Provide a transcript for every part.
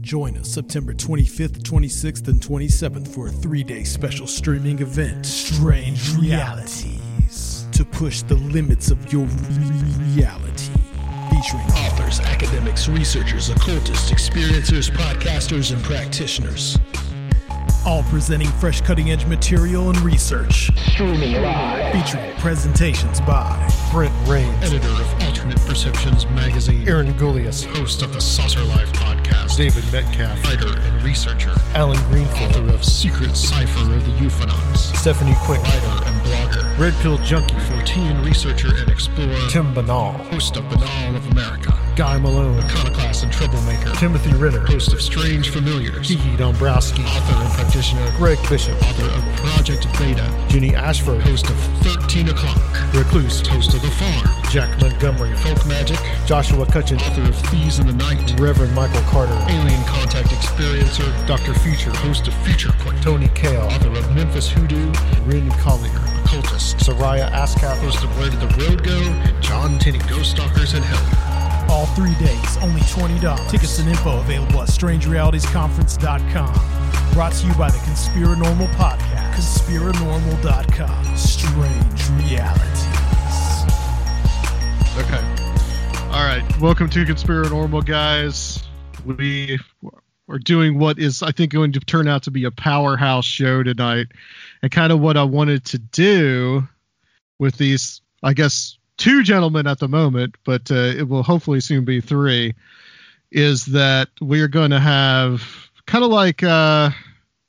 Join us September 25th, 26th, and 27th for a three day special streaming event, Strange Realities, to push the limits of your reality. Featuring authors, academics, researchers, occultists, experiencers, podcasters, and practitioners. All presenting fresh cutting edge material and research. Streaming live. Featuring presentations by Brent Raynes, editor of Alternate Perceptions magazine, Aaron Gulyas, host of the Saucer Life podcast, David Metcalf, writer and researcher, Allan Greenfield, author of Secret Cipher of the UFOnauts, Stephanie Quick, writer and blogger, Red Pill Junkie, Fortean researcher and explorer, Tim Binnall, host of Binnall of America, Guy Malone, iconoclast and troublemaker, Timothy Renner, host of Strange Familiars, Kiki Dombrowski, author and practitioner, Greg Bishop, author of Project Beta, Jenny Ashford, host of 13 O'Clock, Recluse, host of The Farm, Jack Montgomery, Folk Magic, Joshua Cutchin, author of Thieves in the Night, Reverend Michael Carter, Alien Contact Experiencer, Dr. Future, host of Future Court, Tony Kail, author of Memphis Hoodoo, Rin Collier, occultist, Seriah Azkath, host of Where Did the Road Go, John Tenney, Ghost Stalkers in Hell. all three days, only $20. Tickets and info available at strangerealitiesconference.com. Brought to you by the Conspiranormal Podcast. Conspiranormal.com. Strange Realities. Okay. All right. Welcome to Conspiranormal, guys. We are doing what is, I think, going to turn out to be a powerhouse show tonight. And kind of what I wanted to do with these, I guess, two gentlemen at the moment, but uh, it will hopefully soon be three, is that we are going to have kind of like, uh,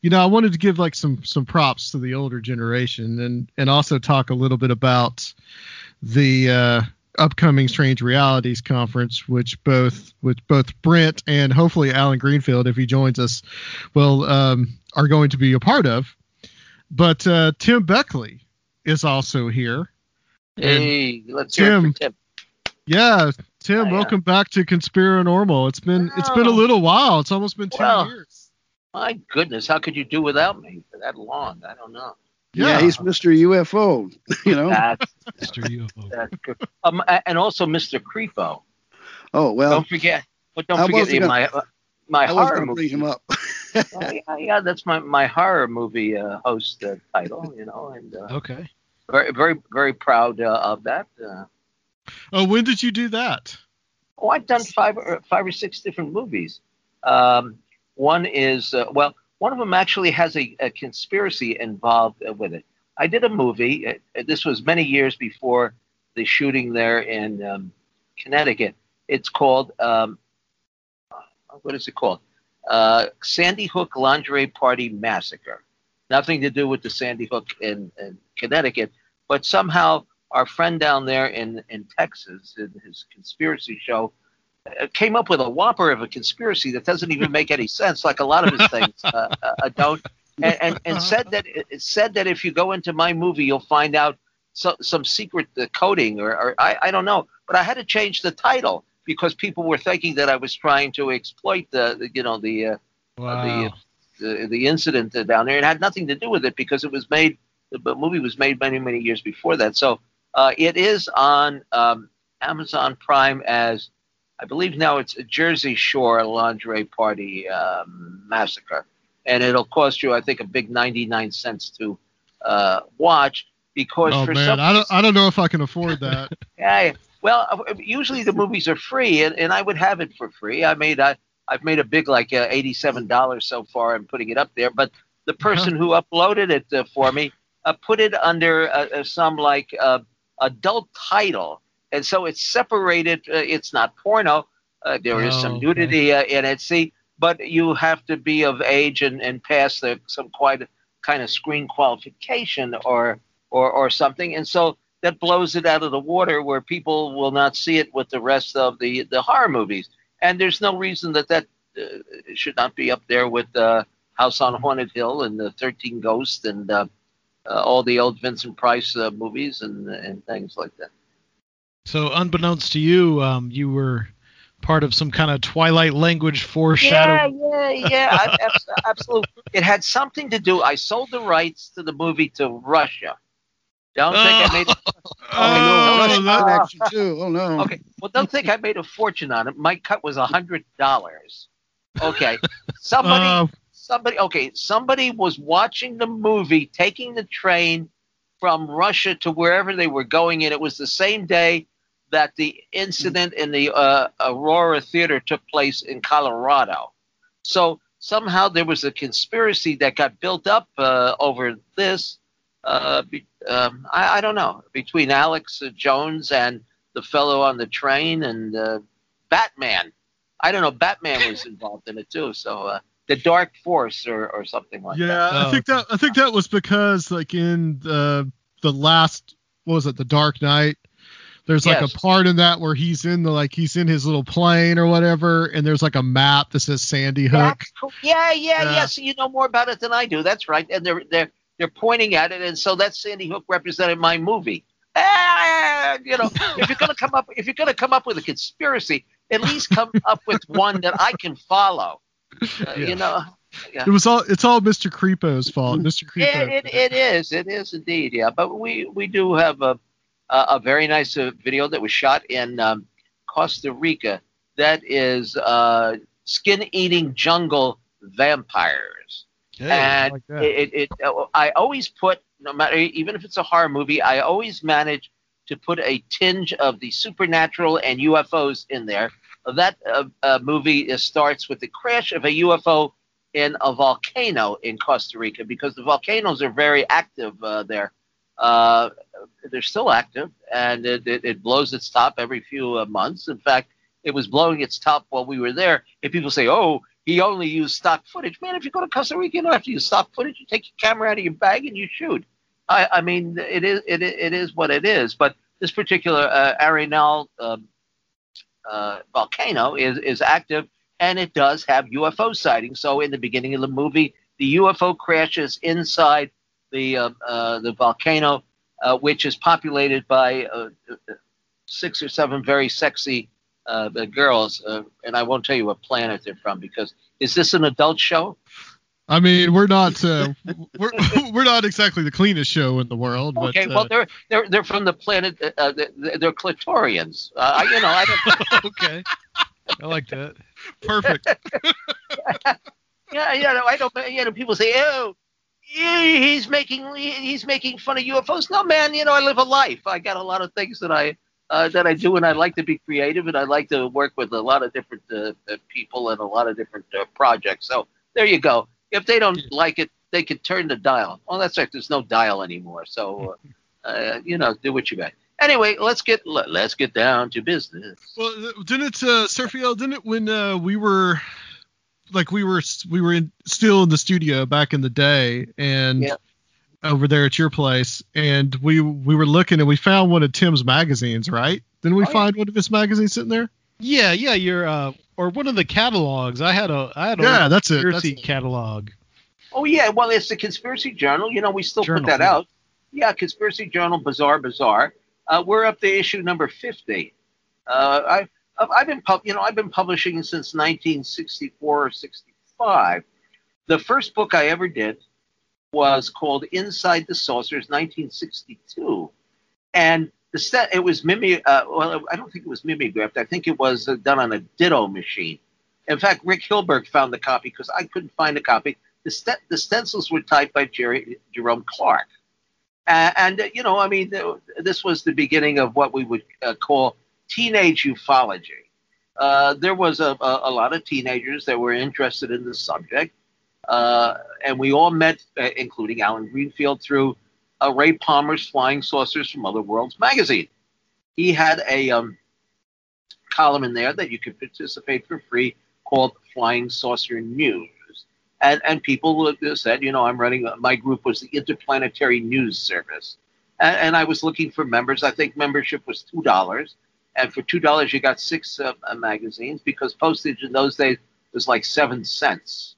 you know, I wanted to give like some some props to the older generation and and also talk a little bit about the uh, upcoming Strange Realities conference, which both which both Brent and hopefully Allan Greenfield, if he joins us, will um, are going to be a part of. But uh, Tim Beckley is also here. Hey, let's Tim, hear it for Tim. Yeah, Tim, Hi, welcome back to Conspiranormal. It's been it's been a little while. It's almost been two Well, years. My goodness, how could you do without me for that long? I don't know. Yeah, he's Mr. UFO. You know. That's, Mr. UFO. that's good. Um, and also Mr. Creepo. oh well. don't forget, but don't I forget wasn't my uh, my I was horror going to bring him up. Oh, yeah, yeah, that's my my horror movie uh, host uh, title. You know, and uh, Okay. very very very proud uh, of that. Uh, Oh, when did you do that? Oh, I've done five or five or six different movies. Um, one is uh, well, one of them actually has a, a conspiracy involved uh, with it. I did a movie. Uh, this was many years before the shooting there in um, Connecticut. It's called um, what is it called? Uh, Sandy Hook Lingerie Party Massacre. nothing to do with the Sandy Hook in, in Connecticut, but somehow our friend down there in in Texas, in his conspiracy show, uh, came up with a whopper of a conspiracy that doesn't even make any sense, like a lot of his things uh, uh, don't, and, and, and said that it said that if you go into my movie, you'll find out so, some secret uh, coding, or, or I, I don't know, but I had to change the title because people were thinking that I was trying to exploit the, the you know the uh, Wow. the, the the incident down there. It had nothing to do with it because it was made. The movie was made many many years before that. So uh, it is on um, Amazon Prime as I believe now it's a Jersey Shore lingerie party um, massacre, and it'll cost you I think a big ninety nine cents to uh, watch because oh for man, some I don't I don't know if I can afford that. yeah, well, uh, usually the movies are free, and, and I would have it for free. I made I, I've made a big like uh, eighty-seven dollars so far. I'm putting it up there, but the person who uploaded it uh, for me uh, put it under uh, uh, some like uh, adult title, and so it's separated. Uh, it's not porno. Uh, there is Oh, some okay. nudity uh, in it. See, but you have to be of age and, and pass the some quite kind of screen qualification or or or something, and so that blows it out of the water where people will not see it with the rest of the the horror movies. And there's no reason that that uh, should not be up there with uh, House on Haunted Hill and the Thirteen Ghosts and uh, uh, all the old Vincent Price uh, movies and and things like that. So, unbeknownst to you, um, you were part of some kind of Twilight language foreshadow. Yeah, yeah, yeah. I, absolutely. It had something to do. I sold the rights to the movie to Russia. Don't think I made. Oh, no, Russian that- connection too. Oh no. Okay. Well, don't think I made a fortune on it. My cut was a hundred dollars. Okay. Somebody, Uh, somebody. Okay. Somebody was watching the movie, taking the train from Russia to wherever they were going, and it was the same day that the incident in the uh, Aurora Theater took place in Colorado. So somehow there was a conspiracy that got built up uh, over this. Uh, be, um, I, I don't know between Alex uh, Jones and the fellow on the train and uh, Batman. I don't know. Batman was involved in it too. So uh, the Dark Force or, or something like yeah, that. Yeah, I Oh, think that I think that was because like in the the last what was it, the Dark Knight. There's like Yes. a part in that where he's in the like he's in his little plane or whatever, and there's like a map that says Sandy Hook. Cool. Yeah, yeah, Yeah. yeah. So you know more about it than I do. That's right. And they're they're they're pointing at it, and so that Sandy Hook represented my movie. Ah, you know, if you're gonna come up, if you're gonna come up with a conspiracy, at least come up with one that I can follow. Uh, Yeah. You know. Yeah. It was all it's all Mr. Creepo's fault. Mr. Creepo. It, it, it is. It is indeed. Yeah. But we, we do have a, a, a very nice uh, video that was shot in um, Costa Rica that is uh, skin eating jungle vampires. And like it, it, it, I always put, no matter, even if it's a horror movie, I always manage to put a tinge of the supernatural and UFOs in there. That uh, uh, movie starts with the crash of a UFO in a volcano in Costa Rica because the volcanoes are very active uh, there. Uh, they're still active, and it, it, it blows its top every few uh, months. In fact, it was blowing its top while we were there. And people say, "Oh, he only used stock footage." Man, if you go to Costa Rica, you don't have to use stock footage. You take your camera out of your bag and you shoot. I, I mean, it is it, it is what it is. But this particular uh, Arenal um, uh, volcano is is active, and it does have UFO sightings. So in the beginning of the movie, the UFO crashes inside the uh, uh, the volcano, uh, which is populated by uh, six or seven very sexy uh, uh, girls, uh, and I won't tell you what planet they're from because is this an adult show? I mean, we're not uh, we're we're not exactly the cleanest show in the world, but Okay, uh, well they're they're they're from the planet. Uh, uh, they're, they're clitorians. Uh, I- you know, I don't. okay. I like that. perfect. Yeah, yeah, no, I don't. You know, people say, "Oh, he's making he's making fun of UFOs." No, man. You know, I live a life. I got a lot of things that I uh, that I do, and I like to be creative, and I like to work with a lot of different uh, uh, people and a lot of different uh, projects. So there you go. If they don't like it, they can turn the dial. Well, that's right. There's no dial anymore. So, uh, uh, you know, do what you got. Anyway, let's get let, let's get down to business. Well, didn't it, uh, Sergio? Didn't it when uh, we were like we were we were in, still in the studio back in the day, and Yeah. Over there at your place, and we we were looking and we found one of Tim's magazines, right? Didn't we Oh, yeah. find one of his magazines sitting there? Yeah, yeah, your uh, or one of the catalogs. I had a I had a Yeah, that's it. That's conspiracy it. catalog. Oh yeah, well it's the Conspiracy Journal. You know, we still Journal, put that yeah. out. Yeah, Conspiracy Journal, Bizarre, Bizarre. Uh, we're up to issue number fifty. Uh, I, I've, I've been pub, you know, I've been publishing since 1964 or 65. The first book I ever did was called Inside the Saucers, 1962, and the set it was mimi. Uh, well, I don't think it was mimeographed. I think it was uh, done on a ditto machine. In fact, Rick Hilberg found the copy because I couldn't find a copy. The, st- the stencils were typed by Jerry Jerome Clark. Uh, and, uh, you know, I mean, th- this was the beginning of what we would uh, call teenage ufology. Uh, there was a, a, a lot of teenagers that were interested in the subject. Uh, and we all met, uh, including Allan Greenfield, through uh, Ray Palmer's Flying Saucers from Other Worlds magazine. He had a um, column in there that you could participate for free called Flying Saucer News. And, and people uh, said, you know, I'm running, my group was the Interplanetary News Service. And, and I was looking for members. I think membership was $2. And for $2, you got six uh, uh, magazines because postage in those days was like seven cents.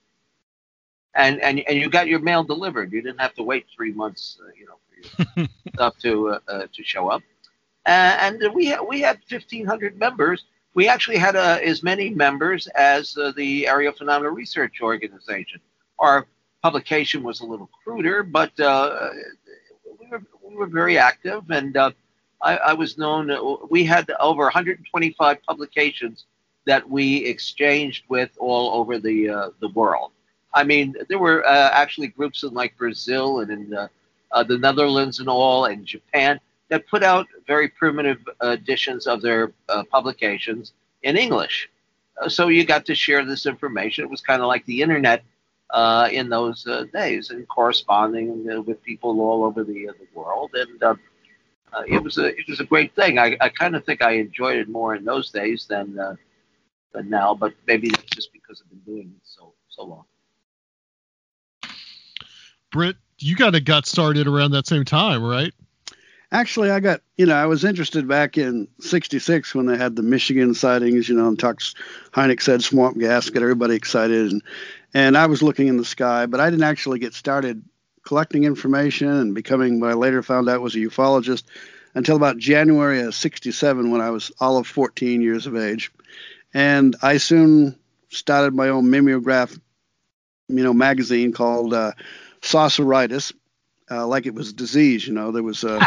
And, and, and you got your mail delivered. You didn't have to wait three months, uh, you know, for your stuff to, uh, uh, to show up. Uh, and we, ha- we had 1,500 members we actually had uh, as many members as uh, the Aerial Phenomena Research Organization. Our publication was a little cruder, but uh, we, were, we were very active, and uh, I, I was known. We had over 125 publications that we exchanged with all over the uh, the world. I mean, there were uh, actually groups in like Brazil and in uh, uh, the Netherlands and all, and Japan that put out very primitive editions of their uh, publications in English. Uh, so you got to share this information. It was kind of like the internet uh, in those days, and corresponding with people all over the, the world. And uh, uh, it was a it was a great thing. I, I kind of think I enjoyed it more in those days than uh, than now, but maybe just because I've been doing it so so long. Britt, you kind of got started around that same time, right? Actually, I got, you know, I was interested back in 66 when they had the Michigan sightings, you know, and Tux Hynek said swamp gas, got everybody excited. And, and I was looking in the sky, but I didn't actually get started collecting information and becoming what I later found out was a ufologist until about January of 67 when I was all of 14 years of age. And I soon started my own mimeograph, you know, magazine called uh, Sauceritis. Uh, like it was a disease, you know. There was A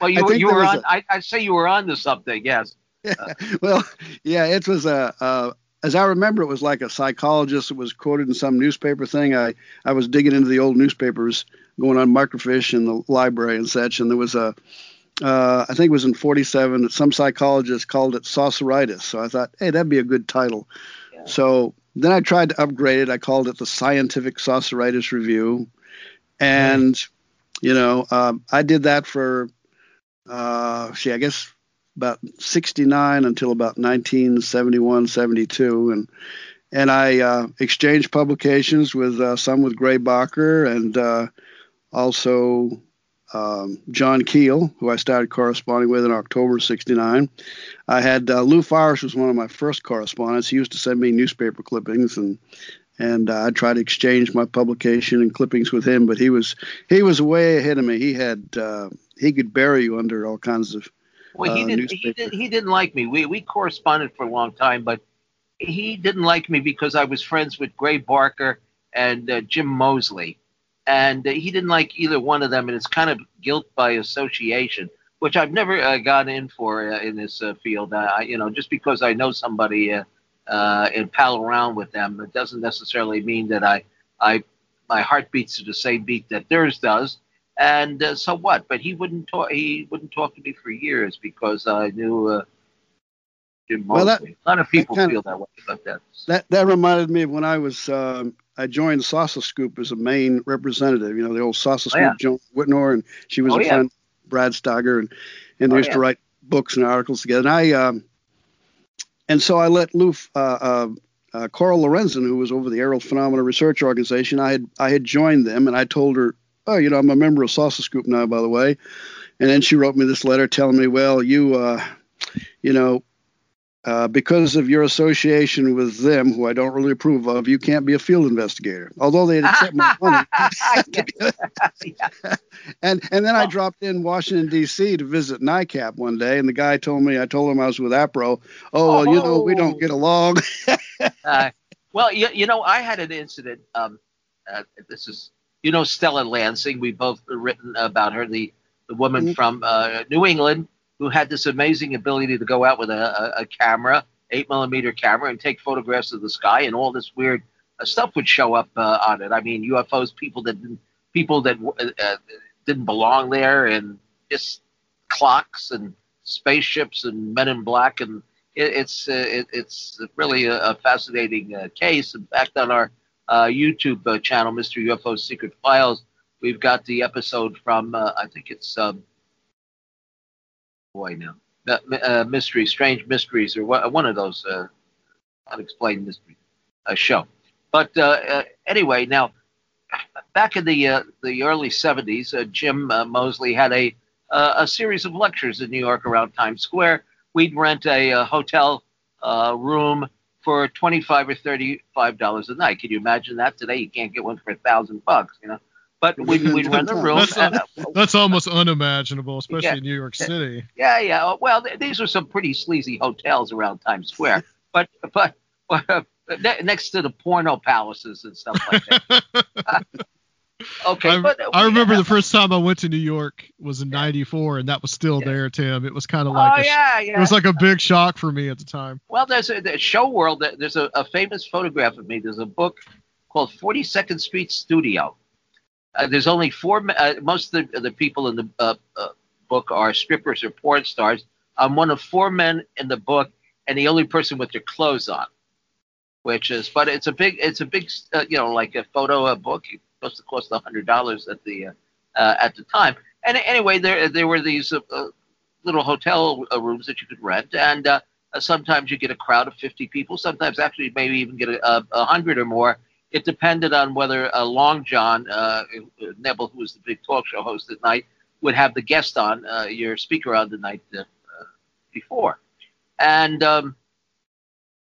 Well, you, you were on. a- I I say you were on to something. Yes. well, yeah, it was a. Uh, as I remember, it was like a psychologist that was quoted in some newspaper thing. I I was digging into the old newspapers, going on microfiche in the library and such, and there was a. Uh, I think it was in 47 that some psychologist called it sauceritis. So I thought, hey, that'd be a good title. Yeah. So then I tried to upgrade it. I called it the Scientific Sauceritis Review. And, you know, um, I did that for, uh, see, I guess about 69 until about 1971, 72. And, and I uh, exchanged publications with uh, some with Gray Barker and uh, also um, John Keel, who I started corresponding with in October of 69. I had uh, Lou Farish was one of my first correspondents. He used to send me newspaper clippings and and uh, I tried to exchange my publication and clippings with him, but he was he was way ahead of me. He had uh, he could bury you under all kinds of Well, he uh, didn't. He, did, he didn't like me. We we corresponded for a long time, but he didn't like me because I was friends with Gray Barker and uh, Jim Moseley, and he didn't like either one of them. And it's kind of guilt by association, which I've never uh, got in for uh, in this uh, field. Uh, I- you know, just because I know somebody uh, uh, and pal around with them, it doesn't necessarily mean that I I my heart beats to the same beat that theirs does. And uh, so what? But he wouldn't talk. He wouldn't talk to me for years because I knew uh, Jim Well, that- a lot of people feel that way about that. that that reminded me of when I was um, I joined Saucer Scoop as a main representative. You know, the old Saucer Oh, Scoop, yeah. Joan Whritenour, and she was Oh, a yeah. friend, Brad Steiger, and and they Oh, used to write books and articles together. And I um, and so I let Lou uh, uh, uh, Coral Lorenzen, who was over the Aerial Phenomena Research Organization, I had I had joined them, and I told her, oh, you know, I'm a member of Saucer Scoop now, by the way. And then she wrote me this letter telling me, well, you, uh, you know, uh, because of your association with them, who I don't really approve of, you can't be a field investigator. Although they'd accept my money. and and then I dropped in Washington D.C. to visit NICAP one day, and the guy told me I told him I was with APRO. Oh, well, you know we don't get along. uh, well, you, you know I had an incident. Um, uh, this is you know Stella Lansing. We both written about her, the the woman mm-hmm. from uh, New England who had this amazing ability to go out with a, a, a camera, eight millimeter camera, and take photographs of the sky, and all this weird uh, stuff would show up uh, on it. I mean, UFOs, people that didn't, people that uh, uh, didn't belong there, and just clocks and spaceships and Men in Black, and it, it's uh, it, it's really a, a fascinating uh, case. In fact, on our YouTube channel, Mr. UFO Secret Files, we've got the episode from I think it's. Um, boy now. Uh, mysteries, strange mysteries, or one of those uh, unexplained mysteries uh, show. But uh, uh, anyway, now back in the uh, the early '70s, Jim Moseley had a a series of lectures in New York around Times Square. We'd rent a, hotel room for twenty-five or thirty-five dollars a night. Can you imagine that today? You can't get one for a thousand bucks, you know. But we'd, we'd rent the room. that's, uh, that's almost unimaginable, especially yeah, in New York City. Yeah, yeah. Well, these are some pretty sleazy hotels around Times Square, but but, uh, next to the porno palaces and stuff like that. okay, I, but I remember the first time I went to New York was in '94, and that was still yeah. there, Tim. It was kind of like oh, a, yeah, yeah. it was like a big shock for me at the time. Well, there's a the show world. There's a, a famous photograph of me. There's a book called 42nd Street Studio uh, there's only four. Uh, most of the, the people in the uh, uh, book are strippers or porn stars. I'm one of four men in the book, and the only person with their clothes on. Which is, but it's a big, it's a big, uh, you know, like a photo a book. It must have cost hundred dollars at the uh, at the time. And anyway, there there were these little hotel rooms that you could rent, and sometimes you get a crowd of 50 people. Sometimes actually maybe even get a, a hundred or more it depended on whether uh, Long John uh, Nebel, who was the big talk show host at night, would have the guest on, uh, your speaker on the night uh, before. And um,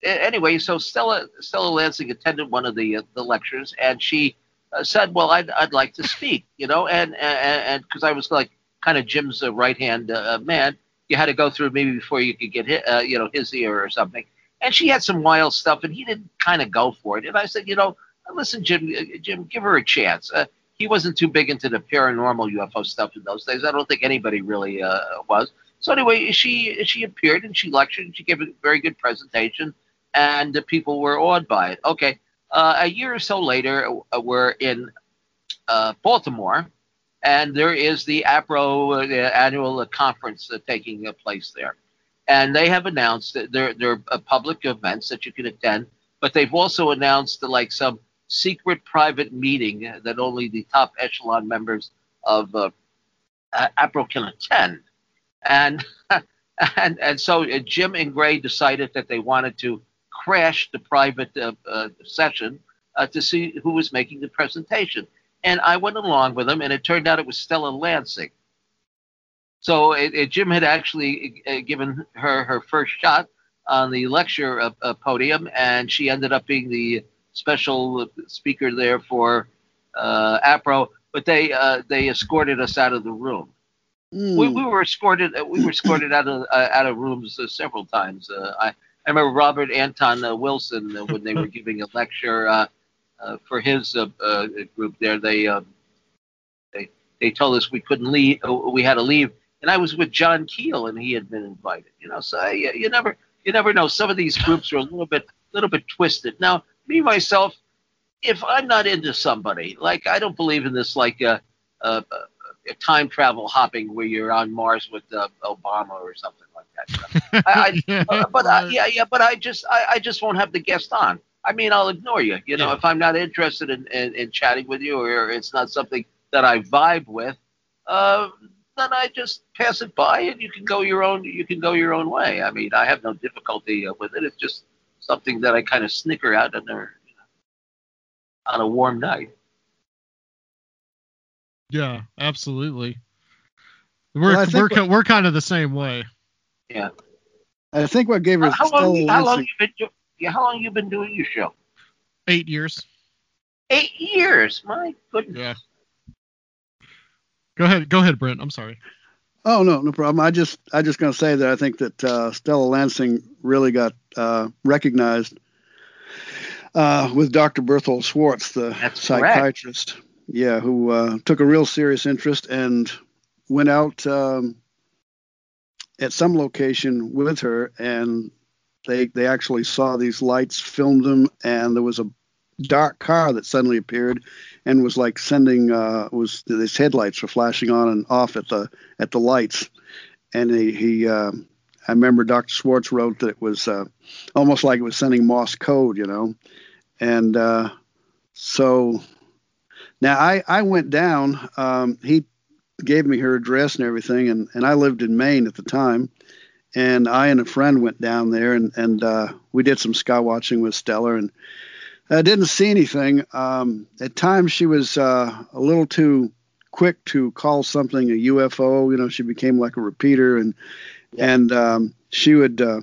anyway, so Stella Stella Lansing attended one of the uh, the lectures, and she uh, said, "Well, I'd I'd like to speak," you know, and and because I was like kind of Jim's right hand man, you had to go through maybe before you could get you know his ear or something. And she had some wild stuff, and he didn't kind of go for it. And I said, you know, listen, Jim, uh, Jim, give her a chance. Uh, he wasn't too big into the paranormal UFO stuff in those days. I don't think anybody really uh, was. So anyway, she she appeared and she lectured and she gave a very good presentation, and the people were awed by it. Okay, uh, a year or so later, uh, we're in uh, Baltimore, and there is the APRO annual conference taking place there, and they have announced that there there are public events that you can attend, but they've also announced like some secret private meeting that only the top echelon members of uh, APRO can attend. And, and, and so uh, Jim and Gray decided that they wanted to crash the private uh, uh, session uh, to see who was making the presentation. And I went along with them, and it turned out it was Stella Lansing. So it, it, Jim had actually uh, given her her first shot on the lecture podium, and she ended up being the special speaker there for uh, APRO, but they uh, they escorted us out of the room. Mm. We, we were escorted we were escorted out of uh, out of rooms uh, several times. Uh, I I remember Robert Anton uh, Wilson when they were giving a lecture for his group there. They they they told us we couldn't leave. We had to leave, and I was with John Keel, and he had been invited. You know, so you, you never you never know. Some of these groups are a little bit little bit twisted. Now me myself, if I'm not into somebody, like I don't believe in this like a, a, a time travel hopping where you're on Mars with uh, Obama or something like that. I, I, uh, but I, yeah, yeah, but I just I, I just won't have the guest on. I mean, I'll ignore you. You know, yeah. if I'm not interested in, in, in, chatting with you or it's not something that I vibe with, uh, then I just pass it by and you can go your own you can go your own way. I mean, I have no difficulty uh, with it. It's just something that I kind of snicker at on, a, you know, on a warm night. Yeah, absolutely. We're Well, we're what- we're kind of the same way. Yeah. I think what gave her How, how long? How long you been? Do, yeah. How long you been doing your show? Eight years. Eight years. My goodness. Yeah. Go ahead, go ahead, Brent. I'm sorry. Oh no, no problem. I just I just gonna say that I think that uh, Stella Lansing really got uh, recognized uh, with Dr. Berthold Schwarz, the That's correct. psychiatrist. Yeah, who uh, took a real serious interest and went out um, at some location with her, and they they actually saw these lights, filmed them, and there was a dark car that suddenly appeared and was like sending uh was his headlights were flashing on and off at the at the lights. And he, he uh, i remember dr schwarz wrote that it was uh, almost like it was sending morse code you know. And uh, so now i i went down um, he gave me her address and everything and and i lived in maine at the time. And i and a friend went down there and and uh, we did some sky watching with Stella, and I didn't see anything. Um, at times, she was uh, a little too quick to call something a UFO. You know, she became like a repeater, and and um, she would. Uh,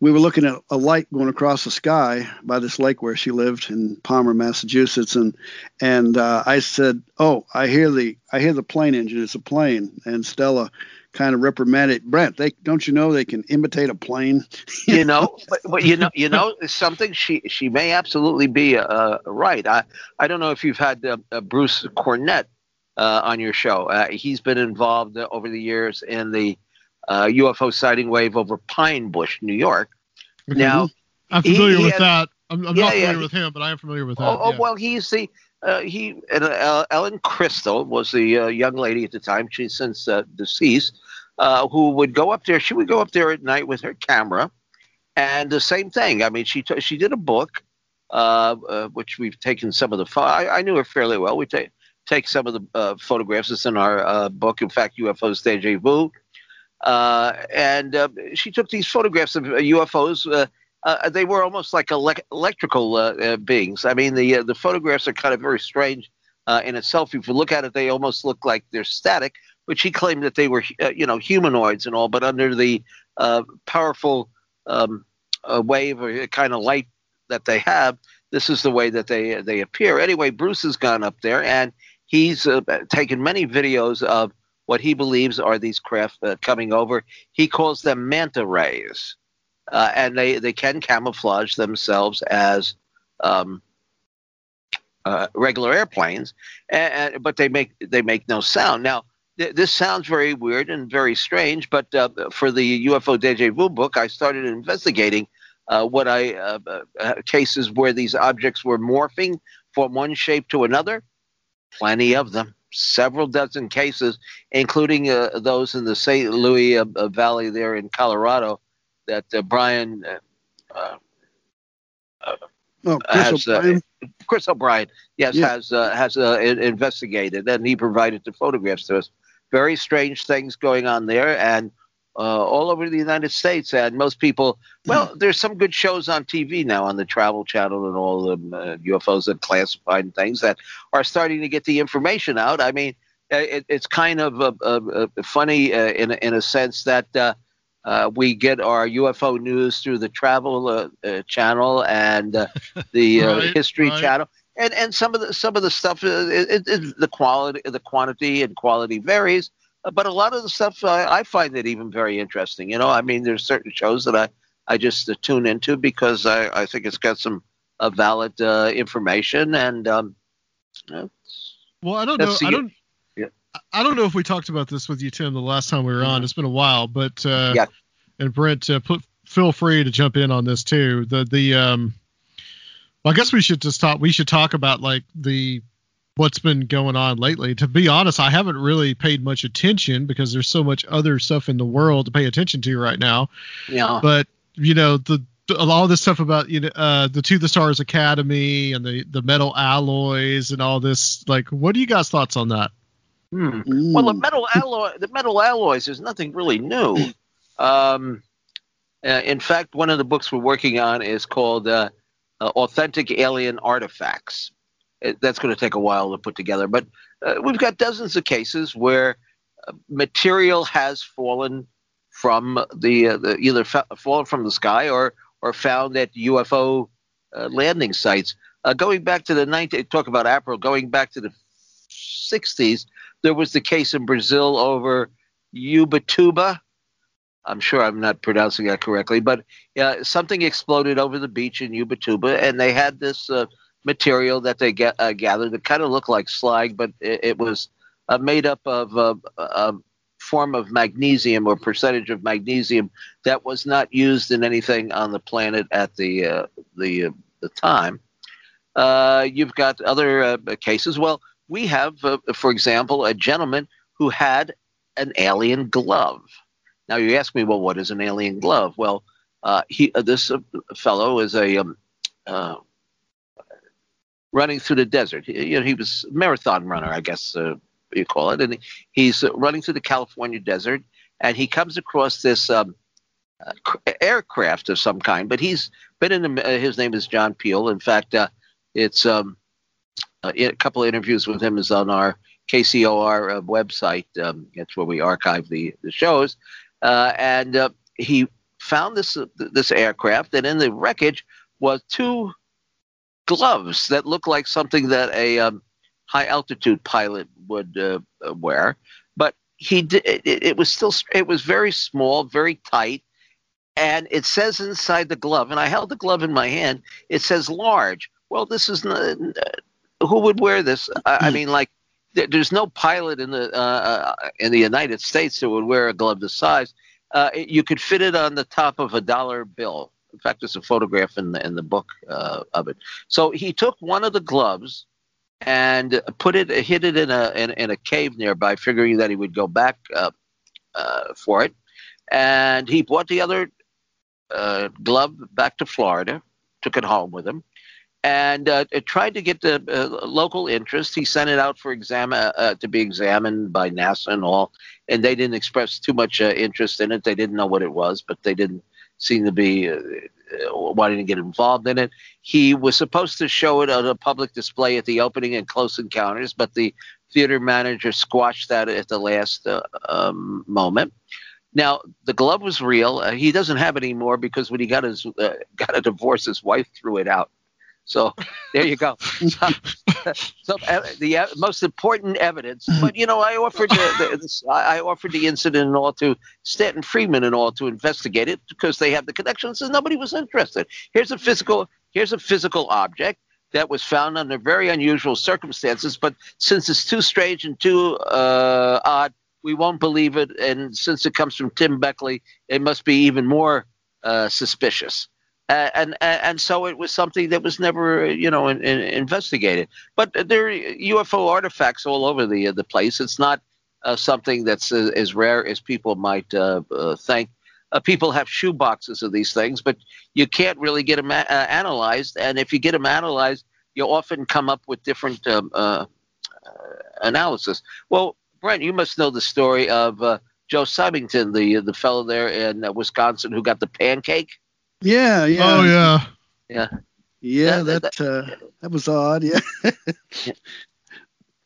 we were looking at a light going across the sky by this lake where she lived in Palmer, Massachusetts, and and uh, I said, "Oh, I hear the I hear the plane engine. It's a plane." And Stella kind of reprimanded Brent. They don't you know they can imitate a plane? you know, but, but you know, you know, something she she may absolutely be uh, right. I I don't know if you've had uh, uh, Bruce Cornet uh, on your show. Uh, he's been involved uh, over the years in the uh, UFO sighting wave over Pine Bush, New York. Now, I'm familiar he with had- that. I'm, I'm Yeah, not familiar he- with him, but I am familiar with that. oh, oh yeah. well, he's the uh, he and uh, Ellen Crystal was the uh, young lady at the time. She's since uh, deceased. Uh, who would go up there? She would go up there at night with her camera, and the same thing. I mean, she t- she did a book, uh, which we've taken some of the. Pho- I, I knew her fairly well. We take take some of the photographs. It's in our book. In fact, UFOs Deja Vu. And she took these photographs of UFOs. Uh, uh, they were almost like elec electrical uh, uh, beings. I mean, the uh, the photographs are kind of very strange in itself. If you look at it, they almost look like they're static. But she claimed that they were, you know, humanoids and all, but under the powerful um, wave or kind of light that they have, this is the way that they they appear. Anyway, Bruce has gone up there and he's taken many videos of what he believes are these craft uh, coming over. He calls them manta rays, uh, and they they can camouflage themselves as um, uh, regular airplanes, and, and, but they make they make no sound. Now, th- this sounds very weird and very strange, but uh, for the UFO Deja Vu book, I started investigating uh, what I uh, uh, cases where these objects were morphing from one shape to another. Plenty of them, several dozen cases, including uh, those in the San Luis uh, Valley there in Colorado that uh, Brian. Uh, uh, Oh, Chris has, uh, O'Brien. Chris O'Brien, yes, Yeah. has uh, has uh, investigated, and he provided the photographs to us. Very strange things going on there, and uh, all over the United States. And most people, well, there's some good shows on TV now on the Travel Channel and all the uh, UFOs and classified things that are starting to get the information out. I mean, uh, it, it's kind of uh, uh, uh, funny uh, in in a sense that. Uh, we get our UFO news through the Travel uh, uh, Channel and uh, the uh, Right, History right. Channel, and and some of the some of the stuff, uh, it, it, the quality, the quantity and quality varies, uh, but a lot of the stuff uh, I find it even very interesting. You know, I mean, there's certain shows that I I just uh, tune into because I I think it's got some uh, valid uh, information and um, uh, Well, I don't know. I don't. Yeah. I don't know if we talked about this with you, Tim, the last time we were on. It's been a while, but uh, Mm-hmm. Yeah. And Brent, uh, put, feel free to jump in on this too. The the um, well, I guess we should just talk. We should talk about like the what's been going on lately. To be honest, I haven't really paid much attention because there's so much other stuff in the world to pay attention to right now. know, But you know the all of this stuff about you know uh, the To the Stars Academy and the the metal alloys and all this. Like, what do you guys thoughts on that? Hmm. Mm. Well, the metal alloy, the metal alloys is nothing really new. Um, Uh, in fact, one of the books we're working on is called uh, uh, Authentic Alien Artifacts. It, that's going to take a while to put together, but uh, we've got dozens of cases where uh, material has fallen from the, uh, the either fa- fallen from the sky or or found at UFO landing sites. going back to the 19, talk about April, going back to the 60s, there was the case in Brazil over Ubatuba I'm sure I'm not pronouncing that correctly, but uh, something exploded over the beach in Ubatuba, and they had this uh, material that they get, uh, gathered that kind of looked like slag, but it, it was uh, made up of uh, a form of magnesium or percentage of magnesium that was not used in anything on the planet at the uh, the the time. you've got other cases. Well, we have, for example, a gentleman who had an alien glove. Now you ask me, well, what is an alien glove? Well, uh, he uh, this uh, fellow is a um, uh, running through the desert. He, you know, he was a marathon runner, I guess uh, you call it, and he's uh, running through the California desert, and he comes across this um, aircraft of some kind. But he's been in. His name is John Peel. In fact, it's um, a couple of interviews with him is on our KCOR website. Um, that's where we archive the the shows uh, and uh, he found this uh, this aircraft, and in the wreckage was two gloves that looked like something that a um, high altitude pilot would uh, uh, wear. But he did, it, it was still it was very small, very tight, and it says inside the glove. And I held the glove in my hand. It says large. Well, this is not, who would wear this? I, I hmm. mean, like there's no pilot in the uh, uh, in the United States that would wear a glove this size. Uh, you could fit it on the top of a dollar bill. In fact, there's a photograph in the in the book uh, of it. So he took one of the gloves and put it, hid it in a in, in a cave nearby, figuring that he would go back uh, uh, for it. And he brought the other glove back to Florida, took it home with him and uh, tried to get the uh, local interest. He sent it out for exam uh, uh to be examined by NASA and all, and they didn't express too much uh, interest in it. They didn't know what it was, but they didn't seem to be uh, wanting to get involved in it. He was supposed to show it on a public display at the opening and close encounters, but the theater manager squashed that at the last um, moment. Now the glove was real. he doesn't have it anymore because when he got his got a divorce, his wife threw it out. So there you go. so, so uh, the uh, most important evidence. But you know, I offered the, I offered the incident and all to Stanton Friedman and all to investigate it because they have the connections, and nobody was interested. Here's a physical here's a physical object that was found under very unusual circumstances, but since it's too strange and too uh, odd, we won't believe it. And since it comes from Tim Beckley, it must be even more uh, suspicious. Uh, and and so it was something that was never you know in, in, investigated. But there are UFO artifacts all over the the place. It's not uh, something that's uh, as rare as people might uh, uh, think. Uh, people have shoe boxes of these things, but you can't really get them a- analyzed. And if you get them analyzed, you often come up with different um, analysis. Well, Brent, you must know the story of Joe Simonton, the the fellow there in Wisconsin who got the pancake. Yeah, yeah. Oh yeah. Yeah. Yeah, that that, uh, that was odd. Yeah.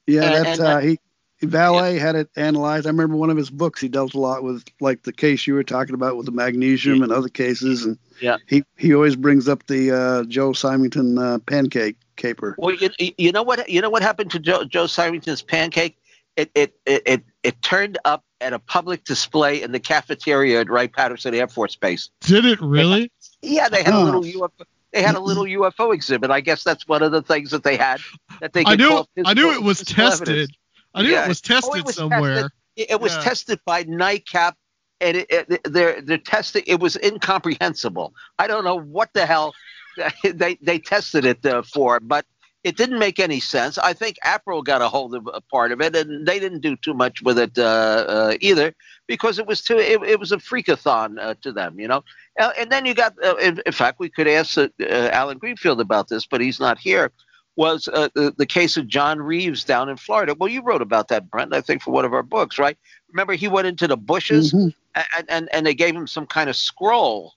yeah, that uh, he Vallée yeah. had it analyzed. I remember one of his books. He dealt a lot with like the case you were talking about with the magnesium yeah. and other cases, and yeah, he he always brings up the uh, Joe Simonton uh, pancake caper. Well, you, you know what you know what happened to Joe Joe Simonton's pancake? It it it it, it turned up at a public display in the cafeteria at Wright Patterson Air Force Base. Did it really? Yeah, they had a little UFO. They had a little UFO exhibit. I guess that's one of the things that they had that they. I knew. I knew it was tested. Evidence. I knew yeah. it was tested oh, it was somewhere. Tested. It was yeah. tested by NICAP, and it, it, they're they're testing. It was incomprehensible. I don't know what the hell they they tested it uh, for, but it didn't make any sense. I think APRO got a hold of a part of it, and they didn't do too much with it uh, uh, either because it was too it, it was a freakathon uh, to them, you know. and then you got, uh, in, in, fact, we could ask uh, Allan Greenfield about this, but he's not here. Was uh, the, the case of John Reeves down in Florida? Well, you wrote about that, Brent, I think, for one of our books, right? Remember, he went into the bushes, mm-hmm. and, and and they gave him some kind of scroll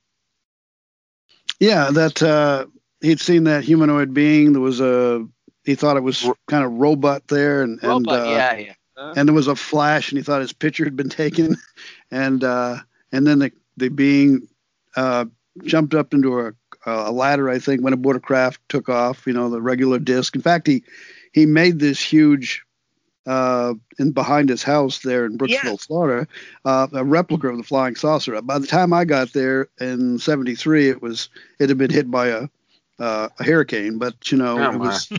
Yeah, that uh, he'd seen that humanoid being. There was a he thought it was kind of robot there, and and uh, yeah, yeah. Huh? and there was a flash, and he thought his picture had been taken, and uh, and then the the being uh, jumped up into a, a ladder, I think, went aboard a craft, took off. You know, the regular disc. In fact, he he made this huge. Uh, in behind his house there in Brooksville, Yes. Florida, uh, a replica of the flying saucer. By the time I got there in '73, it was it had been hit by a uh, a hurricane, but you know Oh, it was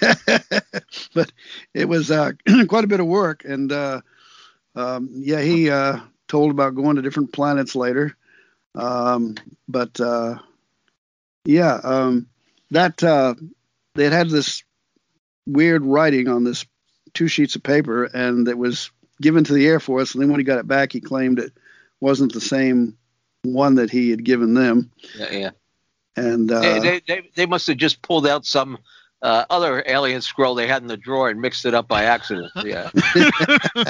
but it was uh, quite a bit of work. And uh, um, yeah, he uh, told about going to different planets later. Um, but uh, yeah, um, that uh, they had had this weird writing on this two sheets of paper, and it was given to the Air Force. And then when he got it back, he claimed it wasn't the same one that he had given them. Yeah, yeah. And uh, they, they, they, they must have just pulled out some uh, other alien scroll they had in the drawer and mixed it up by accident. Yeah.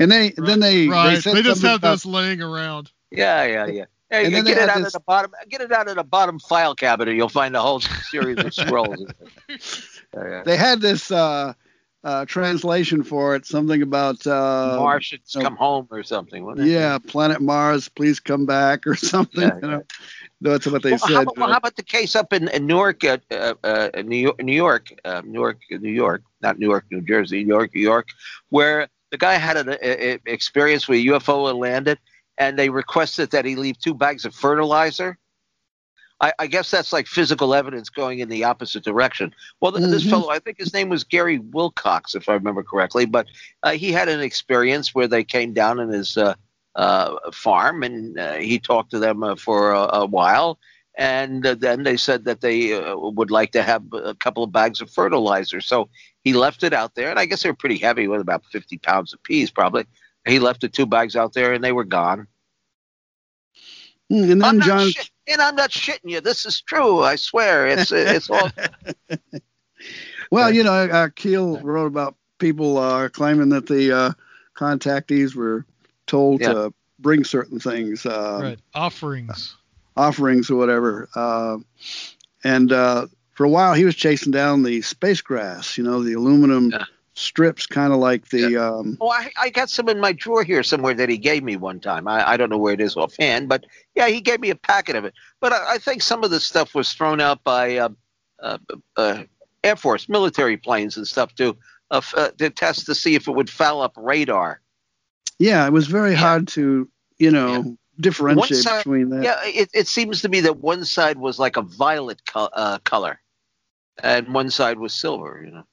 and they then they right. they, said They, just something have about- those laying around. Yeah, yeah, yeah. Hey, And then get it out this- of the bottom. Get it out of the bottom file cabinet. You'll find a whole series of scrolls. Yeah, yeah. they had this uh, uh, translation for it, something about uh, Martians no. come home or something. wasn't it? yeah, planet Mars, please come back or something. Yeah, you know, that's what they Well, said. how, about, well, how about the case up in, in Newark, uh, uh, uh, New York, New York, uh, Newark, New York, not Newark, New Jersey, New York, New York, where the guy had an a, a, experience where a UFO landed, and they requested that he leave two bags of fertilizer. I, I guess that's like physical evidence going in the opposite direction. Well, th this Mhm. fellow, I think his name was Gary Wilcox, if I remember correctly, but uh, he had an experience where they came down in his uh, uh, farm, and uh, he talked to them uh, for a, a while and uh, then they said that they uh, would like to have a couple of bags of fertilizer. So he left it out there, and I guess they were pretty heavy, with about 50 pounds apiece, probably. He left the two bags out there, and they were gone. And I'm not John, shit- and I'm not shitting you. This is true. I swear. It's it's all. well, you know, uh, Keel wrote about people uh, claiming that the uh, contactees were told Yeah. to bring certain things, uh, right. Offerings. offerings or whatever. Uh, and uh, for a while, he was chasing down the space grass, you know, the aluminum Yeah. strips, kind of like the. Um, Oh, I, I got some in my drawer here somewhere that he gave me one time. I, I don't know where it is offhand, but yeah, he gave me a packet of it. But I, I think some of the stuff was thrown out by uh, uh, uh, Air Force military planes and stuff to uh, uh, to test to see if it would foul up radar. yeah, it was very Yeah. hard to, you know, differentiate side- between that. Yeah, it, it seems to me that one side was like a violet co- uh, color, and one side was silver. You know.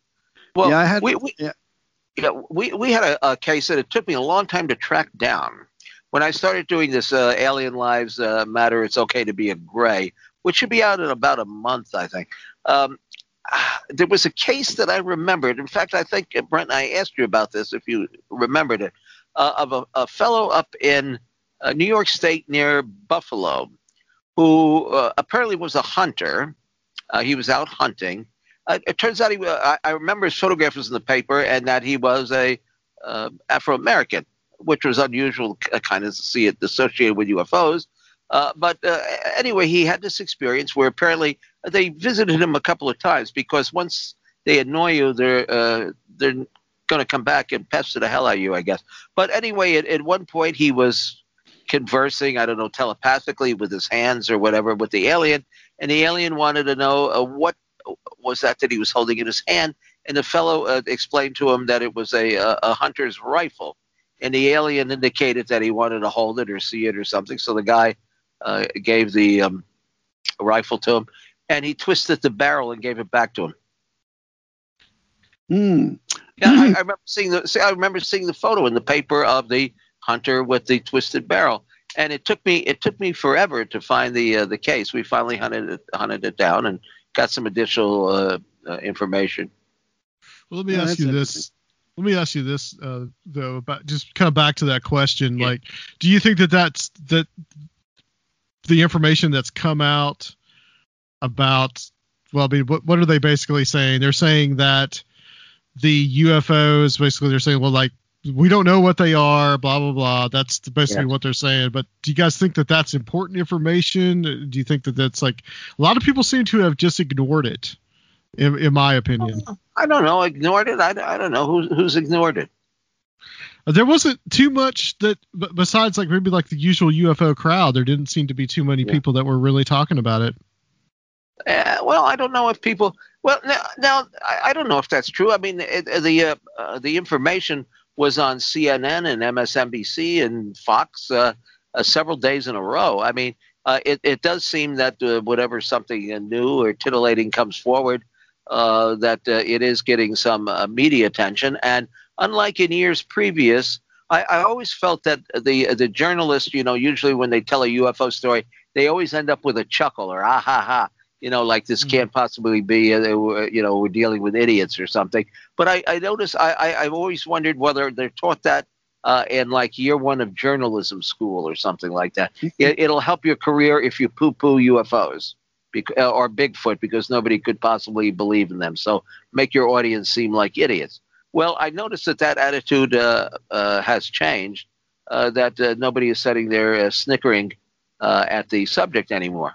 Well, Yeah, I had- we, we, yeah. yeah, we we had a, a case that it took me a long time to track down. When I started doing this uh, Alien Lives uh, Matter, it's okay to be a gray, which should be out in about a month, I think. Um, there was a case that I remembered. In fact, I think uh, Brent, I asked you about this if you remembered it, uh, of a, a fellow up in uh, New York State near Buffalo, who uh, apparently was a hunter. He was out hunting. It turns out he. I, I remember his photograph was in the paper, and that he was a Afro American, which was unusual, uh, kind of to see it associated with UFOs. Uh, but uh, anyway, he had this experience where apparently they visited him a couple of times because once they annoy you, they're uh, they're going to come back and pester the hell out of you, I guess. But anyway, at, at one point he was conversing, I don't know, telepathically with his hands or whatever with the alien, and the alien wanted to know uh, what was that that he was holding in his hand, and the fellow uh, explained to him that it was a, a, a hunter's rifle, and the alien indicated that he wanted to hold it or see it or something. So the guy uh, gave the um, rifle to him, and he twisted the barrel and gave it back to him. Hmm. Yeah, I, I remember seeing the. see, I remember seeing the photo in the paper of the hunter with the twisted barrel, and it took me. It took me forever to find the uh, the case. We finally hunted it, hunted it down and got some additional uh, uh, information. Well, let me Yeah, ask you this. Let me ask you this, uh, though, about just kind of back to that question. Yeah. Like, do you think that that's that the information that's come out about? Well, I mean, what what are they basically saying? They're saying that the UFOs, basically, they're saying, well, like we don't know what they are, blah blah blah. That's basically Yeah. what they're saying. But do you guys think that that's important information? Do you think that that's like a lot of people seem to have just ignored it? In, in my opinion, I don't know. Ignored it. I, I don't know who's who's ignored it. there wasn't too much that besides like maybe like the usual UFO crowd. There didn't seem to be too many Yeah. people that were really talking about it. Uh, well, I don't know if people. Well, now, now I, I don't know if that's true. I mean, it, the uh, uh, the information was on CNN and MSNBC and Fox uh, uh, several days in a row. I mean, uh, it it does seem that whatever something new or titillating comes forward, uh, that uh, it is getting some uh, media attention. And unlike in years previous, I, I always felt that the the journalists, you know, usually when they tell a UFO story, they always end up with a chuckle or ah ha ha you know, like this can't possibly be, uh, you know, we're dealing with idiots or something. But I, I notice, I, I, I've always wondered whether they're taught that uh, in like year one of journalism school or something like that. It, it'll help your career if you poo poo UFOs or Bigfoot because nobody could possibly believe in them. So make your audience seem like idiots. Well, I noticed that that attitude uh, uh, has changed, uh, that uh, nobody is sitting there uh, snickering uh, at the subject anymore.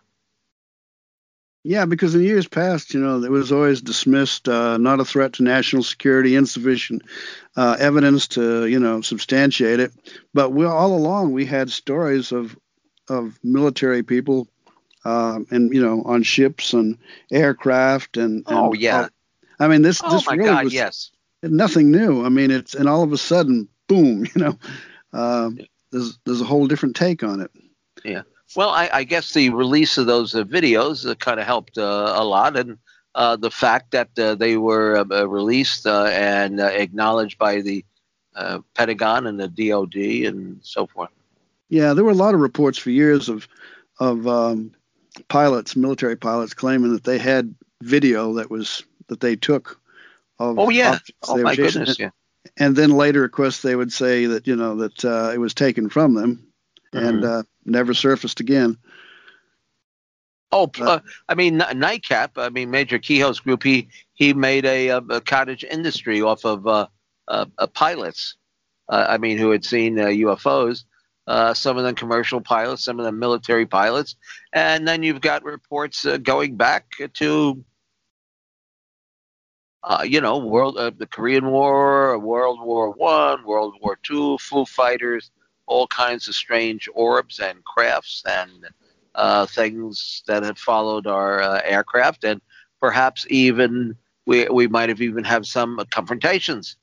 Yeah, because in years past, you know, it was always dismissed, uh, not a threat to national security, insufficient uh, evidence to, you know, substantiate it. But we all along we had stories of of military people, um, and you know, on ships and aircraft and. and Oh, yeah. I mean, this Oh this really God, was yes. nothing new. I mean, it's and all of a sudden, boom, you know, um, there's there's a whole different take on it. Yeah well, I, I guess the release of those uh, videos uh, kind of helped uh, a lot, and uh, the fact that uh, they were uh, uh, released uh, and uh, acknowledged by the uh, Pentagon and the DoD and so forth. Yeah, there were a lot of reports for years of of um, pilots, military pilots, claiming that they had video that was that they took of Oh yeah. Oh my goodness. Yeah. And then later, of course, they would say that you know that uh, it was taken from them and uh, never surfaced again. Oh, uh, I mean, N- NICAP. I mean, Major Keyhoe's group. He he made a, a, a cottage industry off of uh, uh, uh, pilots. Uh, I mean, who had seen uh, UFOs. Uh, some of them commercial pilots, some of them military pilots, and then you've got reports uh, going back to, uh, you know, world uh, the Korean War, World War One, World War Two, Foo Fighters, all kinds of strange orbs and crafts and uh, things that had followed our uh, aircraft, and perhaps even we we might have even had some confrontations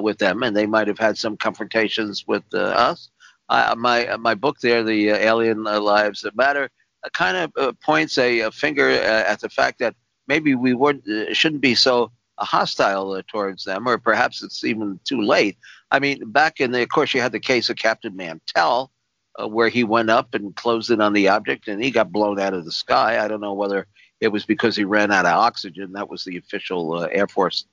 with them, and they might have had some confrontations with us. Uh, my uh, my book there, the uh, Alien Lives That Matter, uh, kind of uh, points a, a finger uh, at the fact that maybe we weren't uh, shouldn't be so hostile uh, towards them, or perhaps it's even too late. I mean, back in the, of course, you had the case of Captain Mantell, uh, where he went up and closed in on the object, and he got blown out of the sky. I don't know whether it was because he ran out of oxygen. That was the official uh, Air Force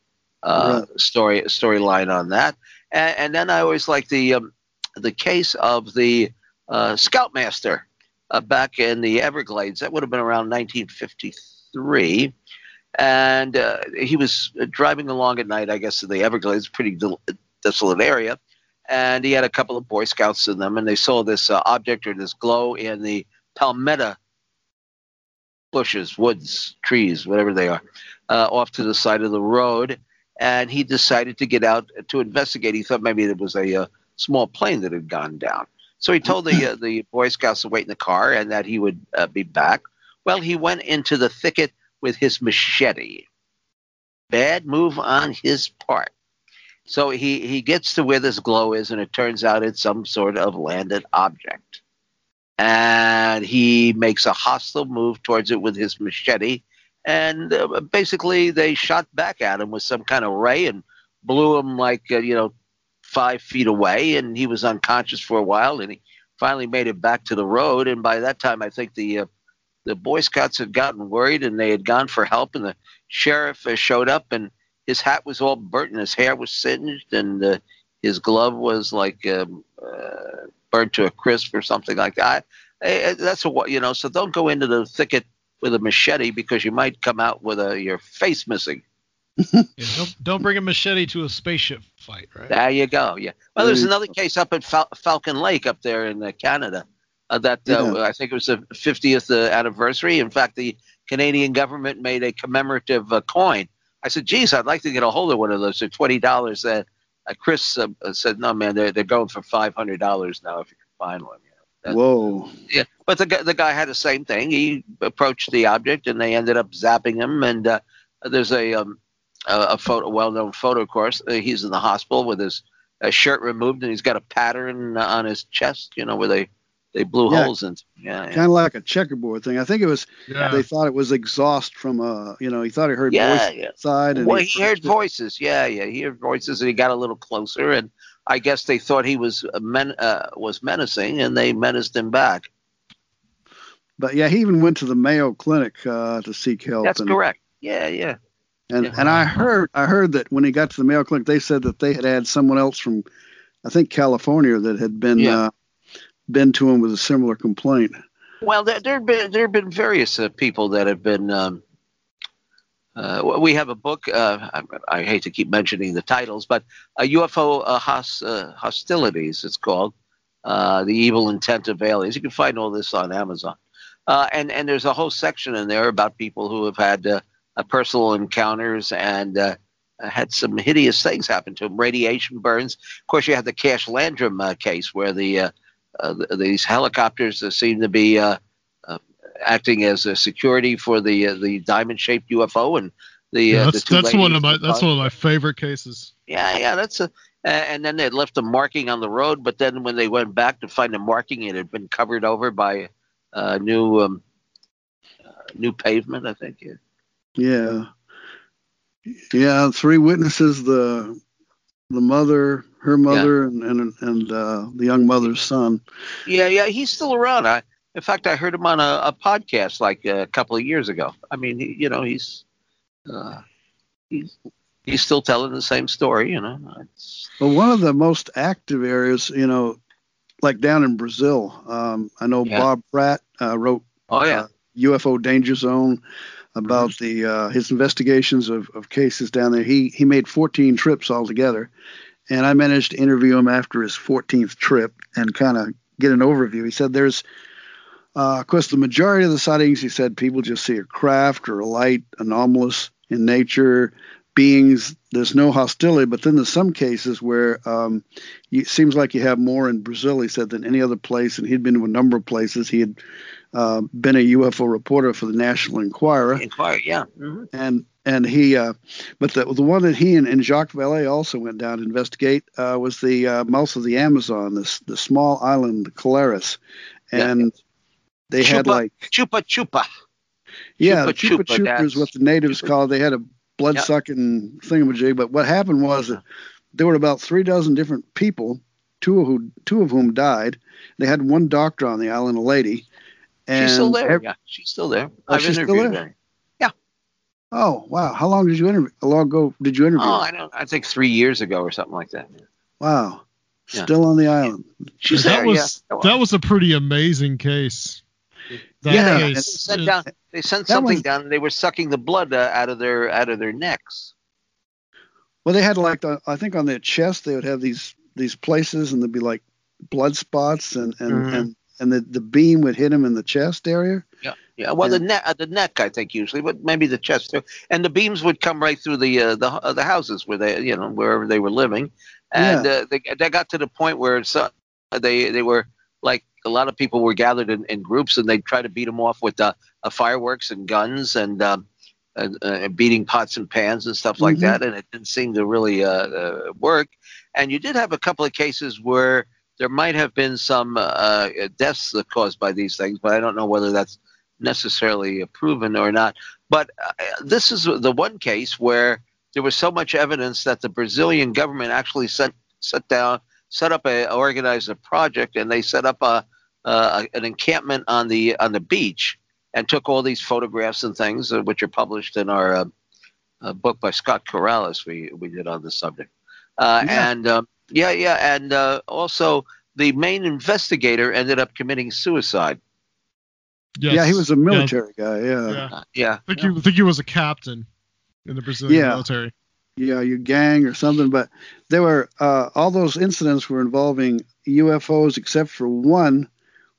uh, story storyline on that. And, and then I always like the um, the case of the uh, Scoutmaster uh, back in the Everglades. That would have been around 1953. And uh, he was driving along at night, I guess, in the Everglades, pretty del- desolate area. And he had a couple of Boy Scouts in them, and they saw this uh, object or this glow in the palmetto bushes, woods, trees, whatever they are, uh, off to the side of the road. And he decided to get out to investigate. He thought maybe it was a, uh small plane that had gone down. So he told the uh, the Boy Scouts to wait in the car and that he would uh, be back. Well, he went into the thicket with his machete. Bad move on his part. So he, he gets to where this glow is, and it turns out it's some sort of landed object. And he makes a hostile move towards it with his machete. And uh, basically, they shot back at him with some kind of ray and blew him like, uh, you know, five feet away. And he was unconscious for a while. And he finally made it back to the road. And by that time, I think the uh, the Boy Scouts had gotten worried and they had gone for help. And the sheriff uh, showed up, and his hat was all burnt, and his hair was singed, and uh, his glove was like um, uh, burnt to a crisp or something like that. I, I, that's what you know. So don't go into the thicket with a machete because you might come out with a your face missing. Yeah, don't, don't bring a machete to a spaceship fight, right? There you go. Yeah. Well, there's another case up at Fal- Falcon Lake up there in uh, Canada. Uh, that uh, Yeah. I think it was the 50th uh, anniversary. In fact, the Canadian government made a commemorative uh, coin. I said, "Geez, I'd like to get a hold of one of those for twenty dollars." Uh, uh, Chris uh, uh, said, "No, man, they're they're going for five hundred dollars now if you can find one." You know? That- Whoa. Yeah, but the guy, the guy had the same thing. He approached the object, and they ended up zapping him. And uh, there's a um, a, a photo, well-known photo, of course. Uh, he's in the hospital with his uh, shirt removed, and he's got a pattern on his chest, you know, where they they blew Yeah. holes in. Yeah, yeah. Kind of like a checkerboard thing. I think it was. Yeah. They thought it was exhaust from a. You know, he thought he heard Yeah, voices yeah. outside, and Well, he heard voices. Yeah, yeah, he heard voices, and he got a little closer, and I guess they thought he was uh, men uh, was menacing, and they menaced him back. But yeah, he even went to the Mayo Clinic uh, to seek help. That's and, correct. Yeah, yeah. And Yeah. and I heard I heard that when he got to the Mayo Clinic, they said that they had had someone else from, I think California, that had been Yeah. uh, been to him with a similar complaint. Well, there there have been there have been various uh, people that have been. Um, uh, we have a book. Uh, I, I hate to keep mentioning the titles, but uh, UFO uh, hos, uh, hostilities. It's called uh, the evil intent of aliens. You can find all this on Amazon, uh, and and there's a whole section in there about people who have had uh, personal encounters and. Uh, had some hideous things happen to him radiation burns. Of course, you had the Cash Landrum uh, case where the uh, uh, th- these helicopters uh, seem to be acting as a security for the uh, the diamond-shaped UFO and the. Yeah, uh, that's the that's one of my that's one of my favorite cases. Yeah, yeah, that's a. a- And then they left a marking on the road, but then when they went back to find the marking, it had been covered over by uh, new um, uh, new pavement. I think. Yeah. Yeah, yeah. Three witnesses: the the mother, her mother, and and and uh, the young mother's son. Yeah, yeah, he's still around. I, in fact, I heard him on a, a podcast like a couple of years ago. I mean, he, you know, he's uh, he's he's still telling the same story. You know, it's, But one of the most active areas, you know, like down in Brazil, um, I know Yeah. Bob Pratt uh, wrote oh yeah, uh, UFO Danger Zone about the uh, his investigations of, of cases down there. He he made 14 trips altogether, and I managed to interview him after his 14th trip and kind of get an overview. He said there's, uh, of course, the majority of the sightings. He said people just see a craft or a light anomalous in nature. Beings, there's no hostility, but then there's some cases where um, it seems like you have more in Brazil. He said than any other place, and he'd been to a number of places. He had uh, been a UFO reporter for the National Enquirer, inquiry. Yeah, hmm and and he, uh, but the the one that he and, and Jacques Vallée also went down to investigate uh, was the uh, mouth of the Amazon, this the small island, the Colares, Yeah. and they had like chupa chupa. yeah, Chupa the chupa chupa, chupa is what the natives chupa- call it. They had a blood sucking thingamajig, but what happened was there were about three dozen different people, two of who two of whom died. They had one doctor on the island, a lady. And she's still there. ev- yeah, she's still there. Oh, I've interviewed there? her. Oh wow! How long did you interview? How long ago did you interview? Oh, her? I don't. I think three years ago or something like that. Wow! Yeah. Still on the island. She's that there. was yeah. that was a pretty amazing case. That Yeah, They sent down. They sent something was- down. and They were sucking the blood uh, out of their out of their necks. Well, they had like the, I think on their chest they would have these these places, and there'd be like blood spots, and and Mhm. and, and the the beam would hit him in the chest area. Yeah, yeah. Well, the neck, uh, the neck, I think usually, but maybe the chest too. And the beams would come right through the uh, the uh, the houses where they, you know, wherever they were living, and uh, they they got to the point where so, they they were like a lot of people were gathered in, in groups, and they'd try to beat them off with uh, uh, fireworks and guns and. Um, uh, uh, beating pots and pans and stuff like Mhm. that, and it didn't seem to really uh, uh, work. And you did have a couple of cases where there might have been some uh, deaths caused by these things, but I don't know whether that's necessarily proven or not. But uh, this is the one case where there was so much evidence that the Brazilian government actually set set down, set up a organized a project, and they set up a, uh, an encampment on the on the beach and took all these photographs and things, uh, which are published in our uh, uh, book by Scott Corrales we we did on the subject. Uh, Yeah. And um, yeah, yeah, and uh, also the main investigator ended up committing suicide. yes. Yeah, he was a Yeah, military guy. Yeah. Yeah. Uh, yeah, I think, he, I think he was a captain. in the Brazilian Yeah. military. yeah, your gang or something. But there were uh, all those incidents were involving UFOs, except for one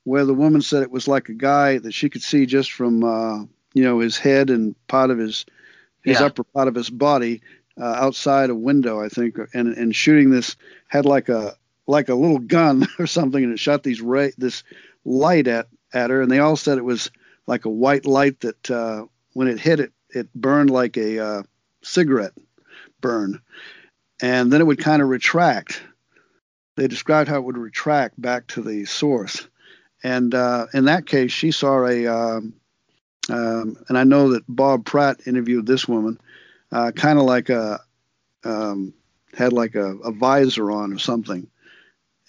where the woman said it was like a guy that she could see just from uh, you know his head and part of his his Yeah. upper part of his body uh, outside a window, I think, and and shooting this had like a like a little gun or something, and it shot these ray this light at at her, and they all said it was like a white light that uh, when it hit it, it burned like a uh, cigarette burn, and then it would kind of retract. They described how it would retract back to the source, and uh, in that case, she saw a, um, um, and I know that Bob Pratt interviewed this woman, uh, kind of like a, um, had like a, a visor on or something,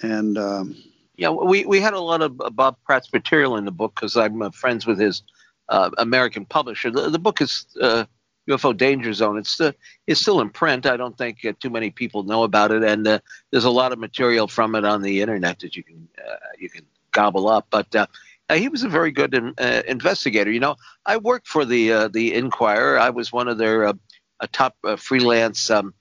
and um, Yeah, we, we had a lot of uh, Bob Pratt's material in the book because I'm uh, friends with his uh, American publisher. The, the book is uh, UFO Danger Zone. It's uh, it's still in print. I don't think uh, too many people know about it, and there's a lot of material from it on the internet that you can you can gobble up. But uh, he was a very good in, uh, investigator. You know, I worked for the uh, the Inquirer. I was one of their uh, uh, top uh, freelance um,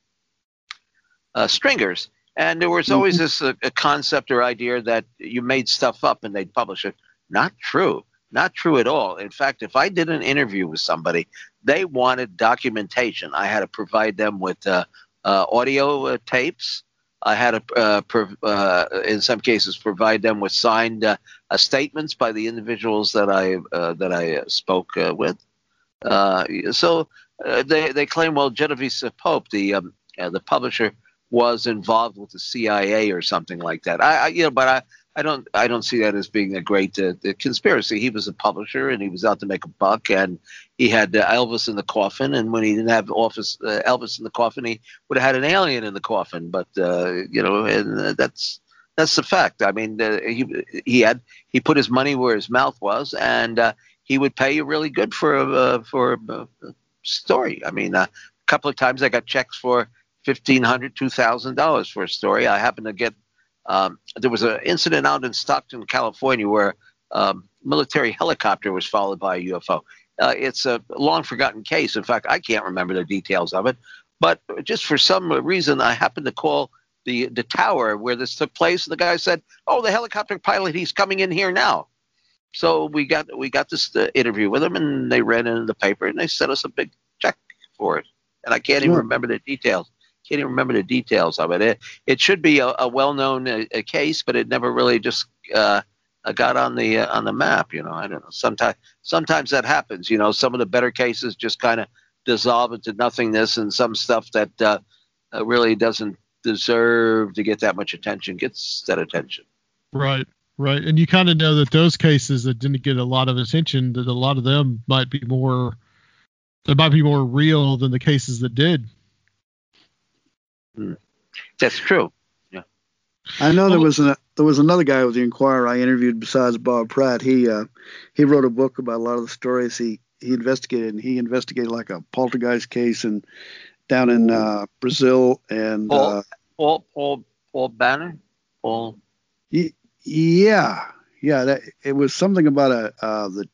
uh, stringers. And there was always this uh, a concept or idea that you made stuff up and they'd publish it. Not true. Not true at all. In fact, if I did an interview with somebody, they wanted documentation. I had to provide them with uh, uh, audio uh, tapes. I had to, uh, prov- uh, in some cases, provide them with signed statements by the individuals that I uh, that I uh, spoke uh, with. Uh, so uh, they they claim, well, Generoso Pope, the um, uh, the publisher, was involved with the CIA or something like that. I, I you know, but I, I don't I don't see that as being a great uh, conspiracy. He was a publisher and he was out to make a buck, and he had uh, Elvis in the coffin. And when he didn't have office uh, Elvis in the coffin, he would have had an alien in the coffin. But uh, you know, and uh, that's that's the fact. I mean, he he had he put his money where his mouth was, and he would pay you really good for for story. I mean, uh, a couple of times I got checks for fifteen hundred, two thousand dollars for a story. I happened to get um, there was an incident out in Stockton, California, where a military helicopter was followed by a UFO. Uh, it's a long forgotten case. In fact, I can't remember the details of it. But just for some reason, I happened to call the the tower where this took place. And the guy said, "Oh, the helicopter pilot, he's coming in here now." So we got we got this uh, interview with them, and they ran it in the paper, and they sent us a big check for it. And I can't even Sure. remember the details. Can't even remember the details of it. It, it should be a, a well-known uh, a case, but it never really just uh, uh, got on the uh, on the map. You know, I don't know. Sometimes sometimes that happens. You know, some of the better cases just kind of dissolve into nothingness, and some stuff that uh, uh, really doesn't deserve to get that much attention gets that attention. Right, right. And you kind of know that those cases that didn't get a lot of attention, that a lot of them might be more, they might be more real than the cases that did. That's true. Yeah. I know there was an, there was another guy with the Inquirer I interviewed besides Bob Pratt. He uh, he wrote a book about a lot of the stories he he investigated, and he investigated like a poltergeist case and down in uh, Brazil and Paul, uh, Paul, Paul, Paul Banner, Paul. y- yeah, yeah. That it was something about a uh, the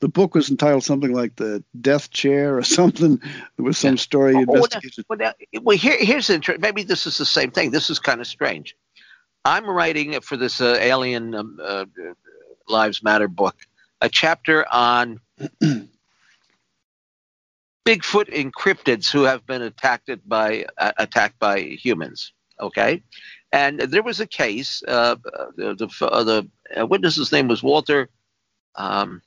the book was entitled something like the Death Chair or something. There was some story he Oh, well, investigated. Well, now, well here, here's interesting. Maybe this is the same thing. This is kind of strange. I'm writing for this uh, Alien um, uh, Lives Matter book a chapter on Bigfoot encryptids who have been attacked by uh, attacked by humans. Okay, and there was a case. Uh, the the, uh, the uh, witness's name was Walter. Um,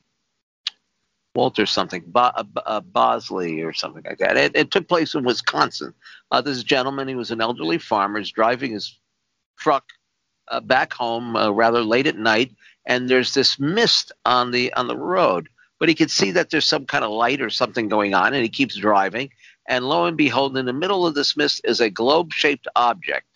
Walter something, Bo- uh, uh, Bosley or something like that. It, it took place in Wisconsin. Uh, this gentleman, he was an elderly farmer, is driving his truck uh, back home uh, rather late at night, and there's this mist on the on the road. But he could see that there's some kind of light or something going on, and he keeps driving. And lo and behold, in the middle of this mist is a globe-shaped object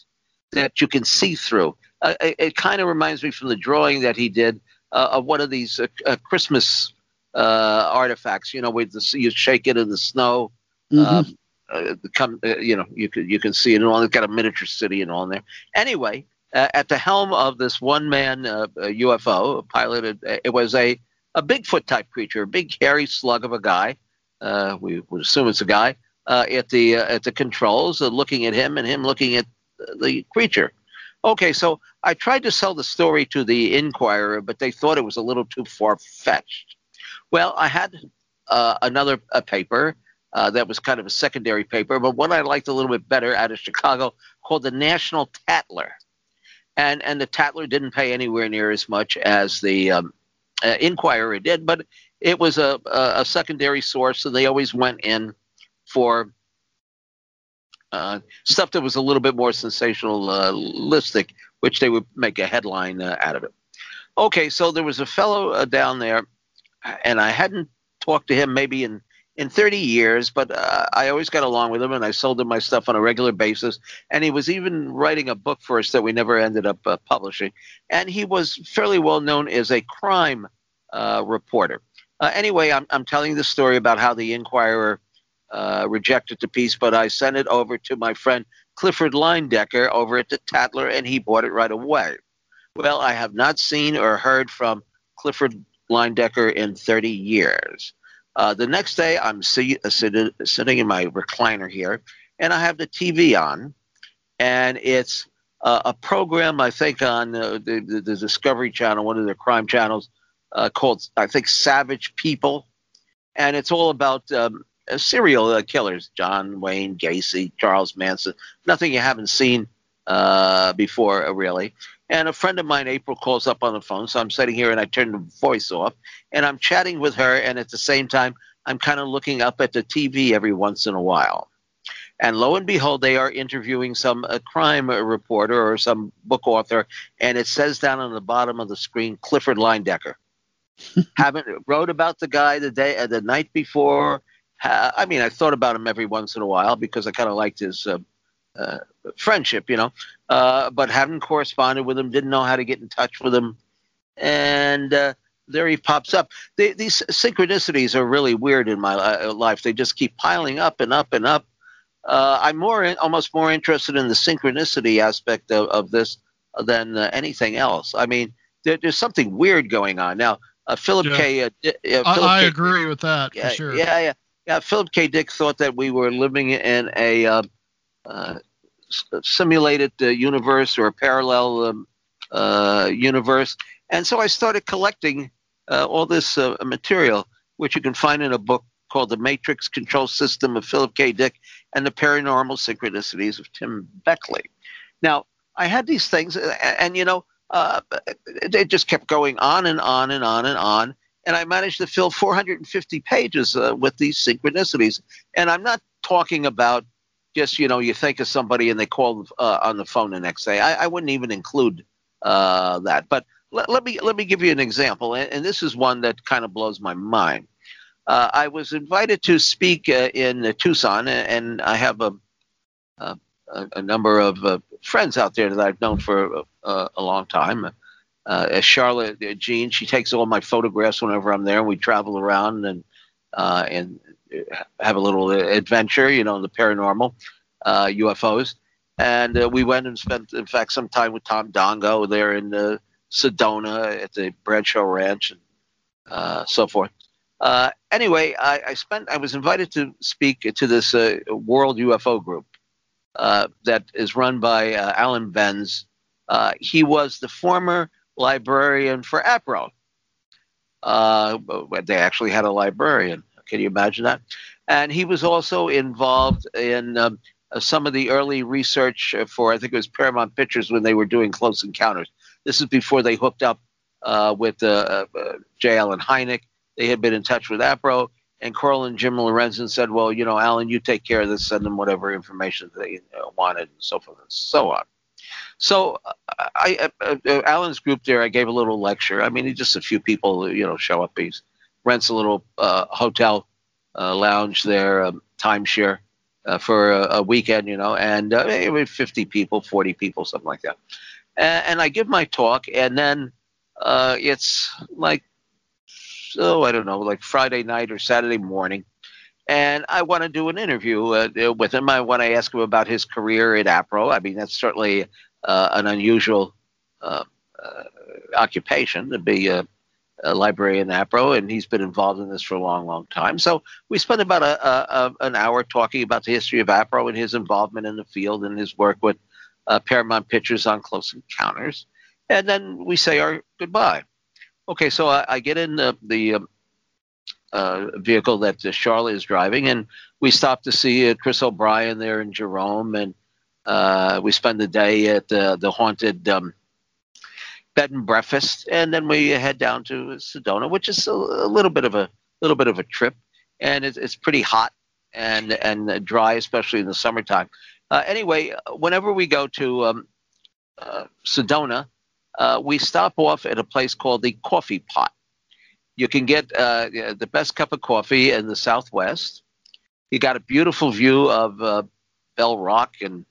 that you can see through. Uh, it it kind of reminds me from the drawing that he did uh, of one of these uh, uh, Christmas uh, artifacts. You know, where the, you shake it in the snow. Um, uh, come, uh, you know, you can you can see it and all. It's got a miniature city and all in there. Anyway, uh, at the helm of this one-man uh, uh, UFO piloted, it was a a Bigfoot type creature, a big hairy slug of a guy. Uh, we would assume it's a guy uh, at the uh, at the controls, uh, looking at him, and him looking at the creature. Okay, so I tried to sell the story to the Inquirer, but they thought it was a little too far fetched. Well, I had uh, another a paper uh, that was kind of a secondary paper, but one I liked a little bit better out of Chicago called the National Tatler, and and the Tatler didn't pay anywhere near as much as the um, uh, Inquirer did, but it was a, a, a secondary source, so they always went in for uh, stuff that was a little bit more sensationalistic, which they would make a headline uh, out of it. Okay, so there was a fellow uh, down there, and I hadn't talked to him maybe in in 30 years, but uh, I always got along with him, and I sold him my stuff on a regular basis. And he was even writing a book for us that we never ended up uh, publishing. And he was fairly well known as a crime uh, reporter. anyway, I'm, I'm telling the story about how the Inquirer uh, rejected the piece, but I sent it over to my friend Clifford Leyendecker over at the Tatler, and he bought it right away. Well, I have not seen or heard from Clifford Leyendecker in 30 years. Uh, the next day, I'm see, uh, sit, sitting in my recliner here, and I have the TV on, and it's a program I think on uh, the, the, the, Discovery Channel, one of the crime channels, uh, called I think Savage People, and it's all about um, uh, serial uh, killers: John Wayne Gacy, Charles Manson. Nothing you haven't seen uh, before, uh, really. And a friend of mine, April, calls up on the phone. So I'm sitting here and I turn the voice off, and I'm chatting with her, and at the same time, I'm kind of looking up at the TV every once in a while. And lo and behold, they are interviewing some uh, crime reporter or some book author, and it says down on the bottom of the screen, Clifford Leyendecker. Haven't wrote about the guy the day uh, the night before I mean, I thought about him every once in a while because I kind of liked his uh, uh, friendship, you know, uh, but hadn't corresponded with him, didn't know how to get in touch with him. And uh, there he pops up. They, these synchronicities are really weird in my uh, life. They just keep piling up and up and up. I'm more, in, almost more interested in the synchronicity aspect of, of this than anything else. I mean, there, there's something weird going on now. Philip yeah. K. Philip I, I K. agree with that yeah, for sure. Yeah, yeah yeah, Philip K. Dick thought that we were living in a uh, uh, simulated uh, universe or a parallel um, uh, universe, and so I started collecting uh, all this uh, material, which you can find in a book called "The Matrix Control System of Philip K. Dick and the Paranormal Synchronicities of Tim Beckley." Now, I had these things, and, and you know, they just kept going on and on and on and on and I managed to fill 450 pages uh, with these synchronicities. And I'm not talking about just you know you think of somebody and they call uh, on the phone the next day. I, I wouldn't even include uh, that. But let, let, me let me give you an example, and, and this is one that kind of blows my mind. Uh, I was invited to speak uh, in Tucson, and I have a a, a number of uh, friends out there that I've known for a, a long time uh, Charlotte uh, Jean. She takes all my photographs whenever I'm there, and we travel around and uh, and have a little adventure, you know, in the paranormal uh, UFOs. And uh, we went and spent, in fact, some time with Tom Dongo there in uh, Sedona at the Bradshaw Ranch and uh, so forth. Uh, anyway, I, I, spent. I was invited to speak to this uh, World UFO group uh, that is run by uh, Alan Benz. Uh, he was the former librarian for APRO. Uh, they actually had a librarian. Can you imagine that? And he was also involved in um, uh, some of the early research for, I think it was Paramount Pictures when they were doing Close Encounters. This is before they hooked up uh, with uh, uh J. Allen Hynek. They had been in touch with APRO, and Coral and Jim Lorenzen said, "Well, you know, Alan, you take care of this. Send them whatever information they uh, wanted, and so forth and so on." So I, uh, Alan's group there, I gave a little lecture. I mean, just a few people, you know, show up. He rents a little uh, hotel uh, lounge there, um, timeshare uh, for a, a, weekend, you know, and uh, maybe 50 people, 40 people, something like that. And, and I give my talk, and then uh, it's like, oh, I don't know, like Friday night or Saturday morning. And I want to do an interview uh, with him. I want to ask him about his career at APRO. I mean, that's certainly uh, an unusual uh, uh, occupation to be a librarian at APRO, and he's been involved in this for a long, long time. So we spent about a, a, a, an hour talking about the history of APRO and his involvement in the field and his work with uh, Paramount Pictures on Close Encounters, and then we say our goodbye. Okay, so I, I get in the, the um, uh, vehicle that uh, Charlotte is driving, and we stop to see uh, Chris O'Brien there in Jerome, and uh, we spend the day at the, the haunted um, bed and breakfast, and then we head down to Sedona, which is a, a little bit of a little bit of a trip, and it's, it's pretty hot and and dry, especially in the summertime. Uh, anyway, whenever we go to um, uh, Sedona, uh, we stop off at a place called the Coffee Pot. You can get uh, the best cup of coffee in the Southwest. You got a beautiful view of uh, Bell Rock and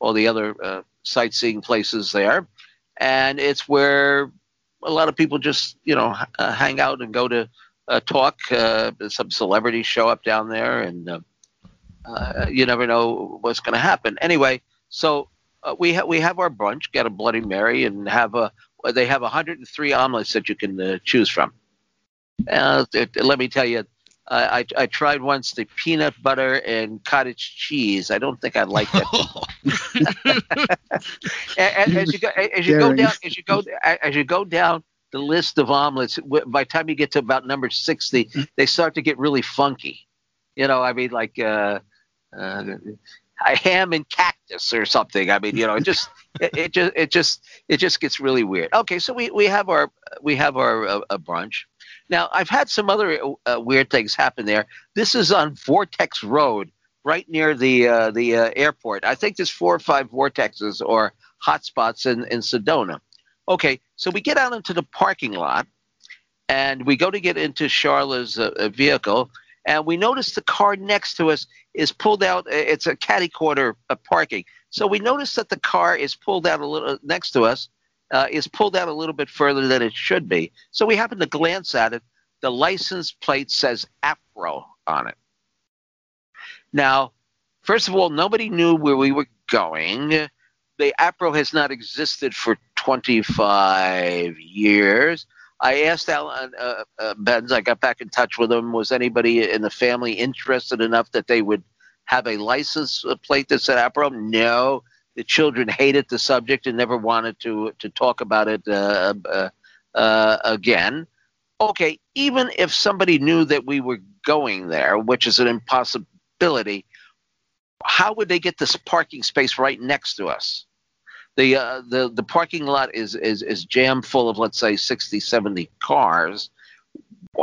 all the other uh, sightseeing places there and it's where a lot of people just you know uh, hang out and go to uh, talk. Uh, some celebrities show up down there, and uh, uh, you never know what's going to happen. Anyway, so uh, we ha- we have our brunch, get a Bloody Mary, and have a they have 103 omelets that you can choose from. let me tell you, I, I tried once the peanut butter and cottage cheese. I don't think I like that. as you go, as you go down, as you go, as you go down the list of omelets, by the time you get to about number sixty, they start to get really funky. You know, I mean, like uh, uh, a ham and cactus or something. I mean, you know, it just it, it, just it just it just gets really weird. Okay, so we we have our we have our uh, brunch. Now, I've had some other uh, weird things happen there. This is on Vortex Road, right near the uh, the uh, airport. I think there's four or five vortexes or hotspots in, in Sedona. Okay, so we get out into the parking lot, and we go to get into Charla's uh, uh, vehicle, and we notice the car next to us is pulled out. Uh, it's a caddy corner parking. So we notice that the car is pulled out a little next to us, uh, is pulled out a little bit further than it should be. So we happen to glance at it. The license plate says APRO on it. Now, first of all, nobody knew where we were going. The APRO has not existed for 25 years. I asked Alan uh, uh, Benz, I got back in touch with him. Was anybody in the family interested enough that they would have a license plate that said APRO? No the children hated the subject and never wanted to to talk about it uh, uh, uh, again. Okay, even if somebody knew that we were going there, which is an impossibility, how would they get this parking space right next to us? The, uh, the the parking lot is, is is jammed full of let's say 60 70 cars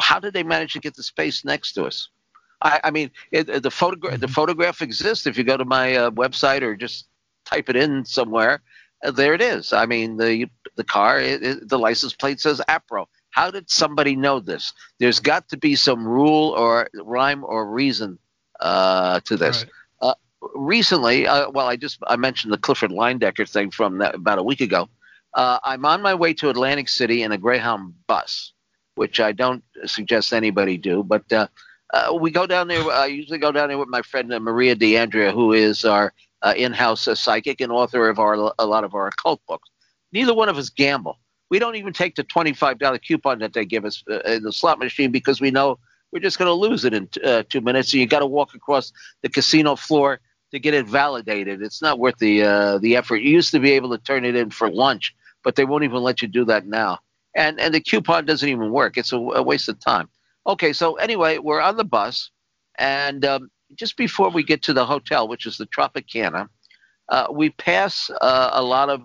how did they manage to get the space next to us i, I mean it, the photograph the photograph exists if you go to my uh, website or just type it in somewhere. Uh, there it is. I mean, the the car, it, it, the license plate says APRO. How did somebody know this? There's got to be some rule or rhyme or reason uh, to this. Right. Uh, recently, uh, well, I just I mentioned the Clifford Leyendecker thing from that, about a week ago. Uh, I'm on my way to Atlantic City in a Greyhound bus, which I don't suggest anybody do, but. Uh, we go down there. I usually go down there with my friend Maria D'Andrea, who is our uh, in-house psychic and author of our a lot of our occult books. Neither one of us gamble. We don't even take the twenty-five dollar coupon that they give us uh, in the slot machine because we know we're just going to lose it in t- uh, two minutes. So you got to walk across the casino floor to get it validated. It's not worth the uh, the effort. You used to be able to turn it in for lunch, but they won't even let you do that now. And and the coupon doesn't even work. It's a, a waste of time. Okay, so anyway, we're on the bus, and um, just before we get to the hotel, which is the Tropicana, uh, we pass uh, a lot of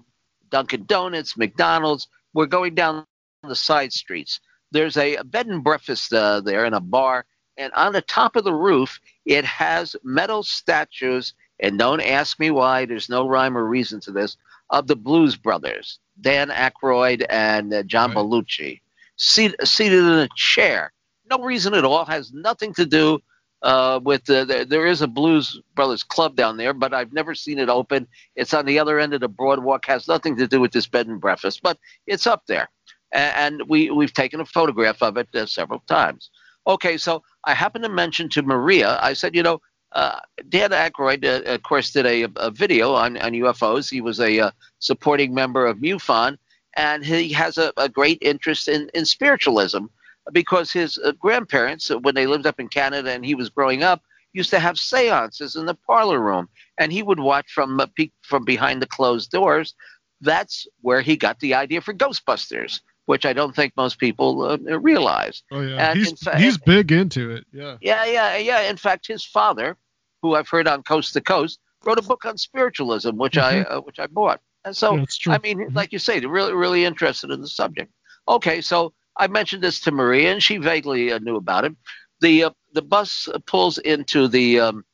Dunkin' Donuts, McDonald's. We're going down the side streets. There's a, a bed and breakfast uh, there and a bar. And on the top of the roof, it has metal statues. And don't ask me why, there's no rhyme or reason to this, of the Blues Brothers, Dan Aykroyd and uh, John right. Belushi, seat, seated in a chair. No reason at all, has nothing to do uh, with the, the, there is a Blues Brothers club down there, but I've never seen it open. It's on the other end of the boardwalk. Has nothing to do with this bed and breakfast, but it's up there, and, we we've taken a photograph of it uh, several times. Okay, so I happened to mention to Maria. I said, you know, uh, Dan Aykroyd, uh, of course, did a, a, video on, on UFOs. He was a uh, supporting member of MUFON, and he has a, a great interest in, in spiritualism because his uh, grandparents, uh, when they lived up in Canada and he was growing up, used to have seances in the parlor room, and he would watch from uh, from behind the closed doors. That's where he got the idea for Ghostbusters, which I don't think most people uh, realize. Oh yeah, And he's fa- he's big into it. Yeah. Yeah, yeah, yeah. In fact, his father, who I've heard on Coast to Coast, wrote a book on spiritualism, which I uh, which I bought. And so, Yeah. I mean, like you say, they're really really interested in the subject. Okay, so I mentioned this to Maria, and she vaguely uh, knew about it. The uh, the bus pulls into the um,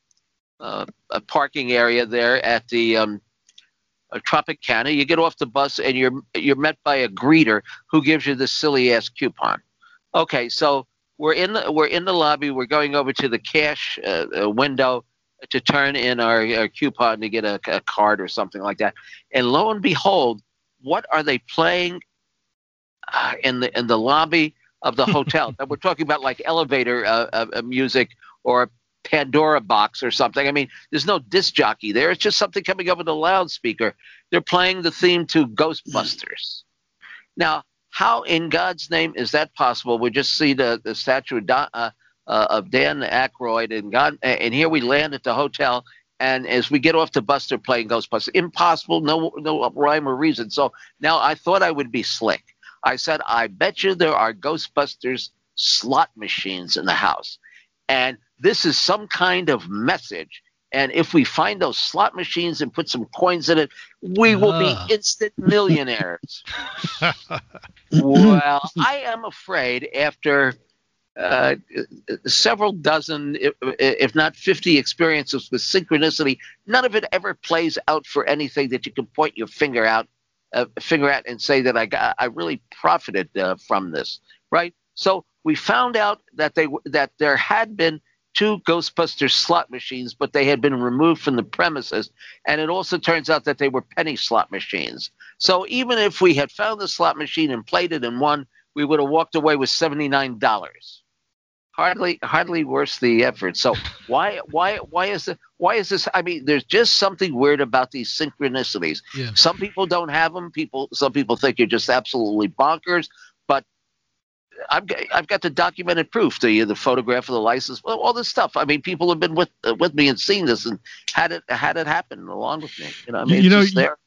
uh, parking area there at the um, Tropicana. You get off the bus, and you're you're met by a greeter who gives you this silly ass coupon. Okay, so we're in the we're in the lobby. We're going over to the cash uh, uh, window to turn in our, our coupon to get a, a card or something like that. And lo and behold, what are they playing uh, in the in the lobby of the hotel? And we're talking about like elevator uh, uh, uh, music or a Pandora box or something. I mean, there's no disc jockey there. It's just something coming over the loudspeaker. They're playing the theme to Ghostbusters. Now, how in God's name is that possible? We just see the, the statue of, uh, uh, of Dan Aykroyd, and God, and here we land at the hotel. And as we get off the bus, they're playing Ghostbusters. Impossible, no, no rhyme or reason. So now I thought I would be slick. I said, I bet you there are Ghostbusters slot machines in the house. And this is some kind of message. And if we find those slot machines and put some coins in it, we will Ah. be instant millionaires. well, I am afraid after uh, several dozen, if not 50 experiences with synchronicity, none of it ever plays out for anything that you can point your finger out, uh, finger at, and say that I got, I really profited uh, from this, right? So we found out that they that there had been two Ghostbusters slot machines, but they had been removed from the premises, and it also turns out that they were penny slot machines. So even if we had found the slot machine and played it and won, we would have walked away with seventy nine dollars. Hardly, hardly worth the effort. So why, why, why is it? Why is this? I mean, there's just something weird about these synchronicities. Yeah. Some people don't have them. People, some people think you're just absolutely bonkers. But I've got, I've got the documented proof, the the photograph of the license, well, all this stuff. I mean, people have been with uh, with me and seen this and had it had it happen along with me. You know, I mean, You know, just you- there.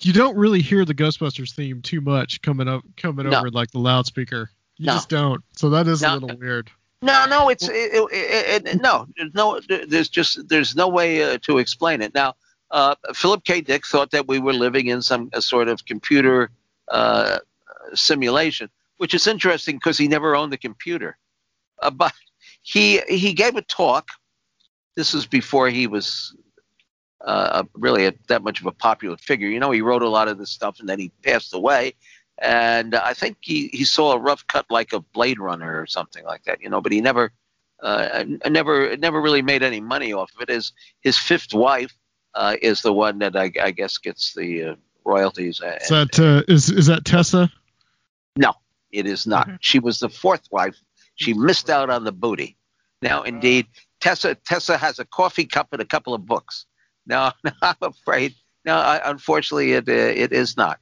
You don't really hear the Ghostbusters theme too much coming up coming No. over like the loudspeaker. You No. just don't. So that is No. a little weird. No, no, it's it, it, it, no, there's no, there's just there's no way uh, to explain it. Now, uh, Philip K. Dick thought that we were living in some sort of computer uh, simulation, which is interesting because he never owned a computer. Uh, but he he gave a talk. This was before he was uh, really a, that much of a popular figure. You know, he wrote a lot of this stuff and then he passed away. And I think he, he saw a rough cut like a Blade Runner or something like that, you know, but he never uh, never never really made any money off of it. His his fifth wife uh, is the one that I, I guess gets the uh, royalties. Is that uh, is is that Tessa? No, it is not. Okay. She was the fourth wife. She missed out on the booty. Now, indeed, Tessa Tessa has a coffee cup and a couple of books. No, I'm afraid. No, I, unfortunately, it uh, it is not.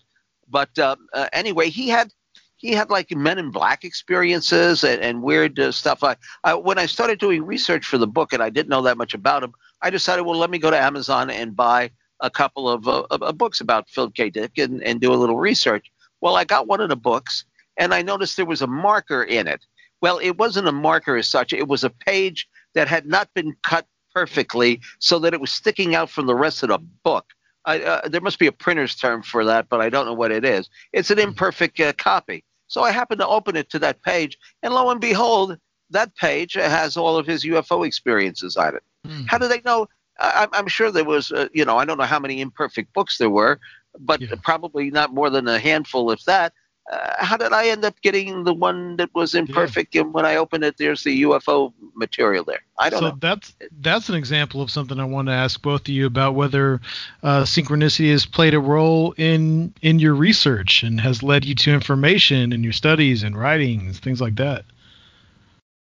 But uh, uh, anyway, he had he had like Men in Black experiences and, and weird uh, stuff. I, I when I started doing research for the book and I didn't know that much about him, I decided, well, let me go to Amazon and buy a couple of, uh, books about Philip K. Dick and, and do a little research. Well, I got one of the books and I noticed there was a marker in it. Well, it wasn't a marker as such. It was a page that had not been cut perfectly so that it was sticking out from the rest of the book. I, uh, there must be a printer's term for that, but I don't know what it is. It's an imperfect uh, copy. So I happened to open it to that page, and lo and behold, that page has all of his UFO experiences on it. Hmm. How do they know? I, I'm- I'm sure there was, uh, you know, I don't know how many imperfect books there were, but Yeah. probably not more than a handful, if that. Uh, how did I end up getting the one that was imperfect? And when I opened it, there's the UFO material there. I don't so know. that's that's an example of something I want to ask both of you about whether uh, synchronicity has played a role in in your research and has led you to information in your studies and writings, things like that.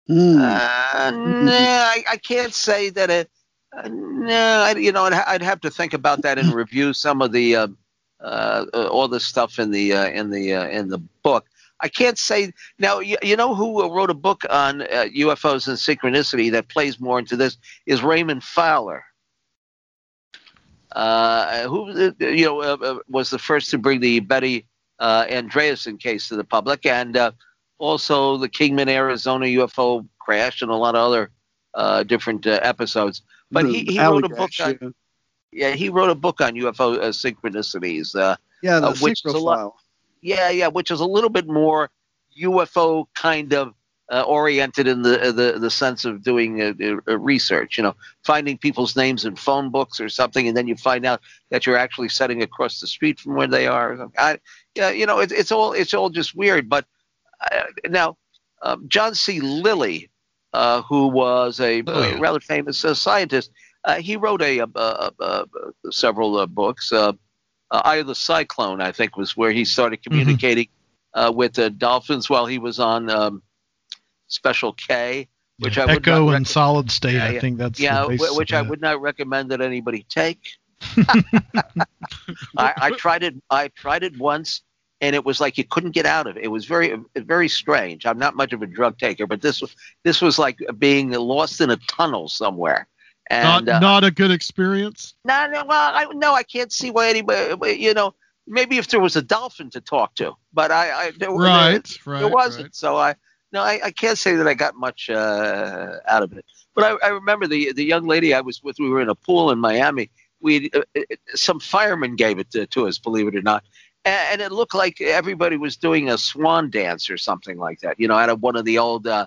Hmm. Uh, no, I, I can't say that it. Uh, no, I, you know, I'd, I'd have to think about that and review some of the uh, all this stuff in the uh, in the uh, in the book. I can't say now. You, you know who wrote a book on uh, UFOs and synchronicity that plays more into this is Raymond Fowler. Uh, who you know uh, was the first to bring the Betty uh, Andreasson case to the public, and uh, also the Kingman, Arizona UFO crash, and a lot of other uh, different uh, episodes. But he, he wrote a book on yeah he wrote a book on UFO synchronicities. yeah, the which is a lot, yeah, yeah, which is a little bit more UFO kind of uh, oriented in the the the sense of doing a, a research. You know, finding people's names in phone books or something, and then you find out that you're actually sitting across the street from where they are. I, yeah, you know, it, it's all it's all just weird. But uh, now, um, John C. Lilly, uh, who was a oh. rather famous uh, scientist, uh, he wrote a, several books. Eye of the Cyclone, I think, was where he started mm-hmm. communicating mm-hmm. with dolphins while he was on. Um, Special K, which yeah, I would Echo not and Solid State. Yeah, I think that's yeah, which I would not recommend that anybody take. I, I tried it. I tried it once, and it was like you couldn't get out of it. It was very, very strange. I'm not much of a drug taker, but this was this was like being lost in a tunnel somewhere. And, not, uh, not a good experience. No, no. Well, I, no, I can't see why anybody. You know, maybe if there was a dolphin to talk to, but I, I there, right, there, right, there wasn't. Right. So I, no, I, I can't say that I got much uh, out of it. But I, I remember the the young lady I was with. We were in a pool in Miami. We uh, uh some firemen gave it to, to, us, believe it or not, and, and, it looked like everybody was doing a swan dance or something like that. You know, out of one of the old uh,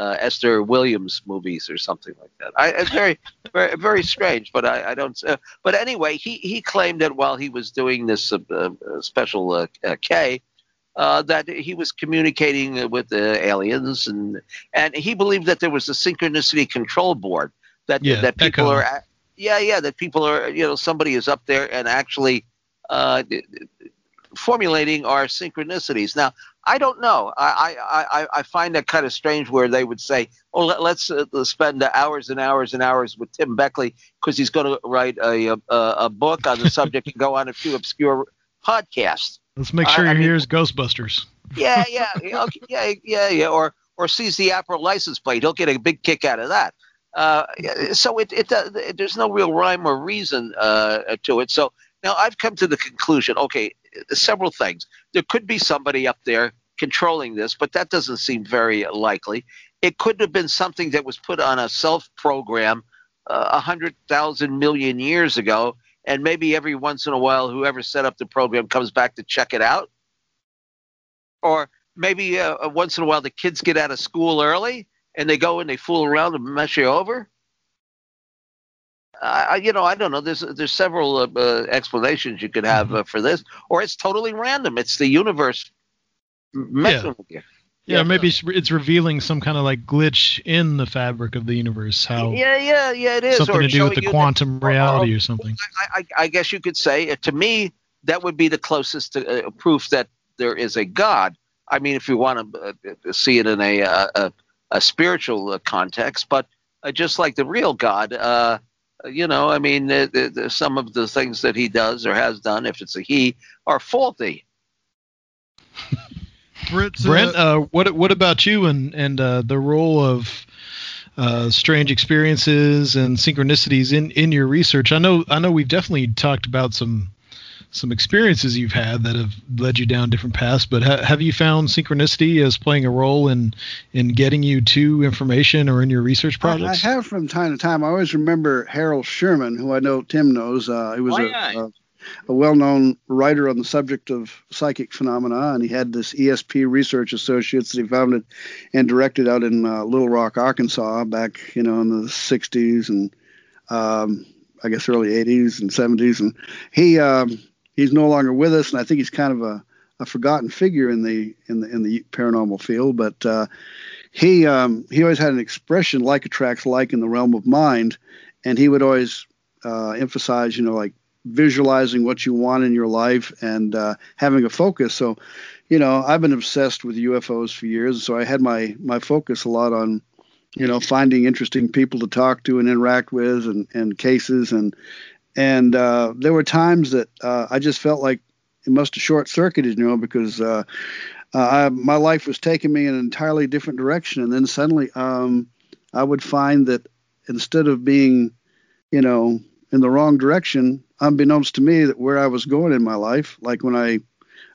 uh, Esther Williams movies or something like that. I, it's very, very, very strange. But I, I don't. Uh, but anyway, he he claimed that while he was doing this uh, special K uh, that he was communicating with the aliens, and and he believed that there was a synchronicity control board that yeah, that people Echo. are, yeah, yeah, that people are, you know, somebody is up there and actually uh, formulating our synchronicities. Now, I don't know. I, I, I find that kind of strange where they would say, oh, let, us uh, spend hours and hours and hours with Tim Beckley because he's going to write a, a, a book on the subject and go on a few obscure podcasts. Let's make sure I, he hears Ghostbusters. Yeah, yeah, okay, yeah, yeah, yeah, or or sees the Apple license plate. He'll get a big kick out of that. Uh, so it, it, uh, there's no real rhyme or reason uh, to it. So now I've come to the conclusion. Okay, several things. There could be somebody up there controlling this, but that doesn't seem very likely. It could have been something that was put on a self program uh, a uh, hundred thousand million years ago and maybe every once in a while, whoever set up the program comes back to check it out. Or maybe uh, once in a while, the kids get out of school early and they go and they fool around and mess you over. I, you know, I don't know. There's there's several uh, uh, explanations you could have mm-hmm. uh, for this, or it's totally random. It's the universe messing yeah. with you. Yeah, yeah, maybe it's, revealing some kind of like glitch in the fabric of the universe. How? Yeah, yeah, yeah. It is something or to do with the quantum that, reality or, or, something. I, I, I, guess you could say, uh, to me, that would be the closest to, uh, proof that there is a God. I mean, if you want to uh, see it in a a, a spiritual context, but uh, just like the real God, uh, you know, I mean, the, the, some of the things that he does or has done, if it's a he, are faulty. Brent, Brent uh, what what about you and and uh, the role of uh, strange experiences and synchronicities in in your research? I know I know we've definitely talked about some some experiences you've had that have led you down different paths, but ha- have you found synchronicity as playing a role in in getting you to information or in your research projects? I, I have from time to time. I always remember Harold Sherman, who I know Tim knows. Uh, he was oh, a, yeah. a a well-known writer on the subject of psychic phenomena, and he had this ESP Research Associates that he founded and directed out in uh, Little Rock, Arkansas, back you know in the '60s and um, I guess early '80s and '70s. And he um, he's no longer with us, and I think he's kind of a, a forgotten figure in the in the in the paranormal field. But uh, he um, he always had an expression like attracts like in the realm of mind, and he would always uh, emphasize, you know, like visualizing what you want in your life and uh, having a focus. So, you know, I've been obsessed with UFOs for years, so I had my my focus a lot on, you know, finding interesting people to talk to and interact with, and and cases, and and uh, there were times that uh, I just felt like it must have short circuited, you know, because uh, uh, I, my life was taking me in an entirely different direction, and then suddenly um, I would find that instead of being, you know, in the wrong direction, unbeknownst to me, that where I was going in my life, like when I,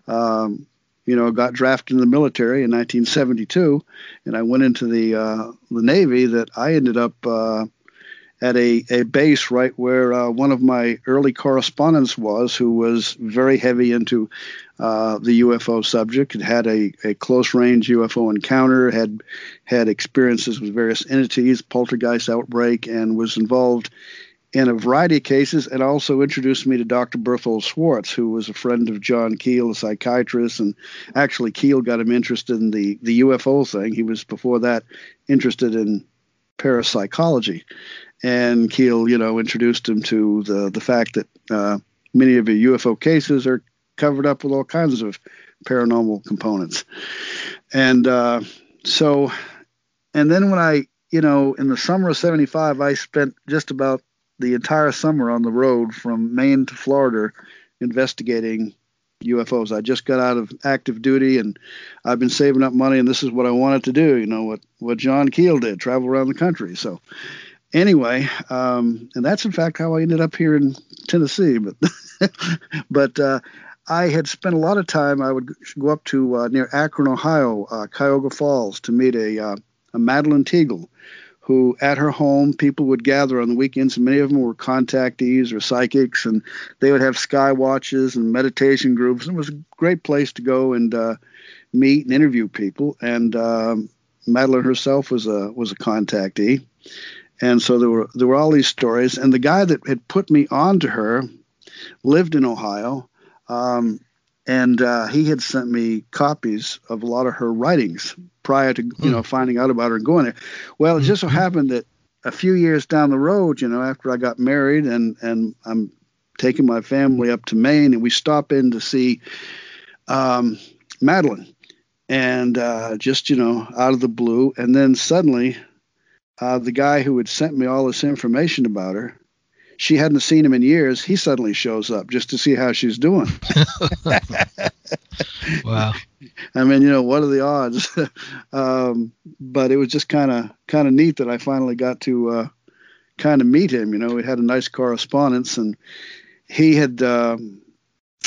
um, you know, got drafted in the military in 1972, and I went into the uh, the Navy, that I ended up uh, at a, a base right where uh, one of my early correspondents was, who was very heavy into uh, the UFO subject, had had a, a close range UFO encounter, had had experiences with various entities, poltergeist outbreak, and was involved in a variety of cases, and also introduced me to Dr. Berthold Schwarz, who was a friend of John Keel, a psychiatrist, and actually Keel got him interested in the the UFO thing. He was before that interested in parapsychology and Keel, you know, introduced him to the the fact that uh, many of the UFO cases are covered up with all kinds of paranormal components, and uh, so, and then when I, you know, in the summer of '75, I spent just about the entire summer on the road from Maine to Florida investigating UFOs. I just got out of active duty and I've been saving up money and this is what I wanted to do, you know, what what John Keel did, travel around the country. So anyway, um, and that's in fact how I ended up here in Tennessee. But but uh, I had spent a lot of time. I would go up to uh, near Akron, Ohio, uh, Cuyahoga Falls, to meet a, uh, a Madeline Teagle, who at her home people would gather on the weekends, many of them were contactees or psychics, and they would have sky watches and meditation groups. It was a great place to go and uh, meet and interview people. And um, Madeline herself was a was a contactee and so there were there were all these stories. And the guy that had put me on to her lived in Ohio, um, and uh, he had sent me copies of a lot of her writings prior to you know hmm. finding out about her and going there. Well, it just so hmm. happened that a few years down the road, you know, after I got married and and I'm taking my family up to Maine, and we stop in to see um, Madeline, and uh, just you know out of the blue, and then suddenly uh, the guy who had sent me all this information about her, she hadn't seen him in years. He suddenly shows up just to see how she's doing. wow. I mean, you know, what are the odds? um, but it was just kind of kind of neat that I finally got to uh, kind of meet him. You know, we had a nice correspondence, and he had. Um,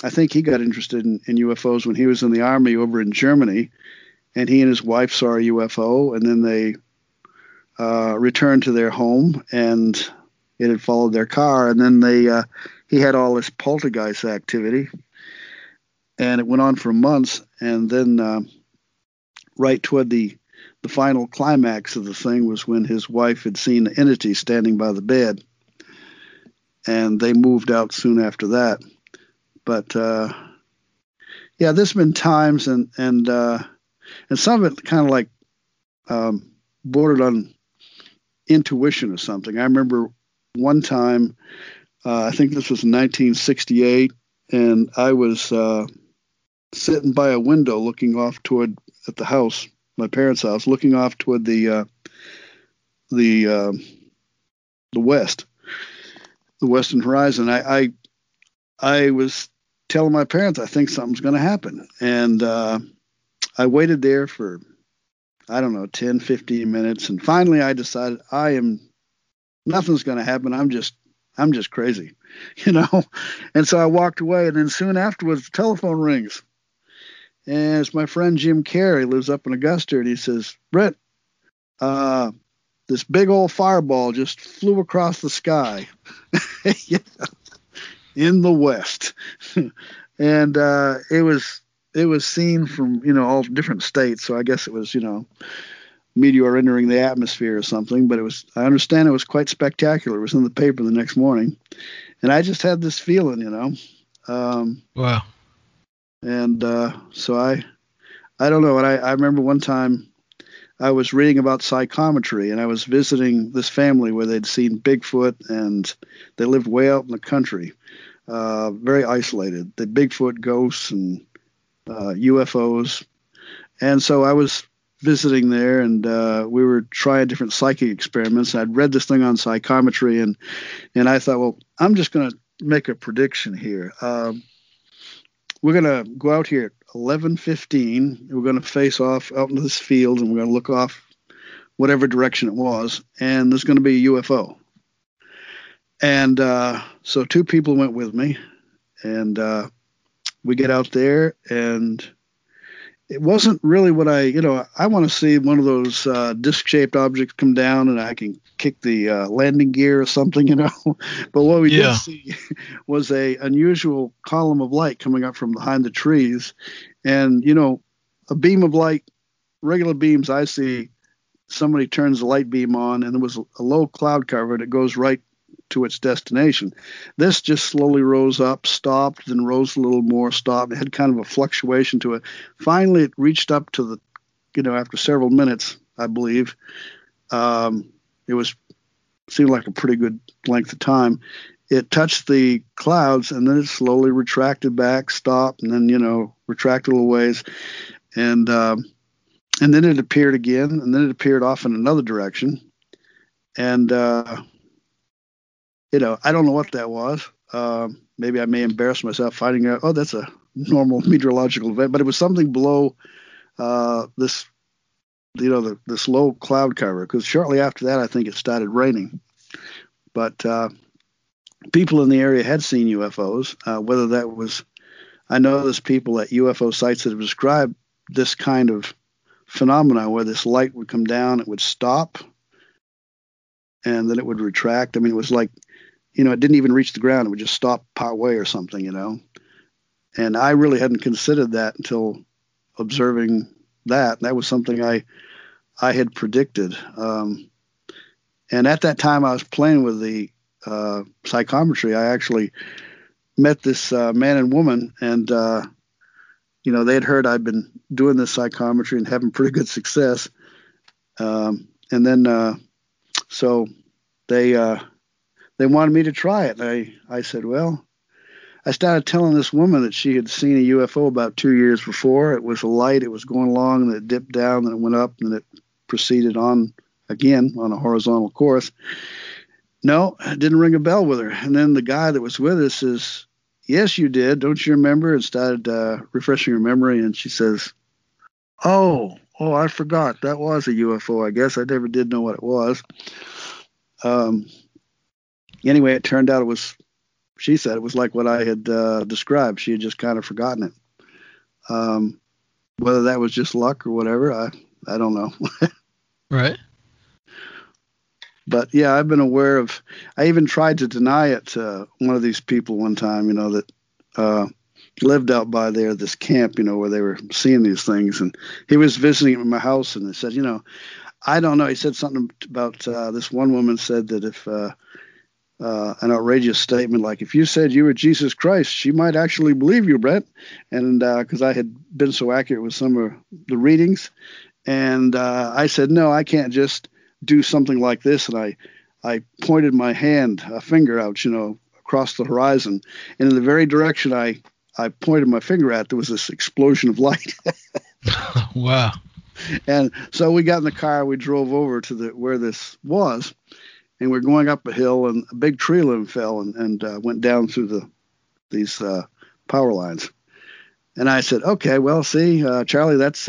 I think he got interested in, in UFOs when he was in the army over in Germany, and he and his wife saw a UFO, and then they uh, returned to their home and it had followed their car. And then they uh, he had all this poltergeist activity, and it went on for months. And then uh, right toward the the final climax of the thing was when his wife had seen the entity standing by the bed, and they moved out soon after that. But uh, yeah, there's been times and and uh, and some of it kind of like um, bordered on intuition or something. I remember one time, uh, I think this was 1968, and I was uh, sitting by a window looking off toward at the house, my parents' house, looking off toward the uh, the uh, the west, the western horizon. I, I I was telling my parents I think something's going to happen, and uh, I waited there for I don't know, 10, 15 minutes. And finally I decided I am, nothing's going to happen. I'm just, I'm just crazy, you know? And so I walked away. And then soon afterwards, the telephone rings. And it's my friend Jim Carey, lives up in Augusta. And he says, Brett, uh, this big old fireball just flew across the sky in the west. and uh, it was it was seen from you know all different states. So I guess it was you know meteor entering the atmosphere or something. But it was I understand it was quite spectacular. It was in the paper the next morning, and I just had this feeling, you know. Um, wow. And uh, so I I don't know. And I, I remember one time I was reading about psychometry, and I was visiting this family where they'd seen Bigfoot, and they lived way out in the country, uh, very isolated. The Bigfoot ghosts and uh, UFOs. And so I was visiting there and uh, we were trying different psychic experiments. I'd read this thing on psychometry and, and I thought, well, I'm just going to make a prediction here. Um, we're gonna go out here at 11:15. We're gonna face off out into this field, and we're gonna look off whatever direction it was, and there's gonna be a UFO. And uh, so two people went with me, and uh, we get out there, and it wasn't really what I, you know, I want to see one of those uh, disc-shaped objects come down, and I can kick the uh, landing gear or something, you know. but what we Yeah. did see was a unusual column of light coming up from behind the trees, and you know, a beam of light, regular beams I see, somebody turns the light beam on, and there was a low cloud cover that goes right to its destination. This just slowly rose up, stopped, then rose a little more, stopped. It had kind of a fluctuation to it. Finally, it reached up to the, you know, after several minutes, I believe. Um, it was seemed like a pretty good length of time. It touched the clouds and then it slowly retracted back, stopped, and then you know retracted a little ways, and um, and then it appeared again, and then it appeared off in another direction, and uh, you know I don't know what that was. Um, maybe I may embarrass myself finding out. Oh, that's a normal meteorological event, but it was something below uh, this, you know, the, this low cloud cover. Because shortly after that, I think it started raining. But uh, people in the area had seen UFOs. Uh, whether that was, I know there's people at UFO sites that have described this kind of phenomena where this light would come down, it would stop, and then it would retract. I mean, it was like, you know, it didn't even reach the ground; it would just stop partway or something, you know. And I really hadn't considered that until observing that. That was something I I had predicted. Um, and at that time, I was playing with the uh, psychometry. I actually met this uh, man and woman, and uh, you know they had heard I'd been doing this psychometry and having pretty good success. Um, and then uh, so they uh, they wanted me to try it. And I I said, well, I started telling this woman that she had seen a UFO about two years before. It was a light. It was going along, and it dipped down, and it went up, and it proceeded on again on a horizontal course. No, it didn't ring a bell with her. And then the guy that was with us says, "Yes, you did. Don't you remember?" And started uh, refreshing her memory, and she says, "Oh, oh, I forgot. That was a UFO. I guess I never did know what it was." Um. Anyway, it turned out it was. She said it was like what I had uh, described. She had just kind of forgotten it. Um, whether that was just luck or whatever, I I don't know. Right. but yeah, I've been aware of. I even tried to deny it to one of these people one time. You know that uh, lived out by there, this camp. You know where they were seeing these things, and he was visiting at my house, and he said, you know, I don't know. He said something about uh, this one woman said that if uh, uh, an outrageous statement like if you said you were Jesus Christ, she might actually believe you, Brett. And because I had been so accurate with some of the readings, and uh, I said, no, I can't just do something like this. And I, I pointed my hand, a finger out, you know, across the horizon. And in the very direction I, I pointed my finger at, there was this explosion of light. wow. and so we got in the car, we drove over to the where this was, and we're going up a hill, and a big tree limb fell and, and uh, went down through the these uh, power lines. And I said, okay, well, see, uh, Charlie, that's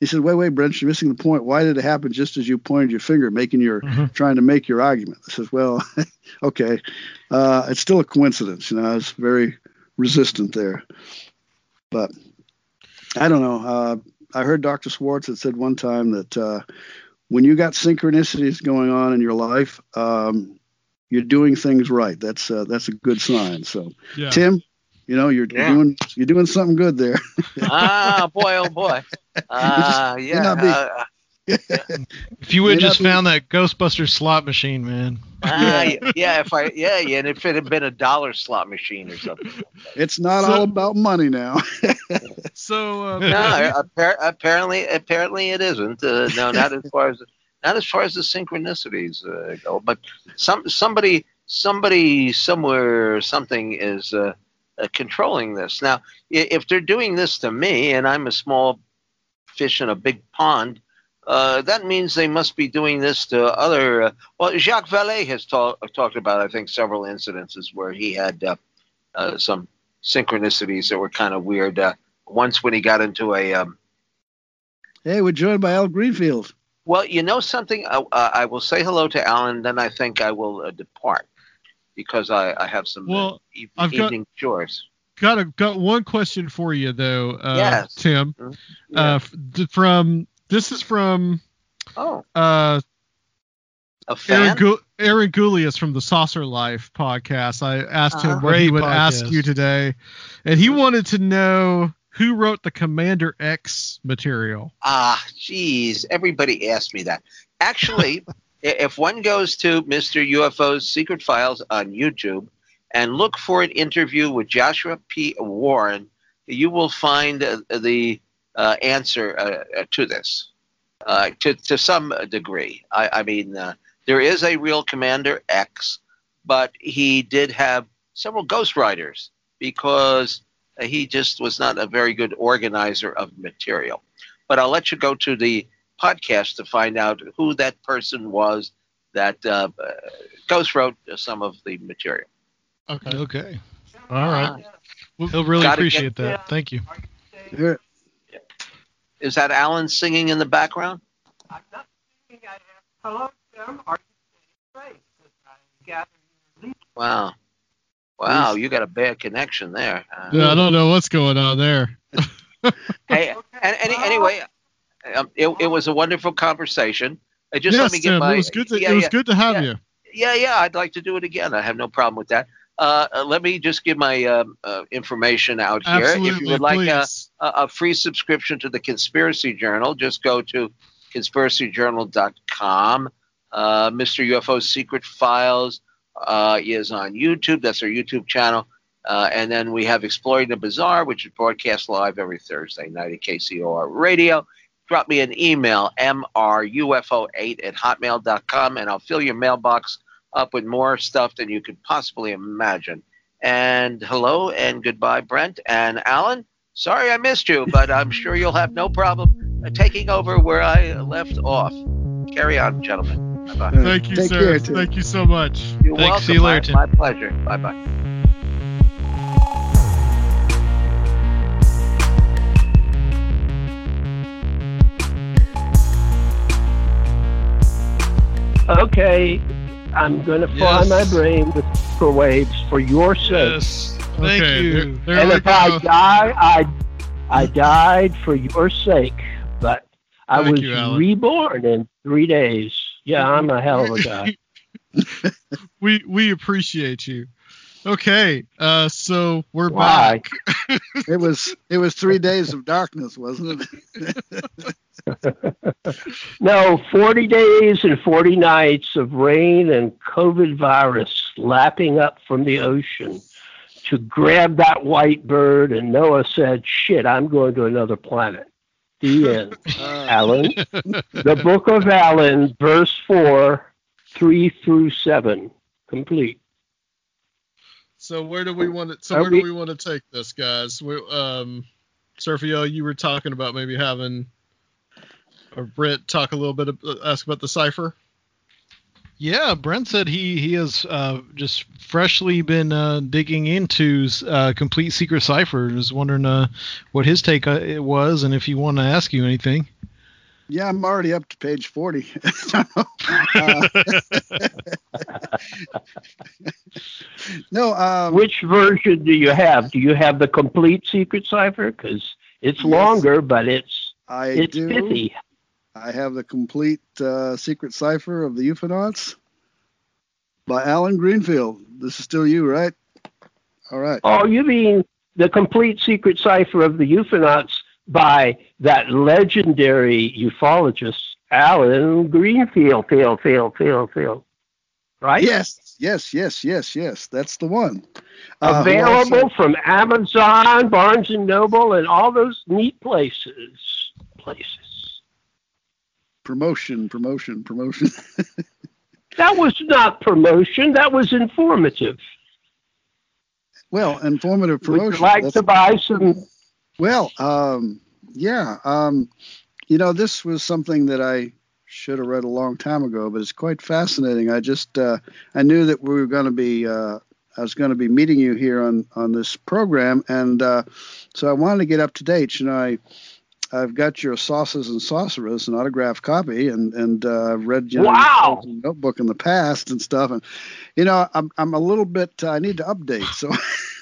He said, "Wait, wait, Brent, you're missing the point. Why did it happen just as you pointed your finger, making your Mm-hmm. trying to make your argument?" I says, "Well, okay, uh, it's still a coincidence. You know, I was very resistant there, but I don't know. Uh, I heard Dr. Schwarz had said one time that uh, when you got synchronicities going on in your life, um, you're doing things right. That's uh, that's a good sign. So, Yeah. Tim, you know, you're, Yeah. you're doing you're doing something good there." ah, boy, oh boy. Ah, May yeah. not be- uh, If you would have not just be- found that Ghostbuster slot machine, man. ah, yeah. yeah, if I, yeah, yeah, and if it had been a dollar slot machine or something. It's not So- all about money now. So uh, No, appar- apparently, apparently it isn't. Uh, no, not as far as not as far as the synchronicities uh, go. But some somebody somebody somewhere something is uh, uh, controlling this. Now, if they're doing this to me, and I'm a small fish in a big pond. Uh, that means they must be doing this to other. Uh, well, Jacques Vallée has ta- talked about, I think, several incidences where he had uh, uh, some synchronicities that were kind of weird. Uh, once when he got into a um, hey, we're joined by Al Greenfield. well, you know something. I, I will say hello to Allan, then I think I will uh, depart because I, I have some uh, Well, eve- I've got- evening chores. Got a, got one question for you though, uh, Yes. Tim. Yeah. Uh, f- d- from this is from oh, uh, a fan. Aaron, Gu- Aaron Gulyas from the Saucer Life podcast. I asked him Uh-huh. what he Great would ask you today, and he wanted to know who wrote the Commander X material. Ah, geez, everybody asked me that. Actually, if one goes to Mr. UFO's Secret Files on YouTube and look for an interview with Joshua P. Warren, you will find uh, the uh, answer uh, uh, to this uh, to, to some degree. I, I mean, uh, there is a real Commander X, but he did have several ghostwriters because he just was not a very good organizer of material but I'll let you go to the podcast to find out who that person was that uh, some of the material. Okay. Okay. All right. He'll really Gotta appreciate get- that. Thank you. Here, Is that Allan singing in the background? Hello, Tim. Are you safe? I gather you're Wow. Wow, you got a bad connection there. Uh, Yeah, I don't know what's going on there. Hey, and, any, anyway, um, it, it was a wonderful conversation. Uh, just yes, let me get Tim. my. it was good to yeah, it was yeah. good to have Yeah. you. Yeah, yeah, I'd like to do it again. I have no problem with that. Uh, uh, let me just give my um, uh, information out here. Absolutely, if you would like uh, a, a free subscription to the Conspiracy Journal, just go to conspiracyjournal.com. Uh, Mr. UFO's Secret Files uh, is on YouTube. That's our YouTube channel. Uh, and then we have Exploring the Bizarre, which is broadcast live every Thursday night at KCOR Radio. Drop me an email, mrufo8 at hotmail.com, and I'll fill your mailbox up with more stuff than you could possibly imagine. And hello and goodbye, Brent and Allan. Sorry I missed you, but I'm sure you'll have no problem uh, taking over where I left off. Carry on, gentlemen. Bye-bye. Thank you, take sir. care, Thank you so much. You're Thanks. welcome. See you later, my, my pleasure. Bye-bye. Okay, I'm going to fry Yes. my brain with microwaves for your sake. Yes. Thank okay, you. There, there and we if I die, I I died for your sake, but I Thank was you, reborn in three days. Yeah, I'm a hell of a guy. we we appreciate you. Okay, uh, so we're Why? back. It was it was three days of darkness, wasn't it? No, 40 days and 40 nights of rain and COVID virus lapping up from the ocean to grab that white bird. And Noah said, Shit, I'm going to another planet. The end. Allan, the book of Allan, verse 4, 3 through 7, complete. So where do we want to? So Are where we- do we want to take this, guys? We, um, Seriah, you were talking about maybe having, or Britt talk a little bit, of, ask about the cipher. Yeah, Brent said he he has uh, just freshly been uh, digging into uh, complete secret cipher. and was wondering uh, what his take uh, it was and if he wanted to ask you anything. Yeah, I'm already up to page 40. Uh, no, um, Which version do you have? Do you have the complete secret cipher? Because it's Yes. longer, but it's I it's do. pithy. I have the complete uh, secret cipher of the UFOnauts by Allan Greenfield. This is still you, right? All right. Oh, you mean the complete secret cipher of the UFOnauts by that legendary ufologist, Allan Greenfield, field, field, field, field. Right? Yes, yes, yes, yes, yes. That's the one. Uh, Available from Amazon, Barnes and Noble, and all those neat places. Places. Promotion, promotion, promotion. That was not promotion. That was informative. well, informative Would promotion. you like That's- to buy some? Well, um, yeah. Um, you know, this was something that I should have read a long time ago, but it's quite fascinating. I just uh, I knew that we were going to be uh, I was going to be meeting you here on on this program, and uh, so I wanted to get up to date. You know, I I've got your Saucers and Sorcerers, an autographed copy, and and uh, I've read you know, Wow. your notebook in the past and stuff, and you know I'm I'm a little bit uh, I need to update, so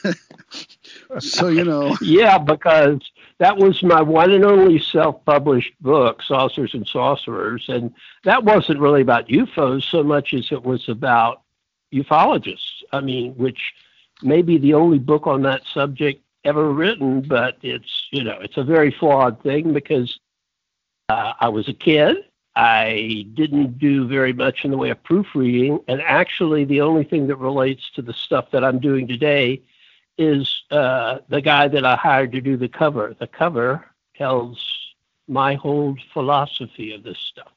so you know. Yeah, because that was my one and only self-published book, Saucers and Sorcerers, and that wasn't really about UFOs so much as it was about ufologists. I mean, which may be the only book on that subject ever written, but it's you know it's a very flawed thing because uh, I was a kid. I didn't do very much in the way of proofreading, and actually, the only thing that relates to the stuff that I'm doing today is uh, the guy that I hired to do the cover. The cover tells my whole philosophy of this stuff.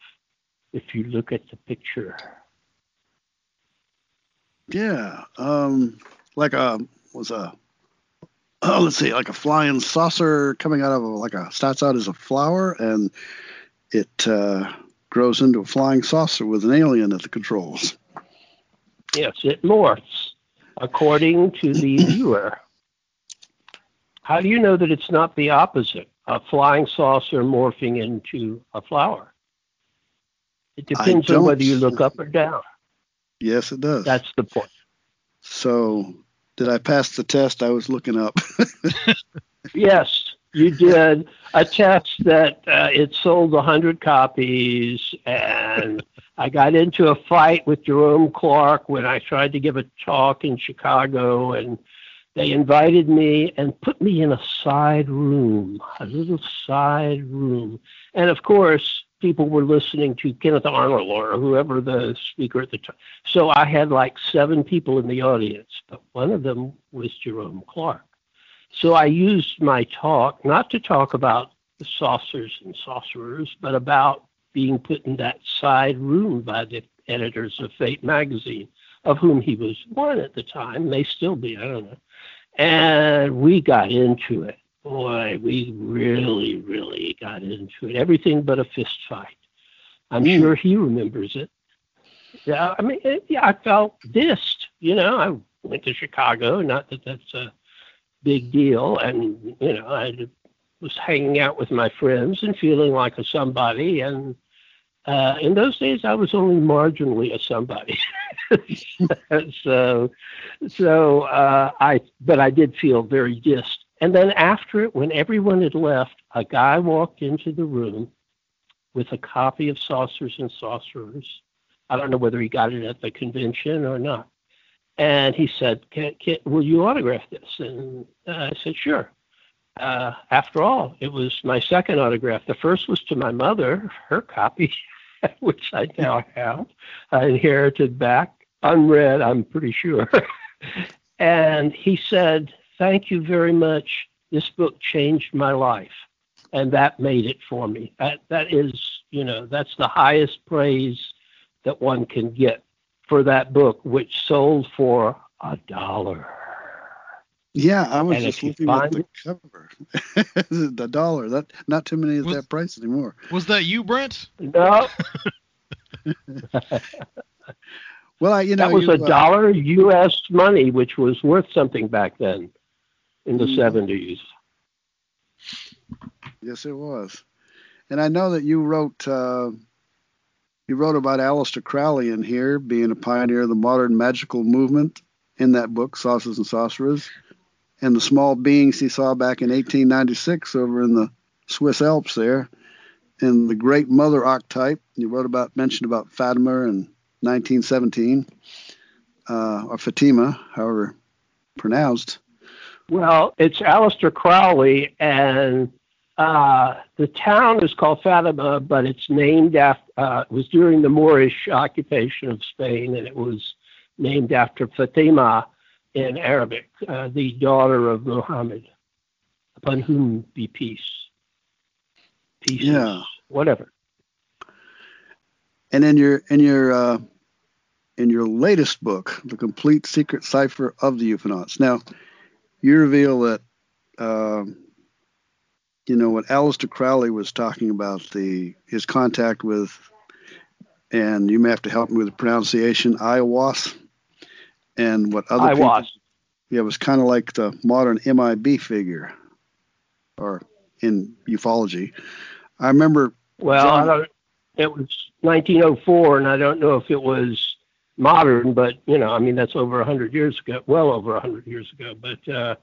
If you look at the picture, Yeah, um, like a was a oh, let's see, like a flying saucer coming out of a, like a starts out as a flower and it uh, grows into a flying saucer with an alien at the controls. yes, it morphs according to the viewer. How do you know that it's not the opposite? A flying saucer morphing into a flower. It depends on whether you look up or down. Yes, it does. That's the point. so, did I pass the test? I was looking up. Yes, you did a test that uh, it sold 100 copies, and I got into a fight with Jerome Clark when I tried to give a talk in Chicago, and they invited me and put me in a side room, a little side room. And of course, people were listening to Kenneth Arnold or whoever the speaker at the time. So I had like seven people in the audience, but one of them was Jerome Clark. So I used my talk not to talk about the saucers and sorcerers, but about being put in that side room by the editors of Fate magazine, of whom he was one at the time, may still be, I don't know. And we got into it. Boy, we really, really got into it. Everything but a fist fight. I'm Mm. sure he remembers it. Yeah, I mean, it, yeah, I felt dissed. You know, I went to Chicago. Not that that's a big deal, and you know, I was hanging out with my friends and feeling like a somebody. And uh, in those days, I was only marginally a somebody. so, so uh, I, but I did feel very dissed. And then after it, when everyone had left, a guy walked into the room with a copy of Saucers and Sorcerers I don't know whether he got it at the convention or not. And he said, can, can, "Will you autograph this?" And I said, "Sure." Uh, after all, it was my second autograph. The first was to my mother, her copy, which I now have. I inherited back, unread, I'm pretty sure. and he said, Thank you very much. This book changed my life. And that made it for me. That, that is, you know, that's the highest praise that one can get for that book, which sold for a dollar. Yeah, I was and just looking at the cover. the dollar. That not too many at was, that price anymore. Was that you, Brent? No. well, I, you know, that was you, a uh, dollar U.S. money, which was worth something back then in the mm. seventies. Yes, it was. And I know that you wrote uh, you wrote about Aleister Crowley in here, being a pioneer of the modern magical movement in that book, Saucers and Sorcerers and the small beings he saw back in 1896 over in the Swiss Alps there, and the Great Mother archetype. You wrote about, mentioned about Fatima in 1917, uh, or Fatima, however pronounced. Well, it's Aleister Crowley, and uh, the town is called Fatima, but it's named after. Uh, it was during the Moorish occupation of Spain, and it was named after Fatima, in Arabic, uh, the daughter of Muhammad, upon whom be peace. Peace, yeah. whatever. And in your in your uh, in your latest book, the complete secret cipher of the UFOnauts. Now, you reveal that um, you know what Aleister Crowley was talking about the his contact with, and you may have to help me with the pronunciation. Aiwass and what other I people, was. Yeah, it was kind of like the modern MIB figure, or in ufology. I remember. Well, John, I don't, it was 1904, and I don't know if it was modern, but you know, I mean, that's over a 100 years ago, well over a 100 years ago. But uh,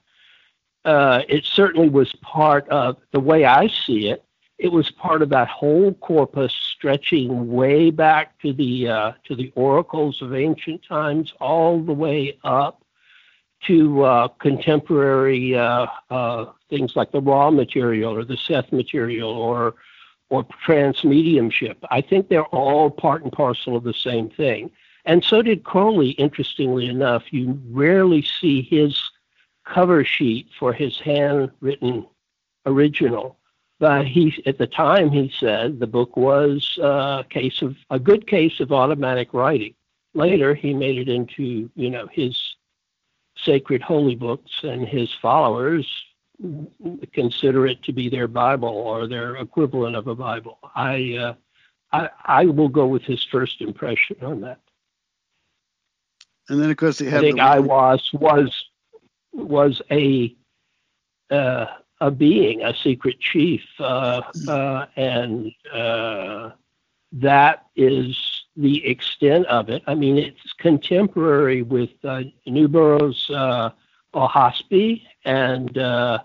uh, it certainly was part of the way I see it it was part of that whole corpus stretching way back to the uh, to the oracles of ancient times, all the way up to uh, contemporary uh, uh things like the Ra material or the Seth material or or transmediumship. I think they're all part and parcel of the same thing. And so did Crowley. Interestingly enough, you rarely see his cover sheet for his handwritten original but he, at the time, he said the book was a case of a good case of automatic writing. Later, he made it into, you know, his sacred holy books, and his followers consider it to be their Bible or their equivalent of a Bible. I, uh, I, I will go with his first impression on that. And then, of course, he had. I think Aiwass was was a uh, a being, a secret chief, uh, uh, and uh, that is the extent of it. I mean, it's contemporary with uh, Newbrough's uh, Oahspe and uh,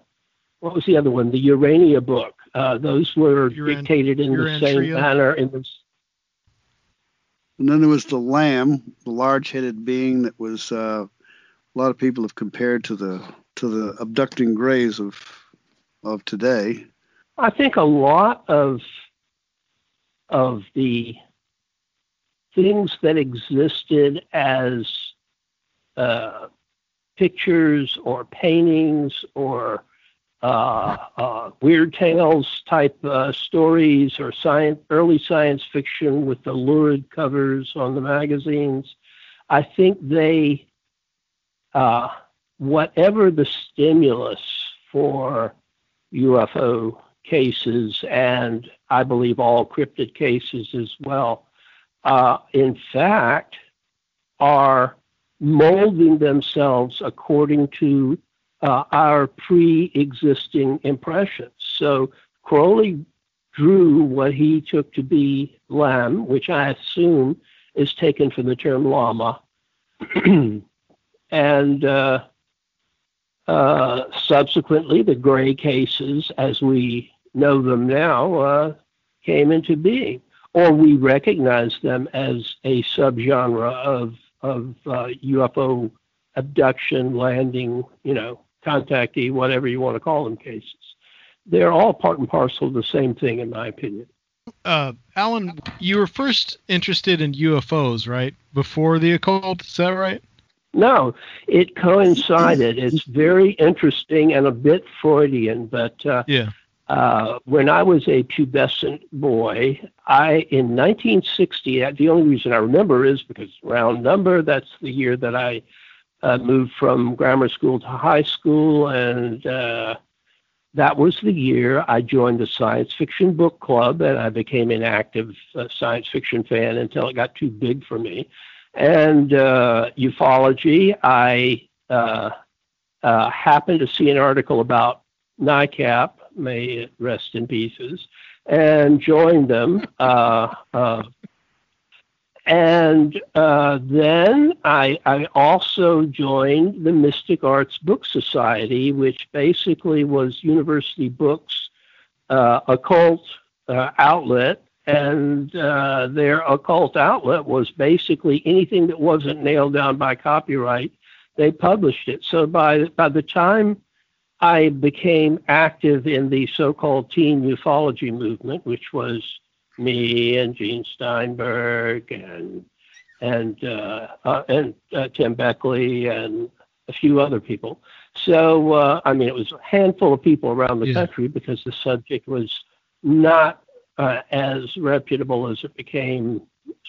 what was the other one? The Urantia book. Uh, those were Uran- dictated in the same manner. In this. And then there was the Lam, the large-headed being that was a lot of people have compared to the to the abducting grays of of today? I think a lot of of the things that existed as uh, pictures or paintings or uh, uh, weird tales type uh, stories or science, early science fiction with the lurid covers on the magazines. I think they, uh, whatever the stimulus for UFO cases and I believe all cryptid cases as well, uh, in fact, are molding themselves according to uh, our pre existing impressions. So Crowley drew what he took to be Lam, which I assume is taken from the term lama. and uh, uh, subsequently, the gray cases, as we know them now, uh, came into being. or we recognize them as a subgenre of of uh, UFO abduction, landing, you know, contactee, whatever you want to call them cases. They're all part and parcel of the same thing, in my opinion. Uh, Allan, you were first interested in UFOs, right? Before the occult, is that right? No, it coincided. it's very interesting and a bit Freudian, but uh, yeah. Uh, when I was a pubescent boy, I in 1960. Uh, the only reason I remember is because round number. That's the year that I uh, moved from grammar school to high school, and uh, that was the year I joined the science fiction book club, and I became an active uh, science fiction fan until it got too big for me. And uh, ufology, I uh, uh, happened to see an article about NICAP, may it rest in pieces, and joined them and uh, then I, I, also joined the Mystic Arts Book Society, which basically was university books, uh, occult uh, outlet. And uh, their occult outlet was basically anything that wasn't nailed down by copyright, they published it. So by, by the time I became active in the so called teen ufology movement, which was me and Gene Steinberg and and uh, uh, and uh, Tim Beckley and a few other people. So uh, I mean, it was a handful of people around the yeah. country because the subject was not uh, as reputable as it became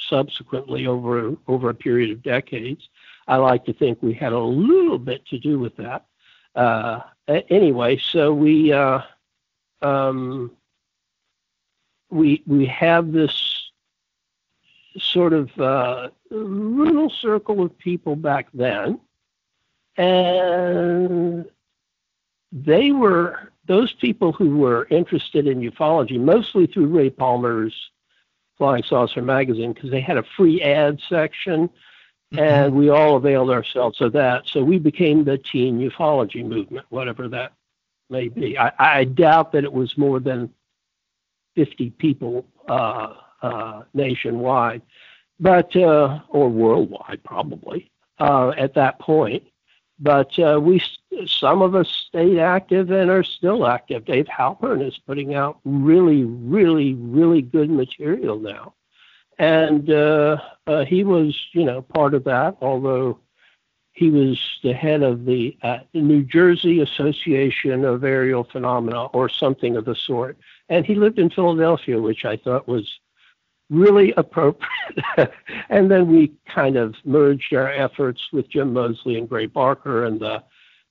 subsequently over over a period of decades. I like to think we had a little bit to do with that. Uh, anyway, so we um, we we have this sort of uh, little circle of people back then, and they were those people who were interested in ufology mostly through Ray Palmer's Flying Saucer magazine because they had a free ad section. Mm-hmm. And we all availed ourselves of that. So we became the teen ufology movement, whatever that may be. I, I doubt that it was more than 50 people uh, uh, nationwide, but uh, or worldwide probably uh, at that point. But uh, we, some of us stayed active and are still active. Dave Halpern is putting out really, really, really good material now, and he was, you know, part of that. Although he was the head of the uh, New Jersey Association of Aerial Phenomena or something of the sort. And he lived in Philadelphia, which I thought was really appropriate. and then we kind of merged our efforts with Jim Moseley and Gray Barker and the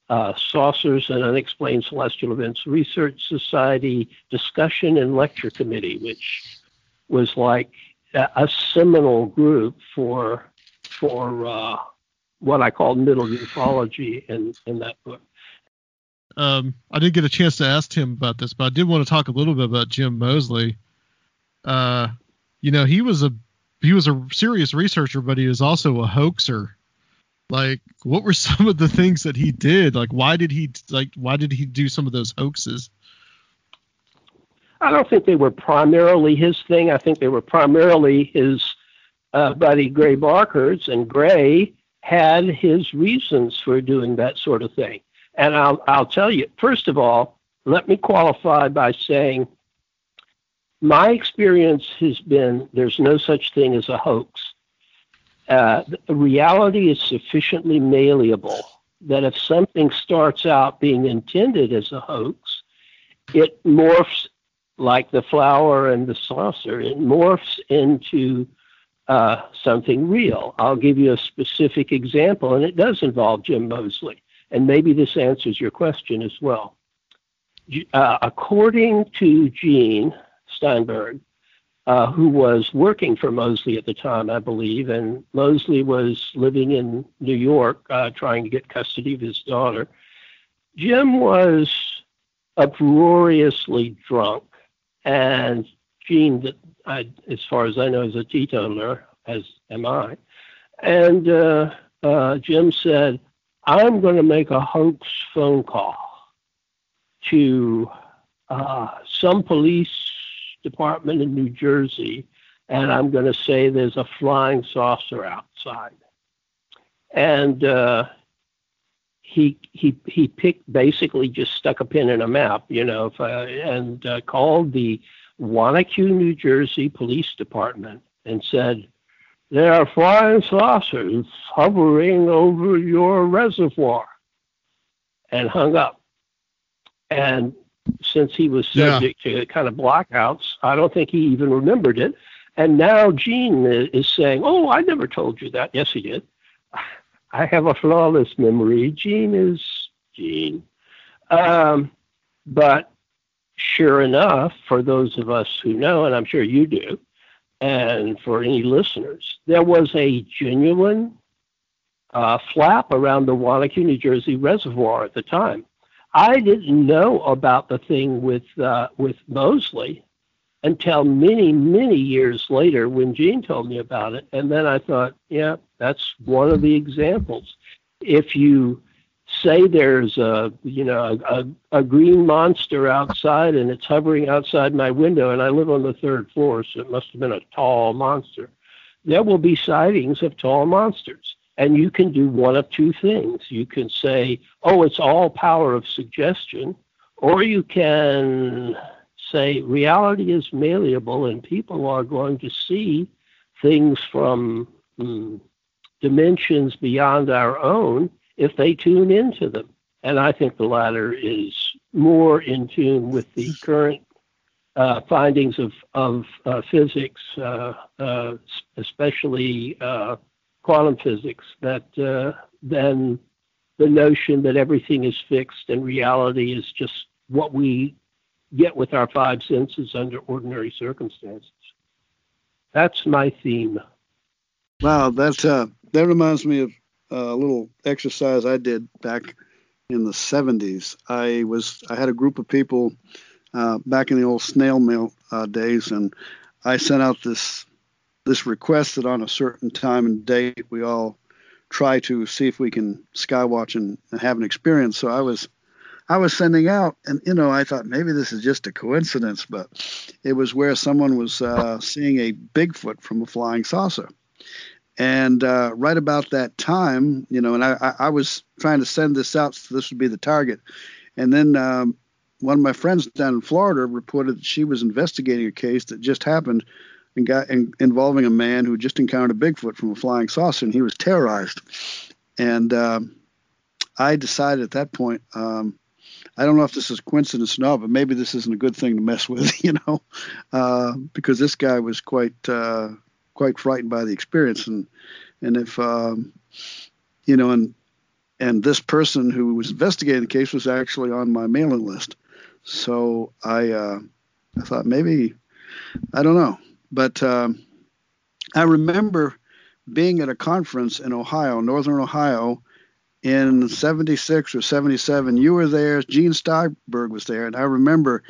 uh, Saucers and Unexplained Celestial Events Research Society Discussion and Lecture Committee, which was like a, a seminal group for for uh, what I call middle ufology in, in that book. Um, I didn't get a chance to ask him about this, but I did want to talk a little bit about Jim Moseley. Uh, you know, he was a he was a serious researcher, but he was also a hoaxer. Like, what were some of the things that he did? Like, why did he like why did he do some of those hoaxes? I don't think they were primarily his thing. I think they were primarily his uh, buddy Gray Barker's, and Gray had his reasons for doing that sort of thing. And I'll, I'll tell you, first of all, let me qualify by saying my experience has been there's no such thing as a hoax. Uh, reality is sufficiently malleable that if something starts out being intended as a hoax, it morphs like the flower and the saucer, it morphs into uh, something real. I'll give you a specific example, and it does involve Jim Moseley, and maybe this answers your question as well. Uh, according to Gene Steinberg, uh, who was working for Moseley at the time, I believe, and Moseley was living in New York uh, trying to get custody of his daughter. Jim was uproariously drunk, and Gene I, as far as I know, is a teetotaler, as am I. And uh, uh, Jim said, I'm going to make a hoax phone call to uh, some police department in New Jersey and I'm going to say there's a flying saucer outside. And uh, he he he picked basically just stuck a pin in a map, you know, uh, and uh, called the Wanaque, New Jersey Police Department and said, "There are flying saucers hovering over your reservoir," and hung up. And since he was subject yeah. to kind of blackouts, I don't think he even remembered it. And now Gene is saying, "Oh, I never told you that." Yes, he did. I have a flawless memory. Gene is Gene. Um, but sure enough, for those of us who know, and I'm sure you do, and for any listeners, there was a genuine uh, flap around the Wanaque, New Jersey reservoir at the time. I didn't know about the thing with uh, with Moseley until many, many years later when Gene told me about it. And then I thought, yeah, that's one of the examples. If you say there's a, you know, a, a green monster outside and it's hovering outside my window and I live on the third floor, so it must have been a tall monster, there will be sightings of tall monsters. And you can do one of two things. You can say, oh, it's all power of suggestion, or you can say reality is malleable and people are going to see things from mm, dimensions beyond our own if they tune into them. And I think the latter is more in tune with the current uh, findings of, of uh, physics, uh, uh especially uh, quantum physics, that uh, than the notion that everything is fixed and reality is just what we get with our five senses under ordinary circumstances. That's my theme. Wow, that uh, that reminds me of a little exercise I did back in the 70s. I was I had a group of people uh, back in the old snail mail uh, days, and I sent out this this request that on a certain time and date we all try to see if we can skywatch and, and have an experience. So I was I was sending out, and you know, I thought maybe this is just a coincidence, but it was where someone was uh, seeing a Bigfoot from a flying saucer. And uh, right about that time, you know, and I, I, was trying to send this out, so this would be the target. And then um, one of my friends down in Florida reported that she was investigating a case that just happened and got in, involving a man who just encountered a Bigfoot from a flying saucer, and he was terrorized. And um, I decided at that point um, I don't know if this is coincidence or not, but maybe this isn't a good thing to mess with, you know, uh, because this guy was quite uh, quite frightened by the experience, and and if um, you know, and and this person who was investigating the case was actually on my mailing list, so I uh, I thought maybe I don't know, but um, I remember being at a conference in Ohio, Northern Ohio, in 76 or 77. You were there. Gene Steinberg was there. And I remember,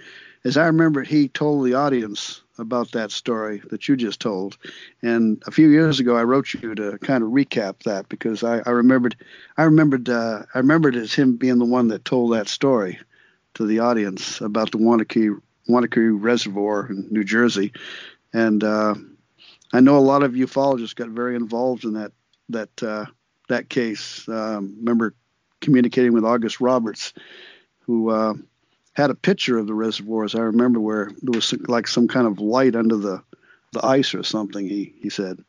as I remember, he told the audience about that story that you just told. And a few years ago, I wrote you to kind of recap that because I, I remembered, I remembered, uh, I remembered as him being the one that told that story to the audience about the Wanaque, Wanaque Reservoir in New Jersey. And uh, I know a lot of ufologists got very involved in that that uh, that case. Um, remember communicating with August Roberts, who uh, had a picture of the reservoirs. I remember where there was like some kind of light under the the ice or something. He he said.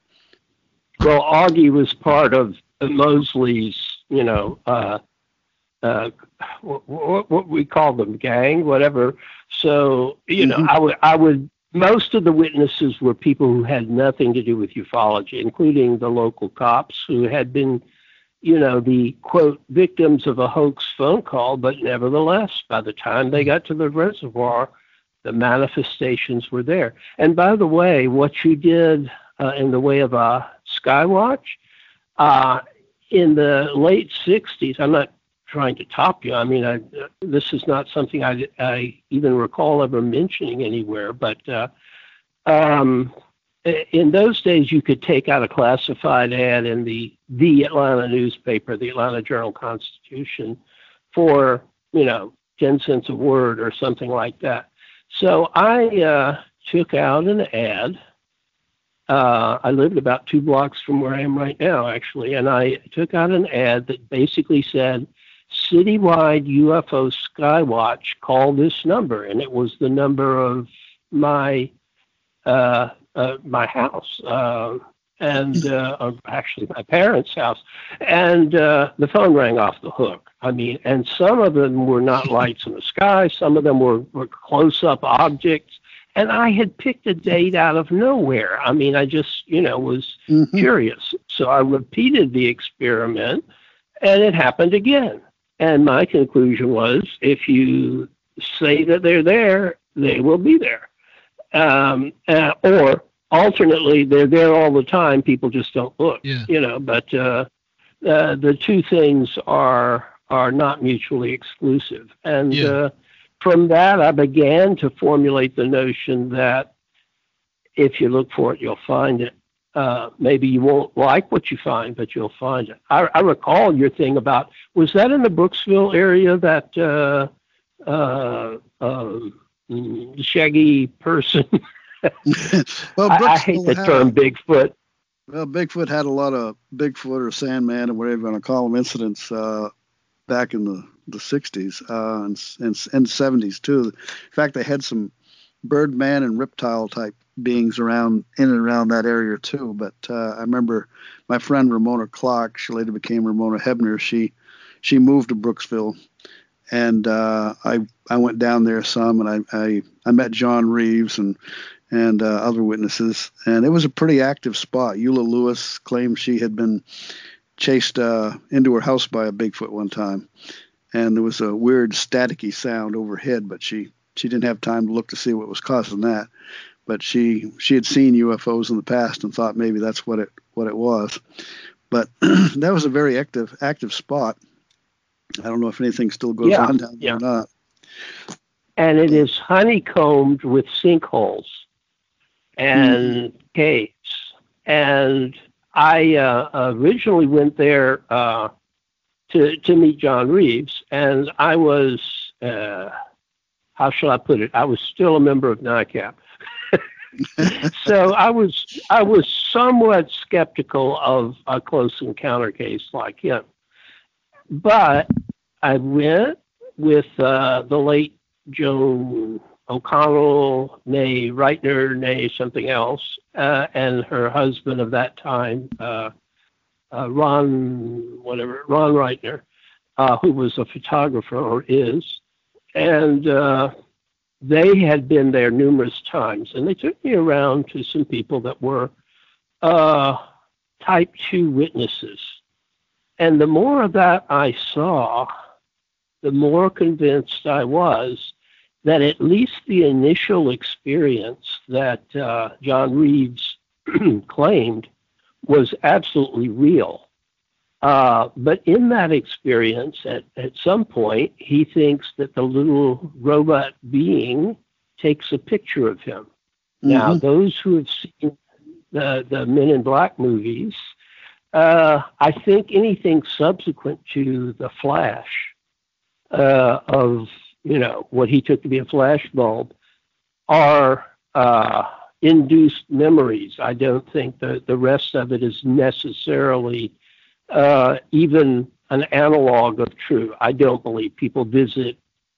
Well, Augie was part of Moseley's, you know, uh, uh, what, what, we call them, gang, whatever. So, you mm-hmm. know, I would I would most of the witnesses were people who had nothing to do with ufology, including the local cops who had been, you know, the quote, victims of a hoax phone call, but nevertheless, by the time they got to the reservoir, the manifestations were there. And by the way, what you did uh, in the way of a skywatch, uh, in the late 60s, I'm not trying to top you. I mean, I, this is not something I, I even recall ever mentioning anywhere, but uh, um, in those days, you could take out a classified ad in the the Atlanta newspaper, the Atlanta Journal Constitution, for you know ten cents a word or something like that. So I uh, took out an ad uh, I lived about two blocks from where I am right now, actually, and I took out an ad that basically said, "Citywide UFO Skywatch, call this number," and it was the number of my uh, uh, my house. Uh, and uh, actually my parents' house, and uh, the phone rang off the hook. I mean, and some of them were not lights in the sky, some of them were, were close up objects. And I had picked a date out of nowhere. I mean, I just, you know, was mm-hmm. curious. So I repeated the experiment, and it happened again. And my conclusion was if you say that they're there, they will be there. Um, uh, or alternately, they're there all the time. People just don't look. Yeah. You know, but uh, uh, the two things are are not mutually exclusive. And yeah. uh, from that, I began to formulate the notion that if you look for it, you'll find it. Uh, maybe you won't like what you find, but you'll find it. I, I recall your thing about was that in the Brooksville area that uh, uh, um, shaggy person well, I, I, hate the term Bigfoot. Well, Bigfoot had a lot of Bigfoot or Sandman or whatever you want to call them incidents uh, back in the the 60s uh, and, and, and 70s too. In fact, they had some Birdman and reptile type beings around in and around that area too. But uh, I remember my friend Ramona Clark. She later became Ramona Hebner. She she moved to Brooksville, and uh, I I went down there some, and I, I I met John Reeves and and uh, other witnesses. And it was a pretty active spot. Eula Lewis claimed she had been chased uh, into her house by a Bigfoot one time, and there was a weird staticky sound overhead, but she she didn't have time to look to see what was causing that. But she she had seen UFOs in the past and thought maybe that's what it what it was. But that was a very active active spot. I don't know if anything still goes yeah, on down there yeah. or not. And it is honeycombed with sinkholes and mm-hmm. caves. And I uh, originally went there uh, to to meet John Reeves, and I was uh, how shall I put it? I was still a member of NICAP. so I was I was somewhat skeptical of a close encounter case like him, but I went with uh, the late Joan O'Connell, nay Whritenour, nay something else, uh, and her husband of that time, uh, uh, Ron, whatever, Ron Whritenour, uh, who was a photographer or is, and uh, they had been there numerous times, and they took me around to some people that were type two witnesses, and the more of that I saw, the more convinced I was that at least the initial experience that uh, John Reeves claimed was absolutely real. Uh, but in that experience, at, at some point, he thinks that the little robot being takes a picture of him. Mm-hmm. Now, those who have seen the, the Men in Black movies, uh, I think anything subsequent to The Flash uh, of you know, what he took to be a flashbulb, are uh, induced memories. I don't think that the rest of it is necessarily uh, even an analog of true. I don't believe people visit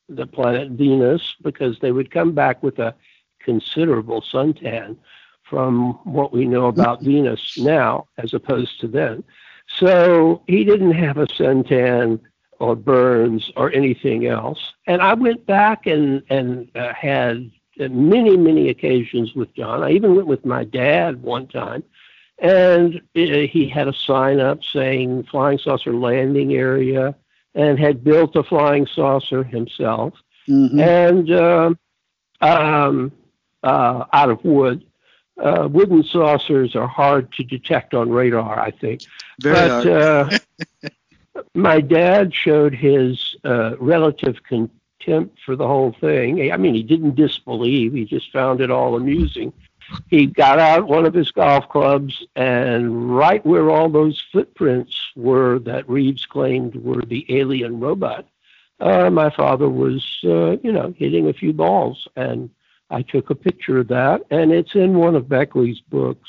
the planet Venus because they would come back with a considerable suntan from what we know about Venus now as opposed to then. So he didn't have a suntan or burns or anything else. And I went back and and uh, had many many occasions with John. I even went with my dad one time, and uh, he had a sign up saying "Flying Saucer Landing Area," and had built a flying saucer himself, mm-hmm. and uh, um, uh, out of wood. Uh, wooden saucers are hard to detect on radar, I think. Very but, uh, my dad showed his uh, relative contempt for the whole thing. I mean, he didn't disbelieve, he just found it all amusing. He got out one of his golf clubs, and right where all those footprints were that Reeves claimed were the alien robot, uh, my father was, uh, you know, hitting a few balls. And I took a picture of that, and it's in one of Beckley's books.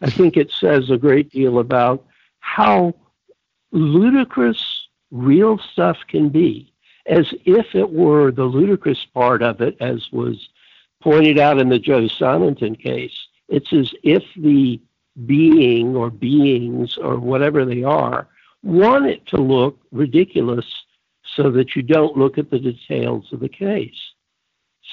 I think it says a great deal about how ludicrous real stuff can be, as if it were the ludicrous part of it, as was pointed out in the Joe Simonton case. It's as if the being or beings or whatever they are want it to look ridiculous so that you don't look at the details of the case.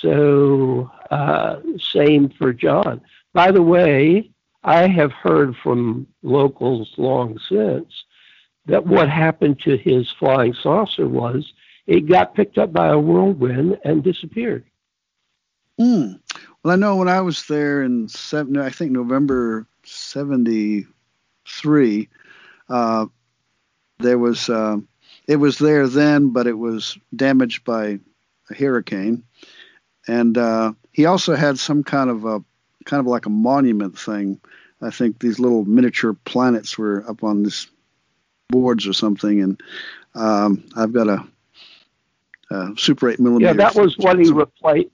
So, uh, same for John. By the way, I have heard from locals long since that what happened to his flying saucer was it got picked up by a whirlwind and disappeared. Hmm. Well, I know when I was there in seven, I think November '73, uh, there was uh, it was there then, but it was damaged by a hurricane, and uh, he also had some kind of a kind of like a monument thing. I think these little miniature planets were up on this boards or something, and um, I've got a, a, Super 8 millimeter. Yeah, that was what he replaced.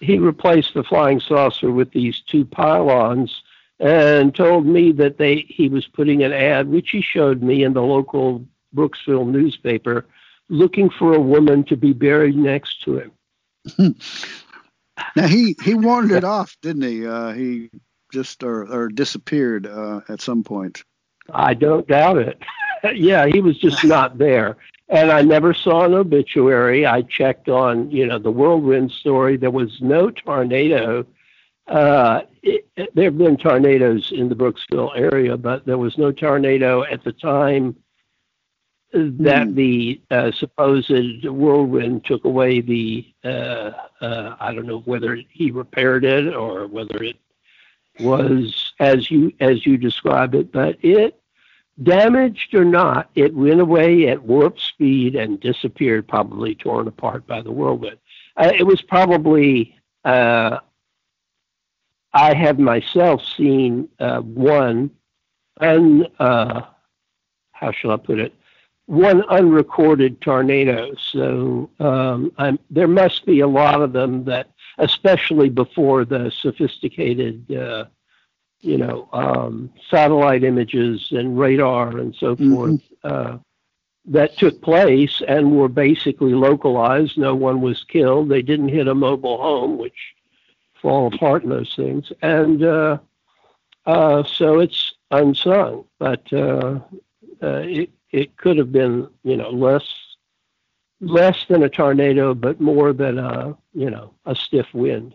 He replaced the flying saucer with these two pylons, and told me that they he was putting an ad, which he showed me in the local Brooksville newspaper, looking for a woman to be buried next to him. now he he wandered off, didn't he? Uh, he just or, or disappeared uh, at some point. I don't doubt it. yeah, he was just not there. And I never saw an obituary. I checked on, you know, the whirlwind story. There was no tornado. Uh, it, it, there have been tornadoes in the Brooksville area, but there was no tornado at the time that mm. the uh, supposed whirlwind took away the uh, uh, I don't know whether he repaired it or whether it was as you as you describe it, but it damaged or not, it went away at warp speed and disappeared, probably torn apart by the whirlwind. Uh, it was probably uh, I have myself seen uh, one un how shall I put it one unrecorded tornado. So um, there must be a lot of them that, especially before the sophisticated, uh, you know, um, satellite images and radar and so mm-hmm. forth, uh, that took place and were basically localized. No one was killed. They didn't hit a mobile home, which fall apart in those things. And uh, uh so it's unsung, but uh, uh, it, it could have been, you know, less less than a tornado, but more than a, you know, a stiff wind.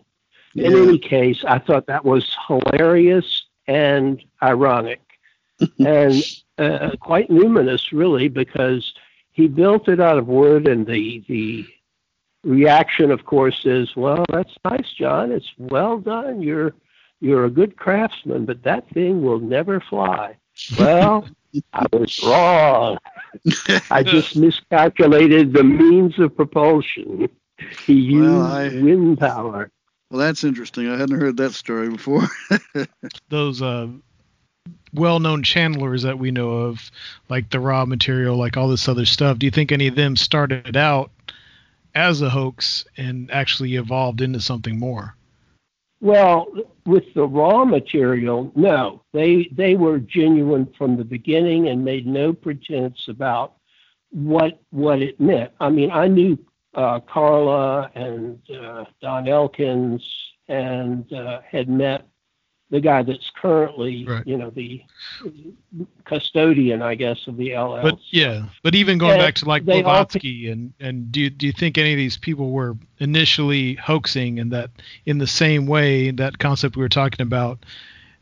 Yeah. In any case, I thought that was hilarious and ironic, and uh, quite numinous, really, because he built it out of wood, and the the reaction, of course, is, "Well, that's nice, John. It's well done. You're you're a good craftsman, but that thing will never fly." Well, I was wrong. I just miscalculated the means of propulsion. He used well, I, wind power. Well, that's interesting. I hadn't heard that story before. Those uh, well-known channelers that we know of, like the Ra material, like all this other stuff. Do you think any of them started out as a hoax and actually evolved into something more? Well, with the Ra material, no. They they were genuine from the beginning and made no pretense about what what it meant. I mean, I knew uh, Carla and uh, Don Elkins and uh, had met the guy that's currently, right. you know, the custodian, I guess, of the LL. But yeah, but even going and back to like Blavatsky, and and do you, do you think any of these people were initially hoaxing, and that in the same way that concept we were talking about,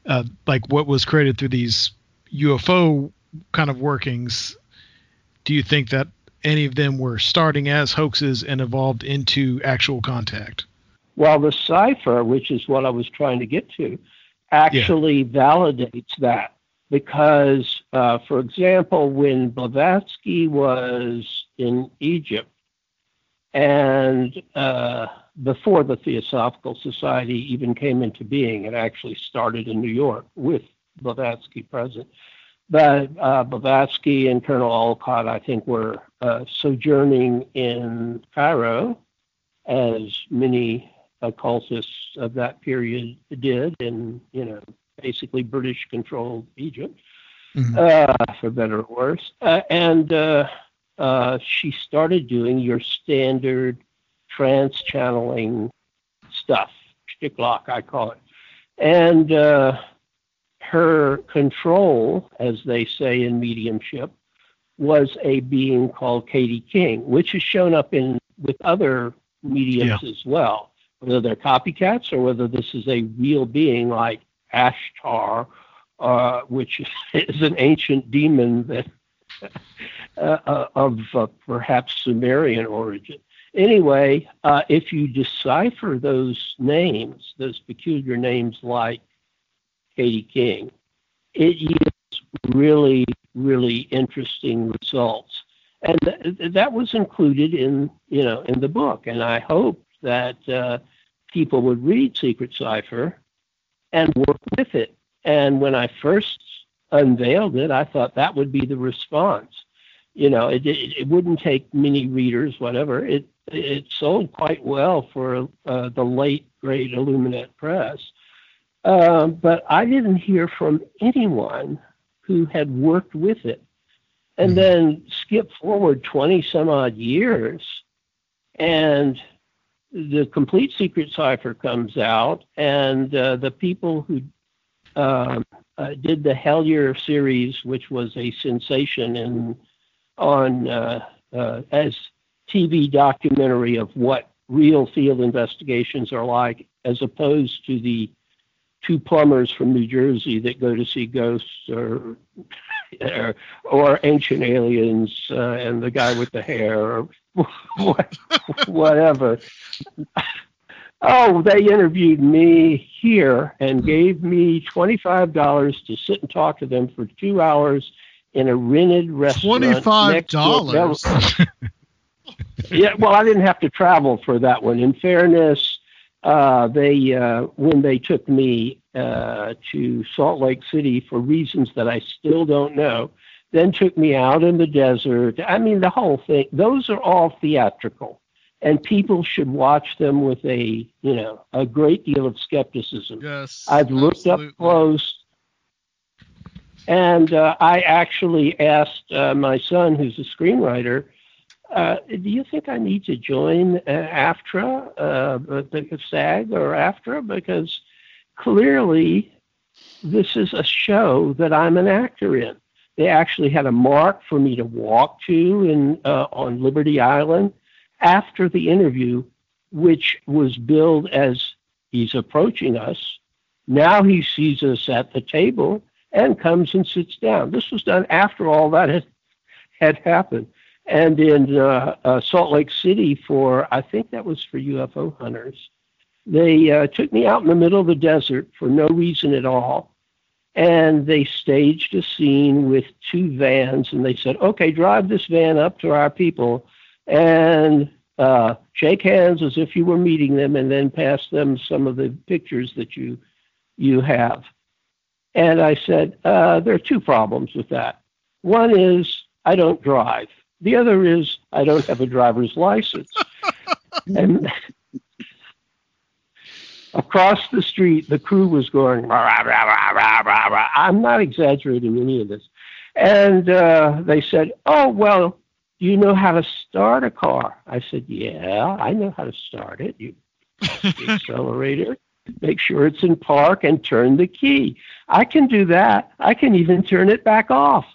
uh, like what was created through these UFO kind of workings, do you think that any of them were starting as hoaxes and evolved into actual contact? Well, the cipher, which is what I was trying to get to, actually yeah. validates that because, uh, for example, when Blavatsky was in Egypt and uh, before the Theosophical Society even came into being, it actually started in New York with Blavatsky present. But uh, Blavatsky and Colonel Olcott, I think, were uh, sojourning in Cairo, as many occultists of that period did, and you know basically British controlled Egypt, mm-hmm. uh, for better or worse. Uh, and uh, uh, she started doing your standard trance channeling stuff, lock, I call it. And uh, her control, as they say in mediumship, was a being called Katie King, which has shown up in with other mediums yeah. as well, whether they're copycats or whether this is a real being like Ashtar, uh, which is an ancient demon that uh, uh, of uh, perhaps Sumerian origin. Anyway, uh, if you decipher those names, those peculiar names like Katie King, it yields really, really interesting results. And th- that was included in, you know, in the book. And I hoped that uh, people would read Secret Cipher and work with it. And when I first unveiled it, I thought that would be the response. You know, it, it, it wouldn't take many readers, whatever. It it sold quite well for uh, the late great IllumiNet Press. Uh, but I didn't hear from anyone who had worked with it. And mm-hmm. then skip forward 20 some odd years, and the complete secret cipher comes out, and uh, the people who uh, uh, did the Hellier series, which was a sensation in on uh, uh, as TV documentary of what real field investigations are like, as opposed to the two plumbers from New Jersey that go to see ghosts or or, or ancient aliens uh, and the guy with the hair or whatever. Oh, they interviewed me here and gave me $25 to sit and talk to them for two hours in a rented restaurant. $25? yeah, well, I didn't have to travel for that one. In fairness, uh, they uh, when they took me uh, to Salt Lake City for reasons that I still don't know, then took me out in the desert. I mean, the whole thing. Those are all theatrical, and people should watch them with a you know a great deal of skepticism. Yes, I've looked absolutely. up close. And uh, I actually asked uh, my son, who's a screenwriter, uh, do you think I need to join uh, AFTRA, uh, the SAG or AFTRA? Because clearly this is a show that I'm an actor in. They actually had a mark for me to walk to in, uh, on Liberty Island after the interview, which was billed as he's approaching us. Now he sees us at the table and comes and sits down. This was done after all that had, had happened and in uh, uh, Salt Lake City for I think that was for UFO hunters. They uh, took me out in the middle of the desert for no reason at all, and they staged a scene with two vans, and they said, "Okay, drive this van up to our people, and uh, shake hands as if you were meeting them, and then pass them some of the pictures that you you have." And I said, uh, "There are two problems with that. One is I don't drive." The other is I don't have a driver's license. and across the street, the crew was going, rah, rah, rah, I'm not exaggerating any of this. And uh, they said, Oh, well, you know how to start a car? I said, Yeah, I know how to start it. You the accelerator, make sure it's in park, and turn the key. I can do that. I can even turn it back off.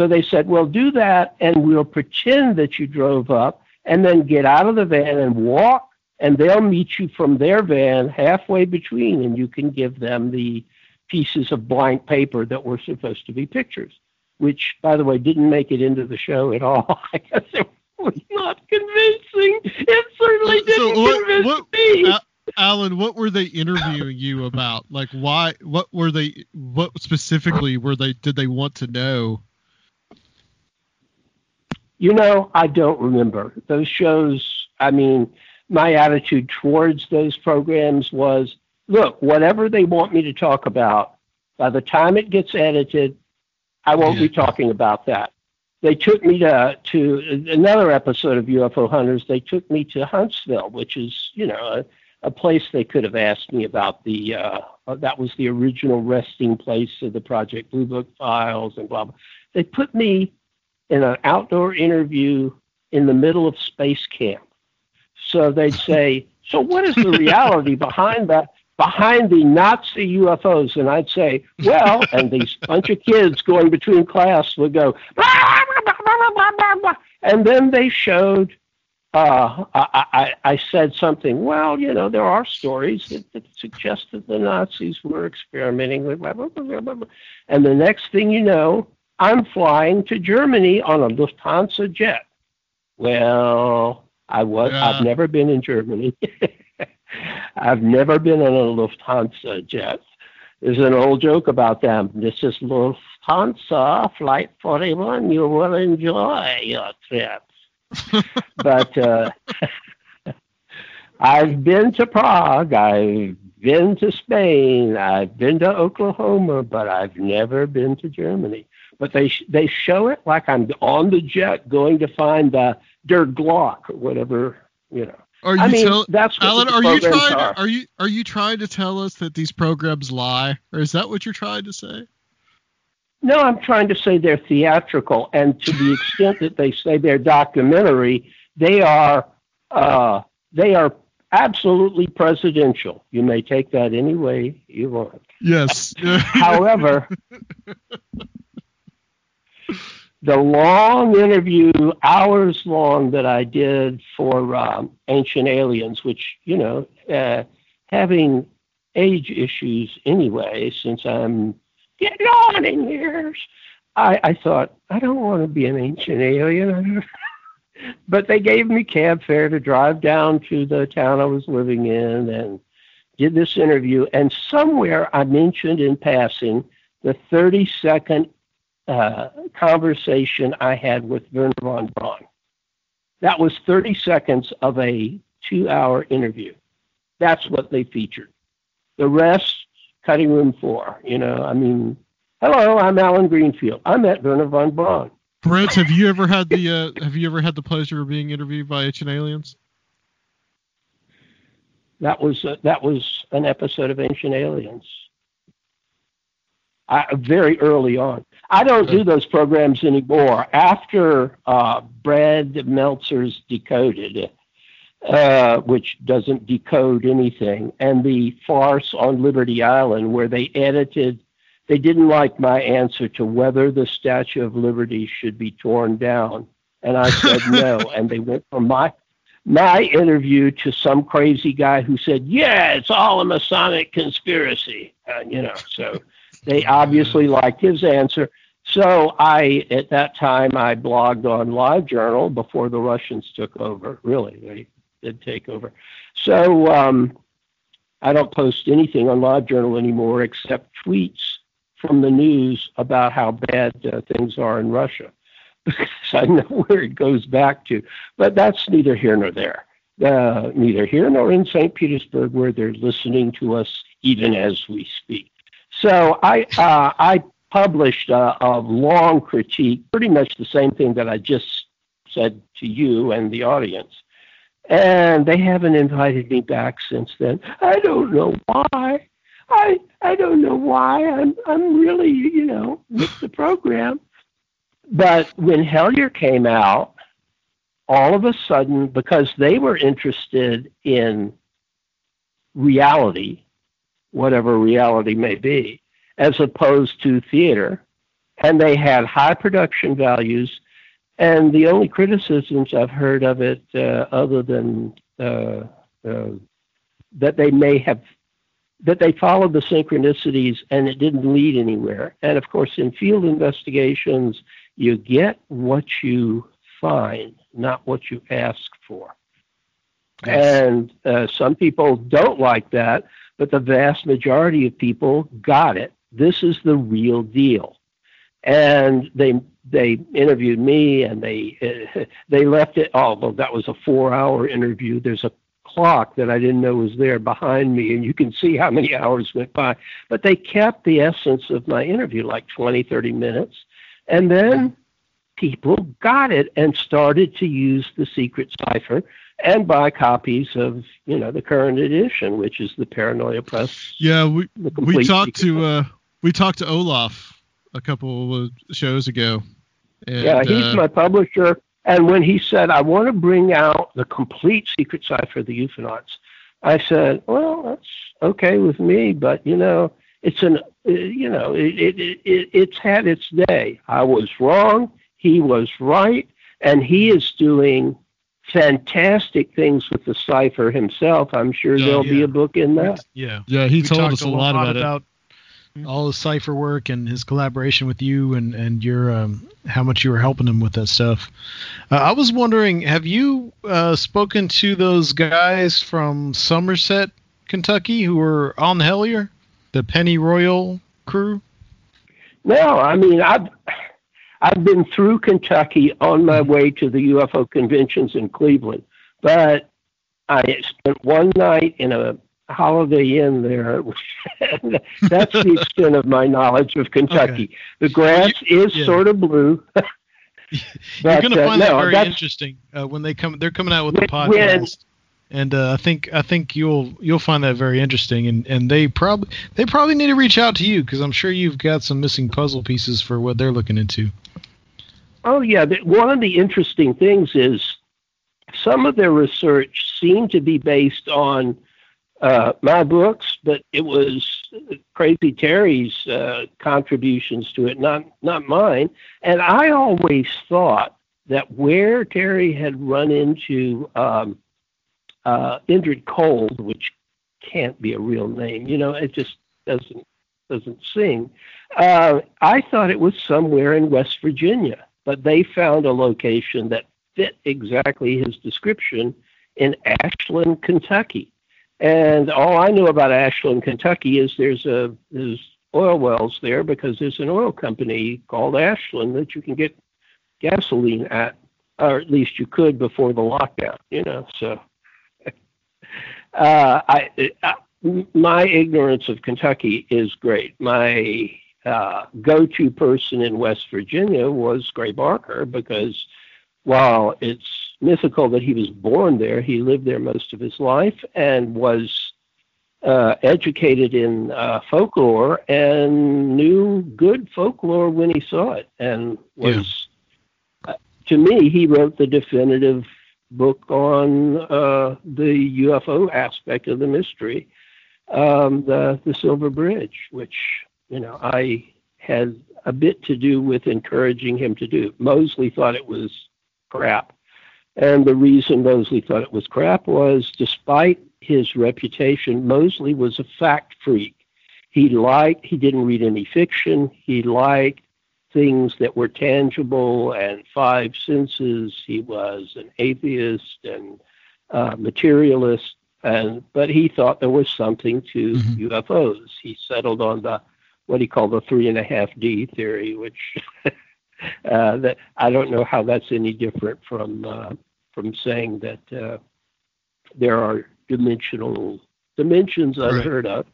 So they said, well, do that and we'll pretend that you drove up and then get out of the van and walk and they'll meet you from their van halfway between and you can give them the pieces of blank paper that were supposed to be pictures, which, by the way, didn't make it into the show at all. I guess it was not convincing. It certainly didn't so what, convince what, me. Allan, what were they interviewing you about? Like, why? What were they? What specifically were they? Did they want to know? You know, I don't remember. Those shows, I mean, my attitude towards those programs was look, whatever they want me to talk about, by the time it gets edited, I won't yeah. be talking about that. They took me to to another episode of UFO Hunters. They took me to Huntsville, which is you know a a place they could have asked me about the uh, uh, that was the original resting place of the Project Blue Book files and blah blah. They put me in an outdoor interview in the middle of space camp. So they'd say, "So what is the reality behind that?" Behind the Nazi UFOs, and I'd say, well, and these bunch of kids going between class would go, and then they showed uh, I, I, I, said something. Well, you know, there are stories that, that suggest that the Nazis were experimenting with blah, blah, blah, blah, blah. And the next thing you know, I'm flying to Germany on a Lufthansa jet. Well, I was. Yeah. I've never been in Germany. I've never been on a Lufthansa jet. There's an old joke about them. This is Lufthansa Flight 41. You will enjoy your trip but uh, I've been to Prague. I've been to Spain. I've been to Oklahoma, but I've never been to Germany. But they they show it like I'm on the jet going to find the Der Glock or whatever you know. Are you I mean, tell, that's what Allan? Are you trying? Are. are you are you trying to tell us that these programs lie, or is that what you're trying to say? No, I'm trying to say they're theatrical, and to the extent that they say they're documentary, they are uh, they are absolutely presidential. You may take that any way you want. Yes. However, the long interview, hours long, that I did for um, Ancient Aliens, which you know, uh, having age issues anyway, since I'm getting on in years. I, I thought, I don't want to be an ancient alien. but they gave me cab fare to drive down to the town I was living in and did this interview. And somewhere I mentioned in passing the 30 second uh, conversation I had with Wernher von Braun. That was 30 seconds of a two hour interview. That's what they featured. The rest cutting room floor. You know, I mean, hello, I'm Allan Greenfield. I met Wernher von Braun. Brent, have you ever had the uh, have you ever had the pleasure of being interviewed by Ancient Aliens? That was uh, that was an episode of Ancient Aliens. I, very early on. I don't do those programs anymore. After uh, Brad Meltzer's Decoded, uh, which doesn't decode anything, and the farce on Liberty Island, where they edited, they didn't like my answer to whether the Statue of Liberty should be torn down, and I said no, and they went from my my interview to some crazy guy who said, "Yeah, it's all a Masonic conspiracy," uh, you know. So they obviously liked his answer. So I, at that time, I blogged on LiveJournal before the Russians took over. Really, they did take over. So um, I don't post anything on LiveJournal anymore except tweets from the news about how bad uh, things are in Russia because I know where it goes back to. But that's neither here nor there. Uh, neither here nor in St. Petersburg, where they're listening to us even as we speak. So I uh, I published a, a long critique, pretty much the same thing that I just said to you and the audience and they haven't invited me back since then. I don't know why. I I don't know why. I'm I'm really you know with the program. But when Hellier came out, all of a sudden, because they were interested in reality, whatever reality may be, as opposed to theater, and they had high production values and the only criticisms I've heard of it, uh, other than uh, uh, that they may have that they followed the synchronicities and it didn't lead anywhere. And of course, in field investigations, you get what you find, not what you ask for. Yes. And uh, some people don't like that, but the vast majority of people got it. This is the real deal. And they they interviewed me and they uh, they left it although that was a four hour interview there's a clock that i didn't know was there behind me and you can see how many hours went by but they kept the essence of my interview like 20 30 minutes and then people got it and started to use the secret cipher and buy copies of you know the current edition, which is the Paranoia Press. Yeah, we we talked to uh we talked to Olaf a couple of shows ago. And, yeah, he's uh, my publisher. And when he said, I want to bring out the complete secret cipher of the UFOnauts, I said, well, that's okay with me, but you know, it's an, uh, you know, it, it, it, it's had its day. I was wrong. He was right. And he is doing fantastic things with the cipher himself. I'm sure Yeah, there'll be a book in that. Yeah. Yeah, he We told us a lot about it. all the cipher work and his collaboration with you and and your um, how much you were helping him with that stuff. Uh, I was wondering, have you uh, spoken to those guys from Somerset, Kentucky, who were on the Hellier, the Penny Royal crew? No, I mean I've I've been through Kentucky on my way to the UFO conventions in Cleveland, but I spent one night in a Holiday Inn there. That's the extent of my knowledge of Kentucky. The grass is yeah. sort of blue. You're going to uh, find that no, very interesting uh, when they come. They're coming out with the When- when- podcast, and uh, I think I think you'll you'll find that very interesting. And, and they probably they probably need to reach out to you because I'm sure you've got some missing puzzle pieces for what they're looking into. Oh yeah, one of the interesting things is some of their research seemed to be based on uh, my books, but it was Crazy Terry's uh, contributions to it, not not mine. And I always thought that where Terry had run into um, uh, Indrid Cold, which can't be a real name, you know, it just doesn't doesn't sing. Uh, I thought it was somewhere in West Virginia, but they found a location that fit exactly his description in Ashland, Kentucky. And all I knew about Ashland, Kentucky is there's a there's oil wells there because there's an oil company called Ashland that you can get gasoline at, or at least you could before the lockdown, you know. So uh, I, I my ignorance of Kentucky is great. My uh, go-to person in West Virginia was Gray Barker because while it's mythical that he was born there, he lived there most of his life and was uh, educated in uh, folklore and knew good folklore when he saw it and was uh, to me he wrote the definitive book on uh, the UFO aspect of the mystery um, the the Silver Bridge, which you know I had a bit to do with encouraging him to do. Moseley thought it was crap, and the reason Moseley thought it was crap was, despite his reputation, Moseley was a fact freak. He liked he didn't read any fiction. He liked things that were tangible and five senses. He was an atheist and uh, materialist and but he thought there was something to UFOs. He settled on the what he called the three and a half D theory, which uh, that I don't know how that's any different from uh, from saying that uh, there are dimensional dimensions unheard of.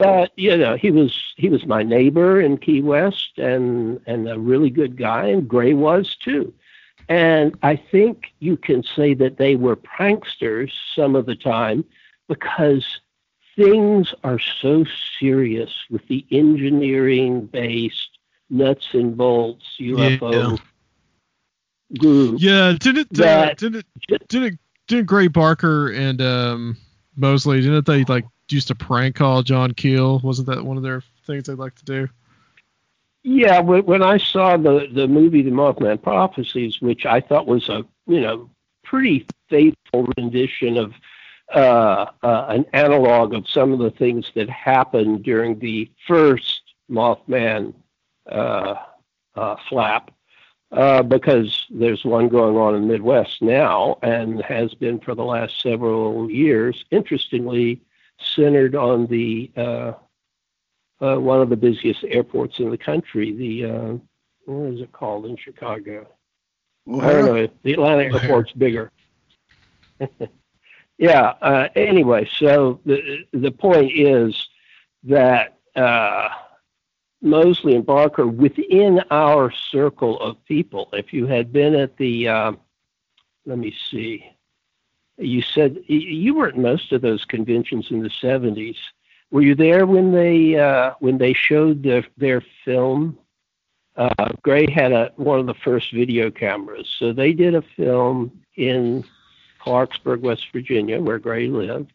But you know, he was he was my neighbor in Key West, and and a really good guy, and Gray was too. And I think you can say that they were pranksters some of the time because things are so serious with the engineering based nuts and bolts UFO group. Yeah, didn't That- didn't didn't didn't Gray Barker and um, Moseley didn't they like used to prank call John Keel? Wasn't that one of their things they'd like to do? Yeah, when I saw the the movie The Mothman Prophecies, which I thought was a you know pretty faithful rendition of uh, uh, an analog of some of the things that happened during the first Mothman uh, uh, flap, uh, because there's one going on in the Midwest now and has been for the last several years. Interestingly, centered on the uh, uh, one of the busiest airports in the country. The uh, what is it called in Chicago? I don't know. The Atlanta airport's bigger. yeah. Uh, anyway, so the the point is that uh, Moseley and Barker within our circle of people. If you had been at the, uh, let me see, you said you were at most of those conventions in the 70s. Were you there when they uh, when they showed their, their film? Uh, Gray had a, one of the first video cameras, so they did a film in Clarksburg, West Virginia, where Gray lived,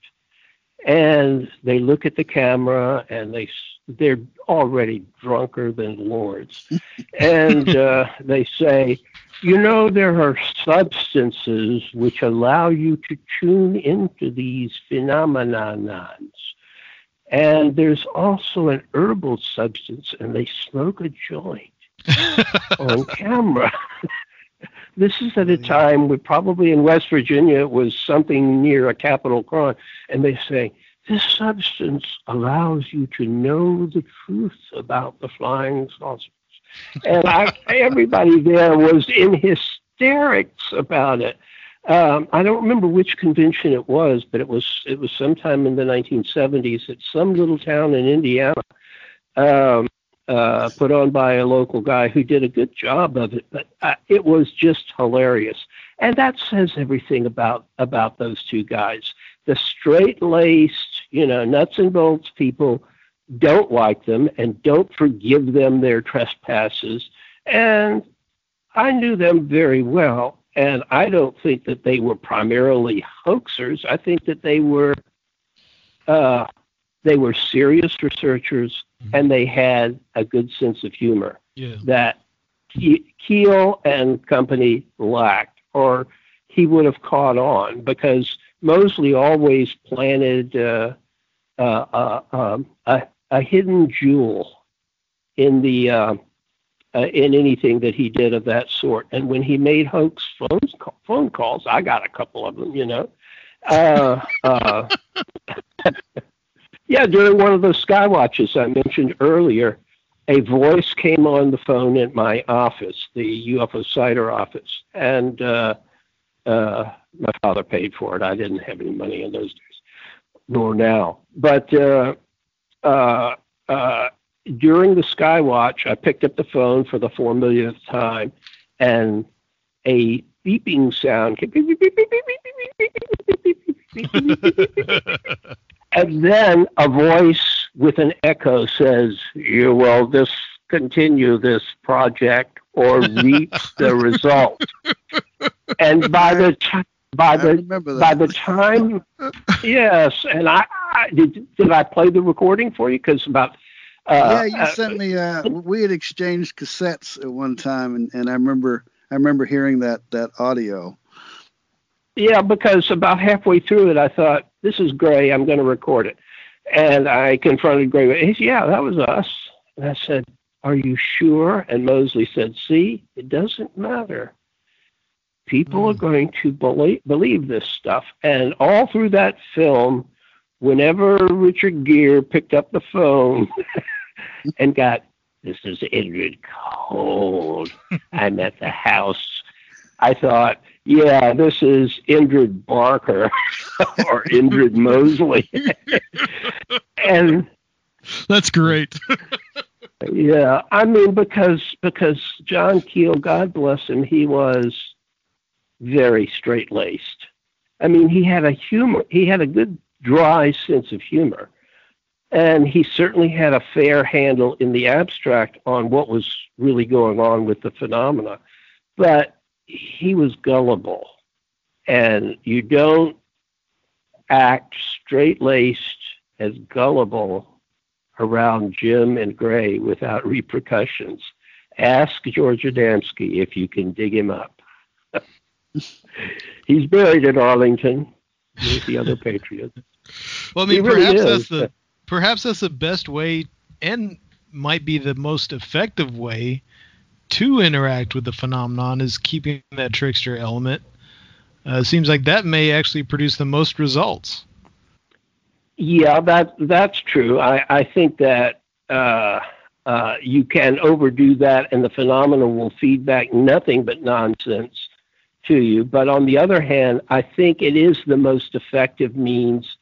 and they look at the camera and they they're already drunker than lords, and uh, they say, you know, there are substances which allow you to tune into these phenomenons. And there's also an herbal substance, and they smoke a joint on camera. this is at a time where probably in West Virginia it was something near a capital crime, and they say this substance allows you to know the truth about the flying saucers. And I, everybody there was in hysterics about it. Um, I don't remember which convention it was, but it was it was sometime in the 1970s at some little town in Indiana. Um, uh, put on by a local guy who did a good job of it, but uh, it was just hilarious. And that says everything about about those two guys. The straight-laced, you know, nuts and bolts people don't like them and don't forgive them their trespasses. And I knew them very well, and I don't think that they were primarily hoaxers. I think that they were uh, they were serious researchers mm-hmm. and they had a good sense of humor yeah. that Keel and company lacked, or he would have caught on because Moseley always planted uh, uh, uh, um, a, a hidden jewel in the uh, uh, in anything that he did of that sort. And when he made hoax phone phone calls, I got a couple of them, you know. Yeah, during one of those sky watches I mentioned earlier, a voice came on the phone at my office, the UFO Cider office, and uh, uh, my father paid for it. I didn't have any money in those days, nor now. But uh, uh, uh, during the Skywatch, I picked up the phone for the four millionth time, and a beeping sound came. And then a voice with an echo says, You will discontinue this project or reap the result. And by the time by the by the time yes and I, I, did did I play the recording for you because about uh, yeah you uh, sent me uh, we had exchanged cassettes at one time and, and I remember I remember hearing that that audio yeah because about halfway through it I thought this is Gray. I'm going to record it. And I confronted Gray. He said, yeah, that was us. And I said, are you sure? And Moseley said, see, it doesn't matter. People mm. are hmm. going to believe, believe this stuff. And all through that film, whenever Richard Gere picked up the phone and got, this is Indrid Cold. I'm at the house. I thought, yeah, this is Indrid Barker or Indrid Moseley. and that's great. yeah, I mean because because John Keel, God bless him, he was very straight laced. I mean, he had a humor. He had a good dry sense of humor, and he certainly had a fair handle in the abstract on what was really going on with the phenomena. But he was gullible. And you don't act straight laced as gullible around Jim and Gray without repercussions. Ask George Adamski if you can dig him up. He's buried in Arlington with the other patriots. Well, I mean, really perhaps is. that's the perhaps that's the best way, and might be the most effective way to interact with the phenomenon is keeping that trickster element. Uh, seems like that may actually produce the most results. Yeah, that that's true. I, I think that uh, uh, you can overdo that, and the phenomenon will feed back nothing but nonsense to you. But on the other hand, I think it is the most effective means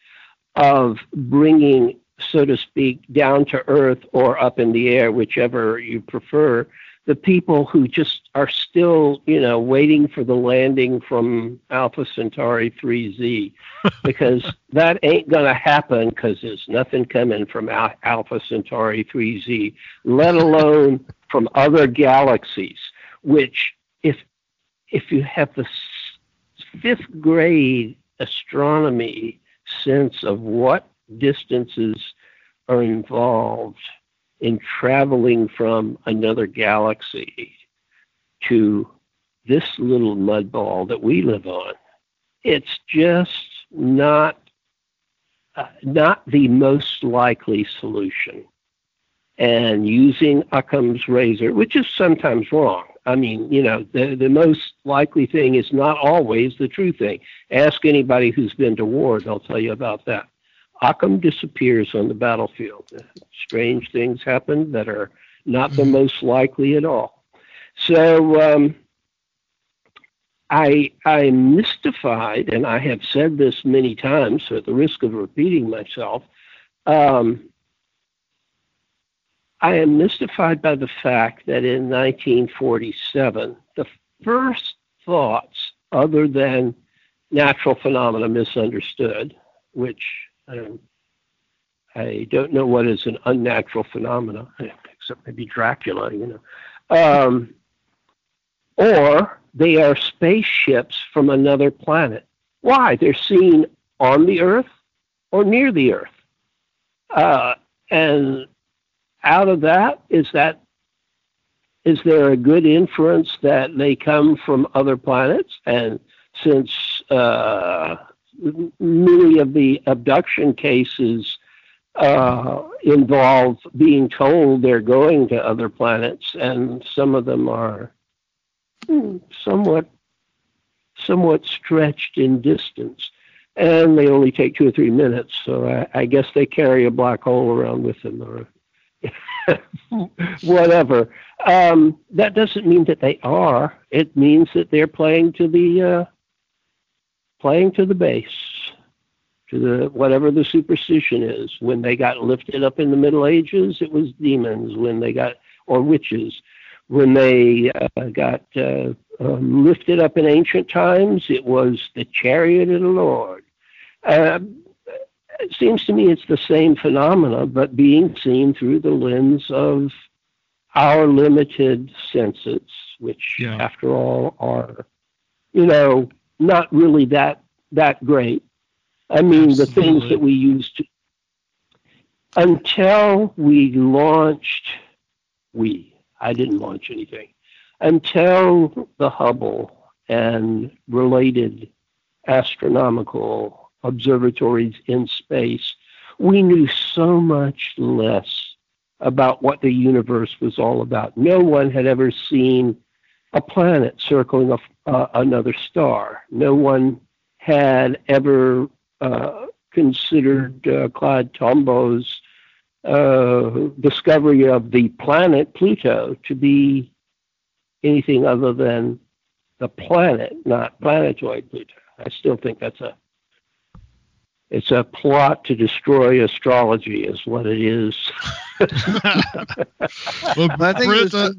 of bringing so to speak, down to earth or up in the air, whichever you prefer, the people who just are still, you know, waiting for the landing from Alpha Centauri 3Z, because that ain't going to happen because there's nothing coming from Al- Alpha Centauri 3Z, let alone from other galaxies, which if if you have the fifth grade astronomy sense of what distances are involved in traveling from another galaxy to this little mud ball that we live on. It's just not uh, not the most likely solution. And using Occam's razor, which is sometimes wrong. I mean, you know, the, the most likely thing is not always the true thing. Ask anybody who's been to war, they'll tell you about that. Occam disappears on the battlefield. Strange things happen that are not the mm-hmm. most likely at all. So um, I I'm mystified, and I have said this many times, so at the risk of repeating myself. Um, I am mystified by the fact that in 1947, the first thoughts, other than natural phenomena misunderstood, which um, I don't know what is an unnatural phenomena, except maybe Dracula, you know. Um, or they are spaceships from another planet. Why? They're seen on the Earth or near the Earth. Uh, and out of that, is that is there a good inference that they come from other planets? And since uh, many of the abduction cases uh, involve being told they're going to other planets, and some of them are somewhat somewhat stretched in distance, and they only take two or three minutes. So I, I guess they carry a black hole around with them, or whatever. Um, that doesn't mean that they are. It means that they're playing to the uh, playing to the base, to the whatever the superstition is. When they got lifted up in the Middle Ages, it was demons. When they got or witches. When they uh, got uh, um, lifted up in ancient times, it was the chariot of the Lord. Uh, it seems to me it's the same phenomena, but being seen through the lens of our limited senses, which, yeah. after all, are, you know, not really that that great. I mean, Absolutely. the things that we used to until we launched. We, I didn't launch anything until the Hubble and related astronomical observatories in space. We knew so much less about what the universe was all about. No one had ever seen a planet circling a, uh, another star. No one had ever uh, considered uh, Claude Tombaugh's uh, discovery of the planet Pluto to be anything other than the planet, not planetoid Pluto. I still think that's a it's a plot to destroy astrology, is what it is. well, I think Britta,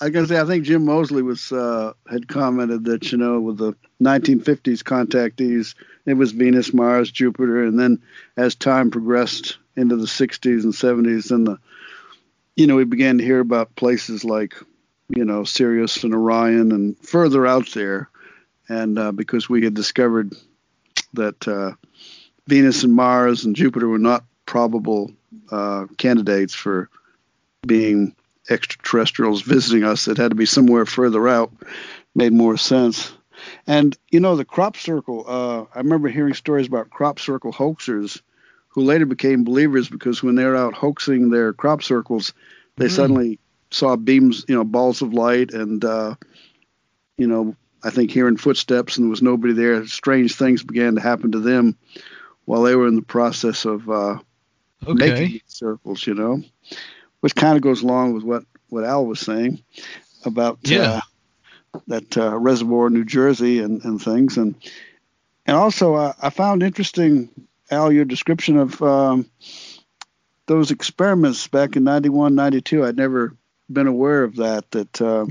I gotta say, I think Jim Moseley was uh, had commented that you know with the 1950s contactees, it was Venus, Mars, Jupiter, and then as time progressed into the 60s and 70s, and the you know we began to hear about places like you know Sirius and Orion and further out there, and uh, because we had discovered that uh, Venus and Mars and Jupiter were not probable uh, candidates for being extraterrestrials visiting us. It had to be somewhere further out. Made more sense. And you know the crop circle. Uh, I remember hearing stories about crop circle hoaxers who later became believers because when they were out hoaxing their crop circles, they mm. suddenly saw beams, you know, balls of light, and uh, you know, I think hearing footsteps, and there was nobody there. Strange things began to happen to them while they were in the process of uh, okay. making circles. You know, which kind of goes along with what what Al was saying about yeah. uh, that uh, reservoir, in New Jersey, and, and things, and and also uh, I found interesting Al your description of um, those experiments back in 91, 92, I'd never been aware of that. That uh,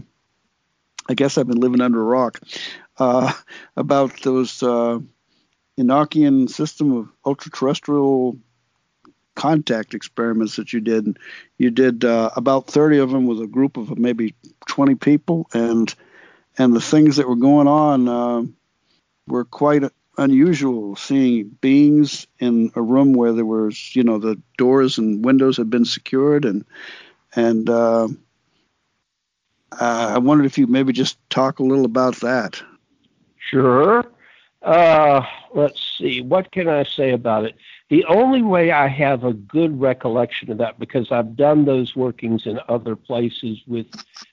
I guess I've been living under a rock. Uh, about those uh, Enochian system of ultra-terrestrial contact experiments that you did. You did uh, about 30 of them with a group of maybe 20 people, and and the things that were going on uh, were quite unusual. Seeing beings in a room where there was, you know, the doors and windows had been secured, and and uh, I wondered if you maybe just talk a little about that. Sure. Uh, let's see. What can I say about it? The only way I have a good recollection of that, because I've done those workings in other places with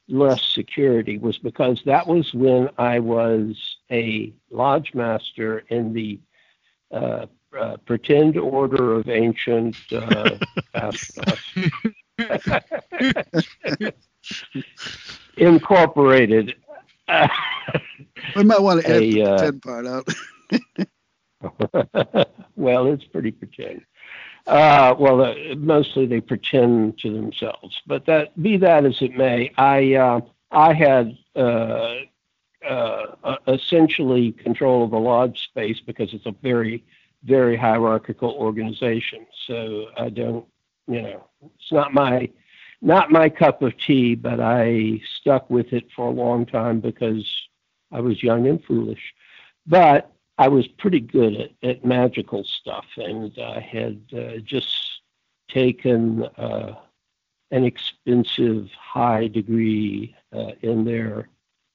less security, was because that was when I was a lodge master in the uh, uh, Pretend Order of Ancient uh, Incorporated. we might want to edit a, the uh, pretend part out. well, it's pretty pretend. Uh, well, uh, mostly they pretend to themselves. But that be that as it may, I uh, I had uh, uh, essentially control of the lodge space because it's a very very hierarchical organization. So I don't, you know, it's not my not my cup of tea, but I stuck with it for a long time because I was young and foolish. But I was pretty good at, at magical stuff, and I had uh, just taken uh, an expensive high degree uh, in their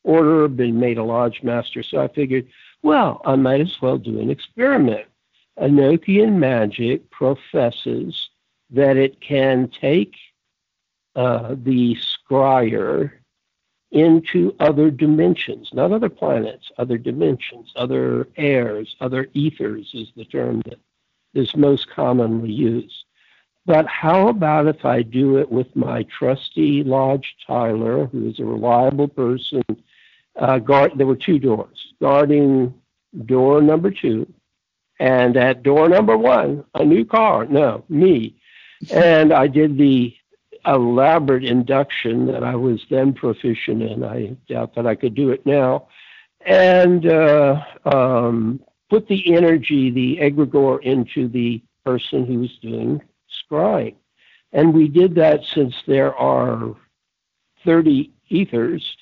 order, been made a lodge master. So I figured, well, I might as well do an experiment. Enochian magic professes that it can take uh, the scryer into other dimensions, not other planets, other dimensions, other airs, other ethers is the term that is most commonly used. But how about if I do it with my trusty Lodge Tyler, who is a reliable person? Uh, guard, there were two doors, guarding door number two, and at door number one, a new car. No, me. And I did the elaborate induction that I was then proficient in. I doubt that I could do it now. And uh, um, put the energy, the egregore, into the person who was doing scrying. And we did that since there are 30 ethers.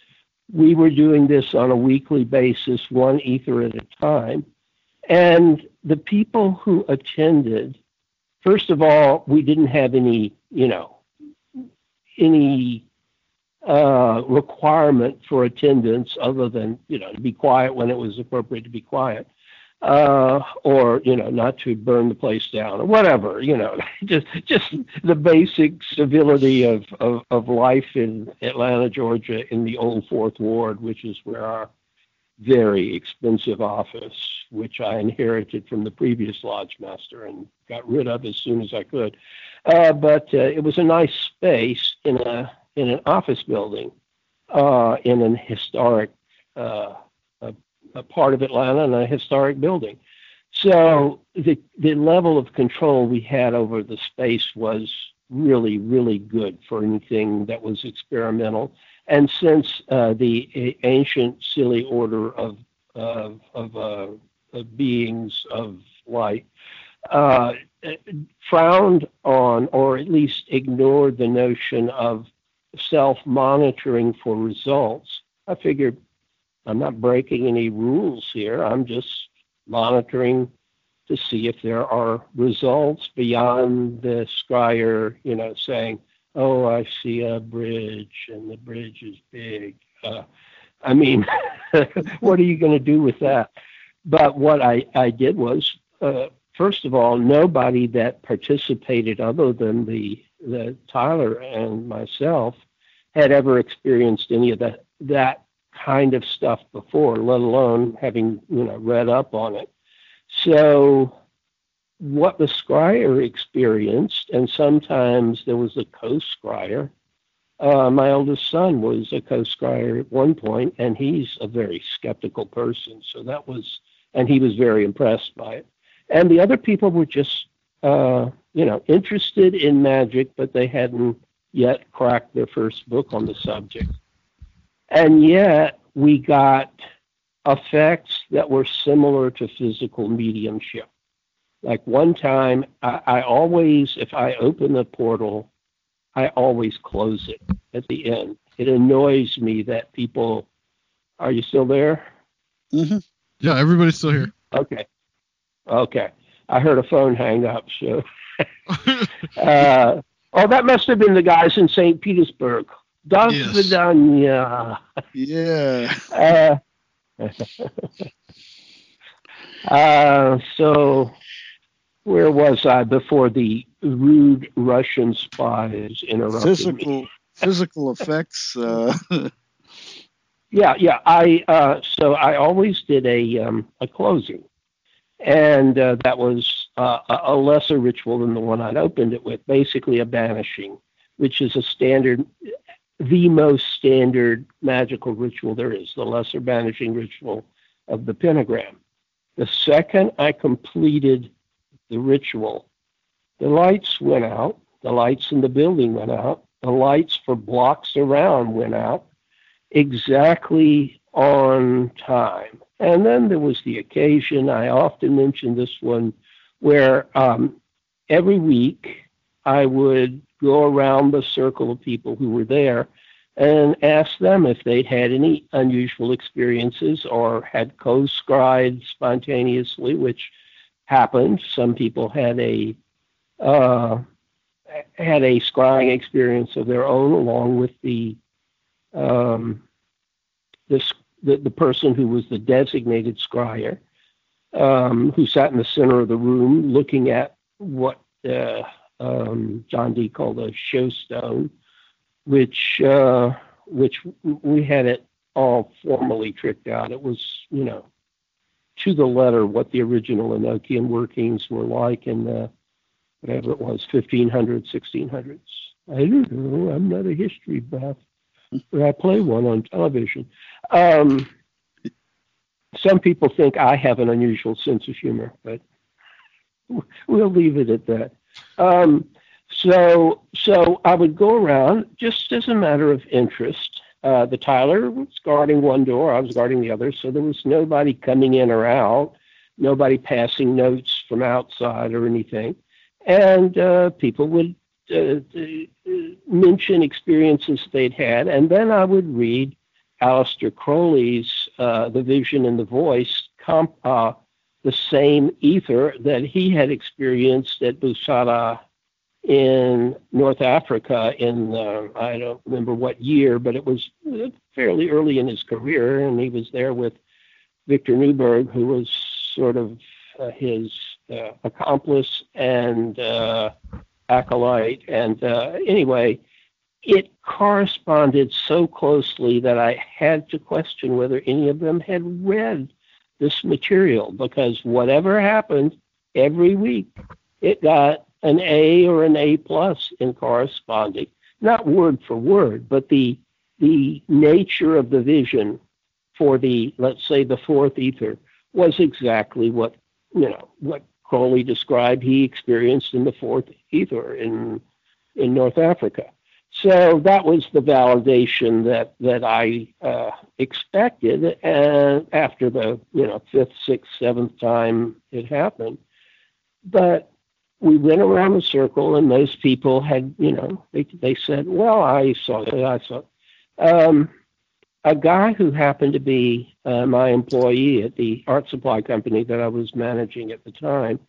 We were doing this on a weekly basis, one ether at a time. And the people who attended, first of all, we didn't have any, you know, any uh, requirement for attendance other than you know to be quiet when it was appropriate to be quiet, uh, or you know not to burn the place down or whatever. You know, just just the basic civility of, of of life in Atlanta, Georgia, in the old Fourth Ward, which is where our very expensive office, which I inherited from the previous lodge master and got rid of as soon as I could. Uh, but uh, it was a nice space in a in an office building uh, in an historic uh, a, a part of Atlanta and a historic building. So the the level of control we had over the space was really really good for anything that was experimental. And since uh, the ancient silly order of of, of, uh, beings of light uh, frowned on or at least ignored the notion of self monitoring for results. I figured I'm not breaking any rules here. I'm just monitoring to see if there are results beyond the scryer, you know, saying, oh, I see a bridge and the bridge is big. Uh, I mean, what are you going to do with that? But what I, I did was uh, first of all, nobody that participated other than the, the Tyler and myself had ever experienced any of that that kind of stuff before, let alone having you know read up on it. So what the scryer experienced, and sometimes there was a co-scryer. Uh, my oldest son was a co-scryer at one point, and he's a very skeptical person. So that was, and he was very impressed by it and the other people were just uh, you know, interested in magic, but they hadn't yet cracked their first book on the subject. And yet we got effects that were similar to physical mediumship. Like one time, I, I always, if I open the portal, I always close it at the end. It annoys me that people. Are you still there? Mm-hmm. Yeah, everybody's still here. Okay. Okay. I heard a phone hang up, so. uh, oh, that must have been the guys in St. Petersburg. Das Yes. Vidanya. Yeah. Uh, uh, so, where was I before the rude Russian spies interrupted me? Physical physical effects. Uh, Yeah, yeah. I uh, so I always did a um, a closing, and uh, that was uh, a lesser ritual than the one I'd opened it with. Basically, a banishing, which is a standard, the most standard magical ritual there is. The lesser banishing ritual of the pentagram. The second I completed the ritual, the lights went out. The lights in the building went out. The lights for blocks around went out exactly on time. And then there was the occasion, I often mention this one, where um, every week I would go around the circle of people who were there and ask them if they'd had any unusual experiences or had co scribed spontaneously, which happened. Some people had a uh, had a scrying experience of their own, along with the um, this the, the person who was the designated scryer, um, who sat in the center of the room looking at what uh, um, John Dee called a showstone, which uh, which we had it all formally tricked out. It was you know to the letter what the original Enochian workings were like in the whatever it was 1500s 1600s. I don't know. I'm not a history buff I play one on television. Um, some people think I have an unusual sense of humor, but we'll leave it at that. Um, so, so I would go around just as a matter of interest. Uh, the Tyler was guarding one door, I was guarding the other, so there was nobody coming in or out, nobody passing notes from outside or anything, and uh, people would uh, mention experiences they'd had, and then I would read Aleister Crowley's uh, The Vision and the Voice, comp, uh, the same ether that he had experienced at Bou Saada in North Africa in, uh, I don't remember what year, but it was fairly early in his career, and he was there with Victor Neuburg, who was sort of uh, his uh, accomplice. And uh, acolyte. And uh, anyway, it corresponded so closely that I had to question whether any of them had read this material because whatever happened every week, it got an A or an A plus in corresponding, not word for word, but the the nature of the vision for the let's say the fourth ether was exactly what you know what Crowley described he experienced in the fourth ether in in North Africa. So that was the validation that that I uh, expected, and after the you know fifth, sixth, seventh time it happened, but we went around the circle, and most people had you know they they said, well, I saw it, I saw. It. Um, a guy who happened to be uh, my employee at the art supply company that I was managing at the time.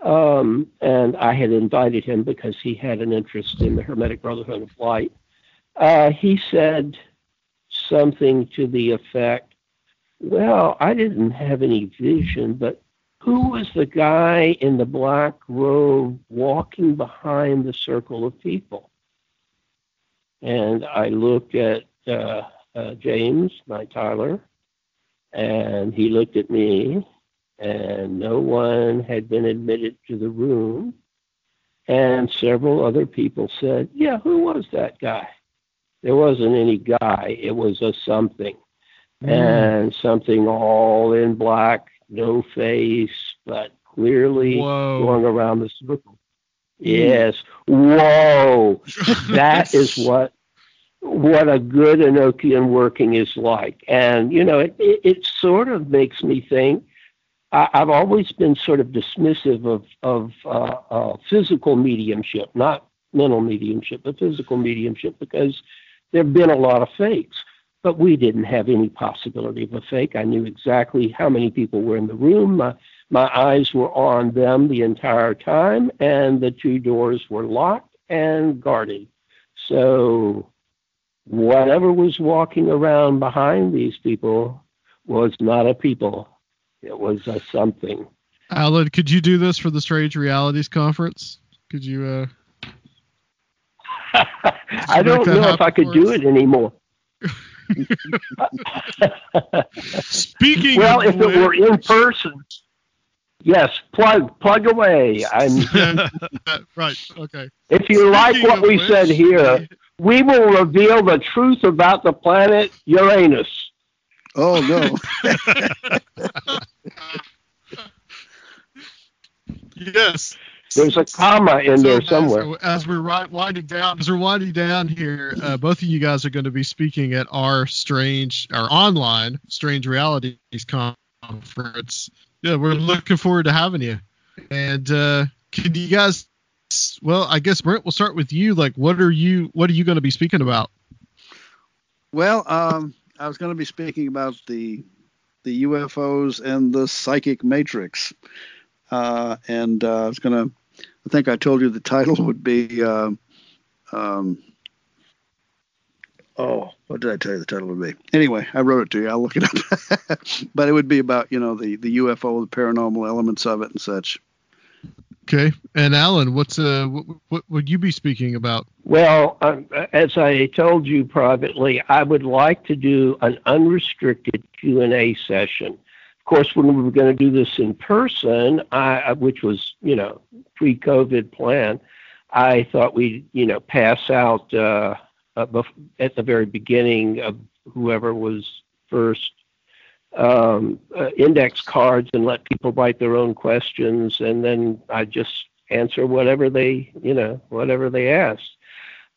Um, and I had invited him because he had an interest in the Hermetic Brotherhood of Light. Uh, he said something to the effect, Well, I didn't have any vision, but who was the guy in the black robe walking behind the circle of people? And I looked at uh, uh, James, my Tyler, and he looked at me, and no one had been admitted to the room. And several other people said, Yeah, who was that guy? There wasn't any guy, it was a something. And something all in black, no face, but clearly Whoa. going around the circle. Yes. Whoa. that is what what a good Enochian working is like. And you know, it it, it sort of makes me think. I, I've always been sort of dismissive of of uh, uh, physical mediumship, not mental mediumship, but physical mediumship, because there have been a lot of fakes. But we didn't have any possibility of a fake. I knew exactly how many people were in the room. My, my eyes were on them the entire time, and the two doors were locked and guarded. So, whatever was walking around behind these people was not a people, it was a something. Allan, could you do this for the Strange Realities Conference? Could you? uh I don't know if I could do it anymore. Speaking. well, if it were in person, yes, plug plug away. I'm right. Okay. If you like what we which, said here, we will reveal the truth about the planet Uranus. Oh no. Yes. There's a comma in So there as- somewhere. As we're ri- winding down, as we're winding down here, uh, both of you guys are going to be speaking at our strange, our online Strange Realities conference. Yeah, we're looking forward to having you. And uh, can you guys? Well, I guess Brent, we'll start with you. Like, what are you? What are you going to be speaking about? Well, um, I was going to be speaking about the the UFOs and the psychic matrix, uh, and uh, I was going to. I think I told you the title would be. Uh, um, oh, what did I tell you the title would be? Anyway, I wrote it to you. I'll look it up. but it would be about you know the the UFO, the paranormal elements of it, and such. Okay. And Allan, what's uh, what, what would you be speaking about? Well, um, as I told you privately, I would like to do an unrestricted Q and A session. Of course, when we were going to do this in person, I, which was you know pre-COVID plan, I thought we'd you know pass out uh, uh, at the very beginning of whoever was first um, uh, index cards and let people write their own questions, and then I just answer whatever they, you know, whatever they ask.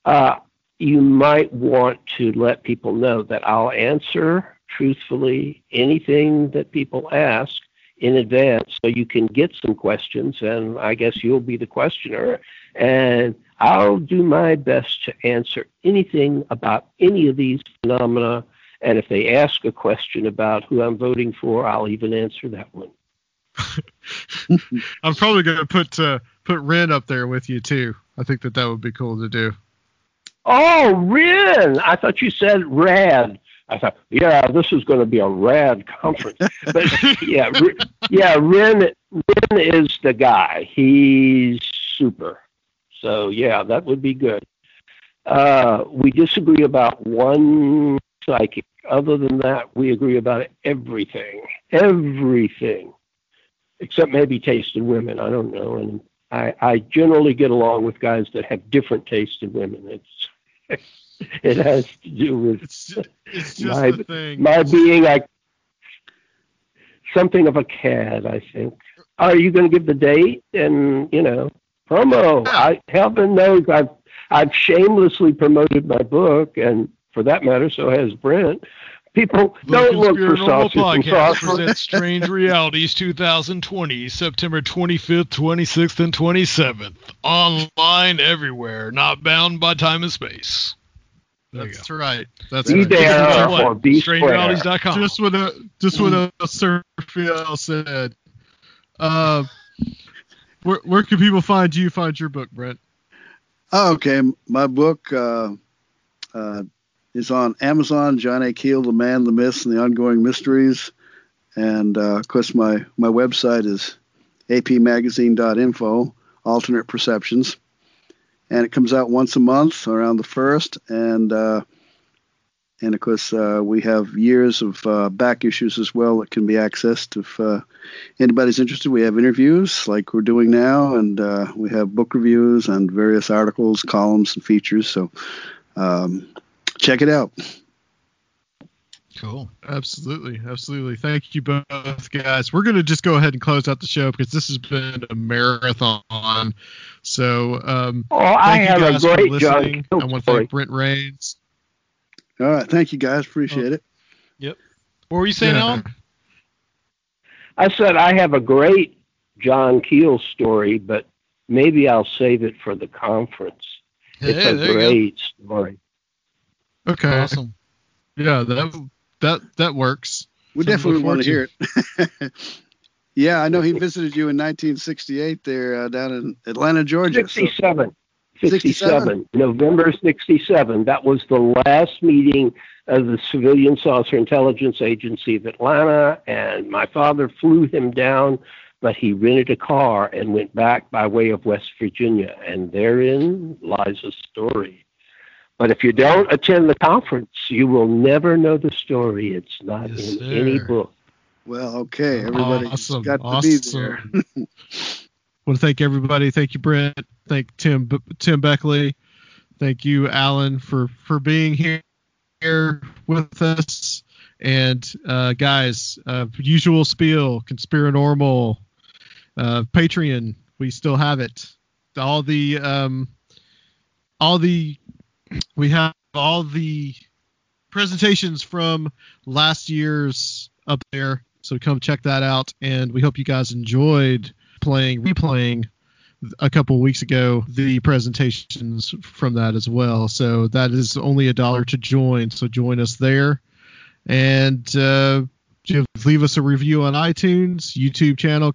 Uh, you might want to let people know that I'll answer truthfully anything that people ask in advance so you can get some questions and I guess you'll be the questioner and I'll do my best to answer anything about any of these phenomena and if they ask a question about who I'm voting for I'll even answer that one. I'm probably going to put uh, put Ren up there with you too. I think that that would be cool to do. Oh, Ren! I thought you said rad. I thought, yeah, this is going to be a rad conference. But yeah, Ren, yeah, Ren, Ren is the guy. He's super. So yeah, that would be good. Uh, we disagree about one psychic. Other than that, we agree about everything. Everything. Except maybe taste in women. I don't know. And I, I generally get along with guys that have different taste in women. It's it has to do with It's just, it's just my, my being like something of a cad, I think. Are you going to give the date and you know promo? I heaven knows I've I've shamelessly promoted my book, and for that matter, so has Brent. People don't look for Normal sausage and Podcast sauce. presents Strange Realities 2020, September 25th, 26th, and 27th. Online everywhere, not bound by time and space. There That's right. That's Be right. there Guess or be. StrangeRealities.com. Just what a, just what a Serfiel said. Uh, where where can people find you? Find your book, Brent? Oh, okay, my book uh, uh, is on Amazon. John A. Keel, The Man, the Myths, and the Ongoing Mysteries. And uh, of course, my my website is apmagazine.info. Alternate Perceptions, and it comes out once a month around the first. And uh, and of course, uh, we have years of uh, back issues as well that can be accessed if uh, anybody's interested. We have interviews like we're doing now, and uh, we have book reviews and various articles, columns, and features. So um, check it out. Cool. Absolutely, absolutely. Thank you both, guys. We're gonna just go ahead and close out the show because this has been a marathon. So, um, Oh, I thank have you a guys for great John listening. Keel I want to thank Brent Raynes. All right. Thank you guys. Appreciate it. Yep. What were you saying, Yeah. Allan? I said I have a great John Keel story, but maybe I'll save it for the conference. It's a there go. great story. Okay. Awesome. Yeah, that that that works. We Something definitely want to hear it. yeah, I know he visited you in 1968 there uh, down in Atlanta, Georgia. so- 67. 67. 67. November 67. That was the last meeting of the Civilian Saucer Intelligence Agency of Atlanta, and my father flew him down, but he rented a car and went back by way of West Virginia, and therein lies a story. But if you don't attend the conference, you will never know the story. It's not Yes, in any book. Well, okay. Everybody's Awesome, got to be awesome. there. want to thank everybody. Thank you, Brent. Thank Tim Tim Beckley. Thank you, Allan, for for being here here with us. And uh, guys, uh, usual spiel, Conspiranormal, uh, Patreon. We still have it. All the um, all the we have all the presentations from last year's up there. So come check that out. And we hope you guys enjoyed playing, replaying a couple weeks ago the presentations from that as well. So that is only a dollar to join. So join us there. And uh, leave us a review on iTunes, YouTube channel.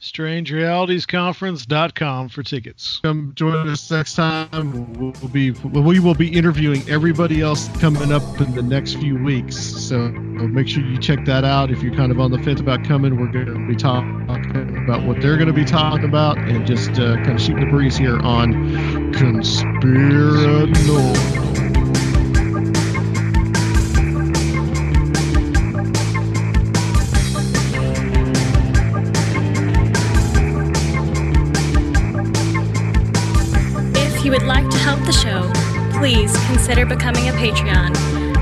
StrangeRealitiesConference.com for tickets. Come join us next time. We'll be we will be interviewing everybody else coming up in the next few weeks. So make sure you check that out. If you're kind of on the fence about coming, we're going to be talking about what they're going to be talking about and just uh, kind of shooting the breeze here on Conspiranormal. Becoming a Patreon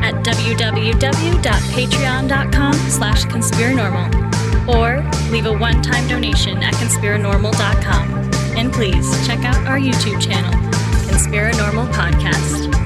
at www.patreon.com slash conspiranormal or leave a one-time donation at conspiranormal.com. And please check out our YouTube channel, Conspiranormal Podcast.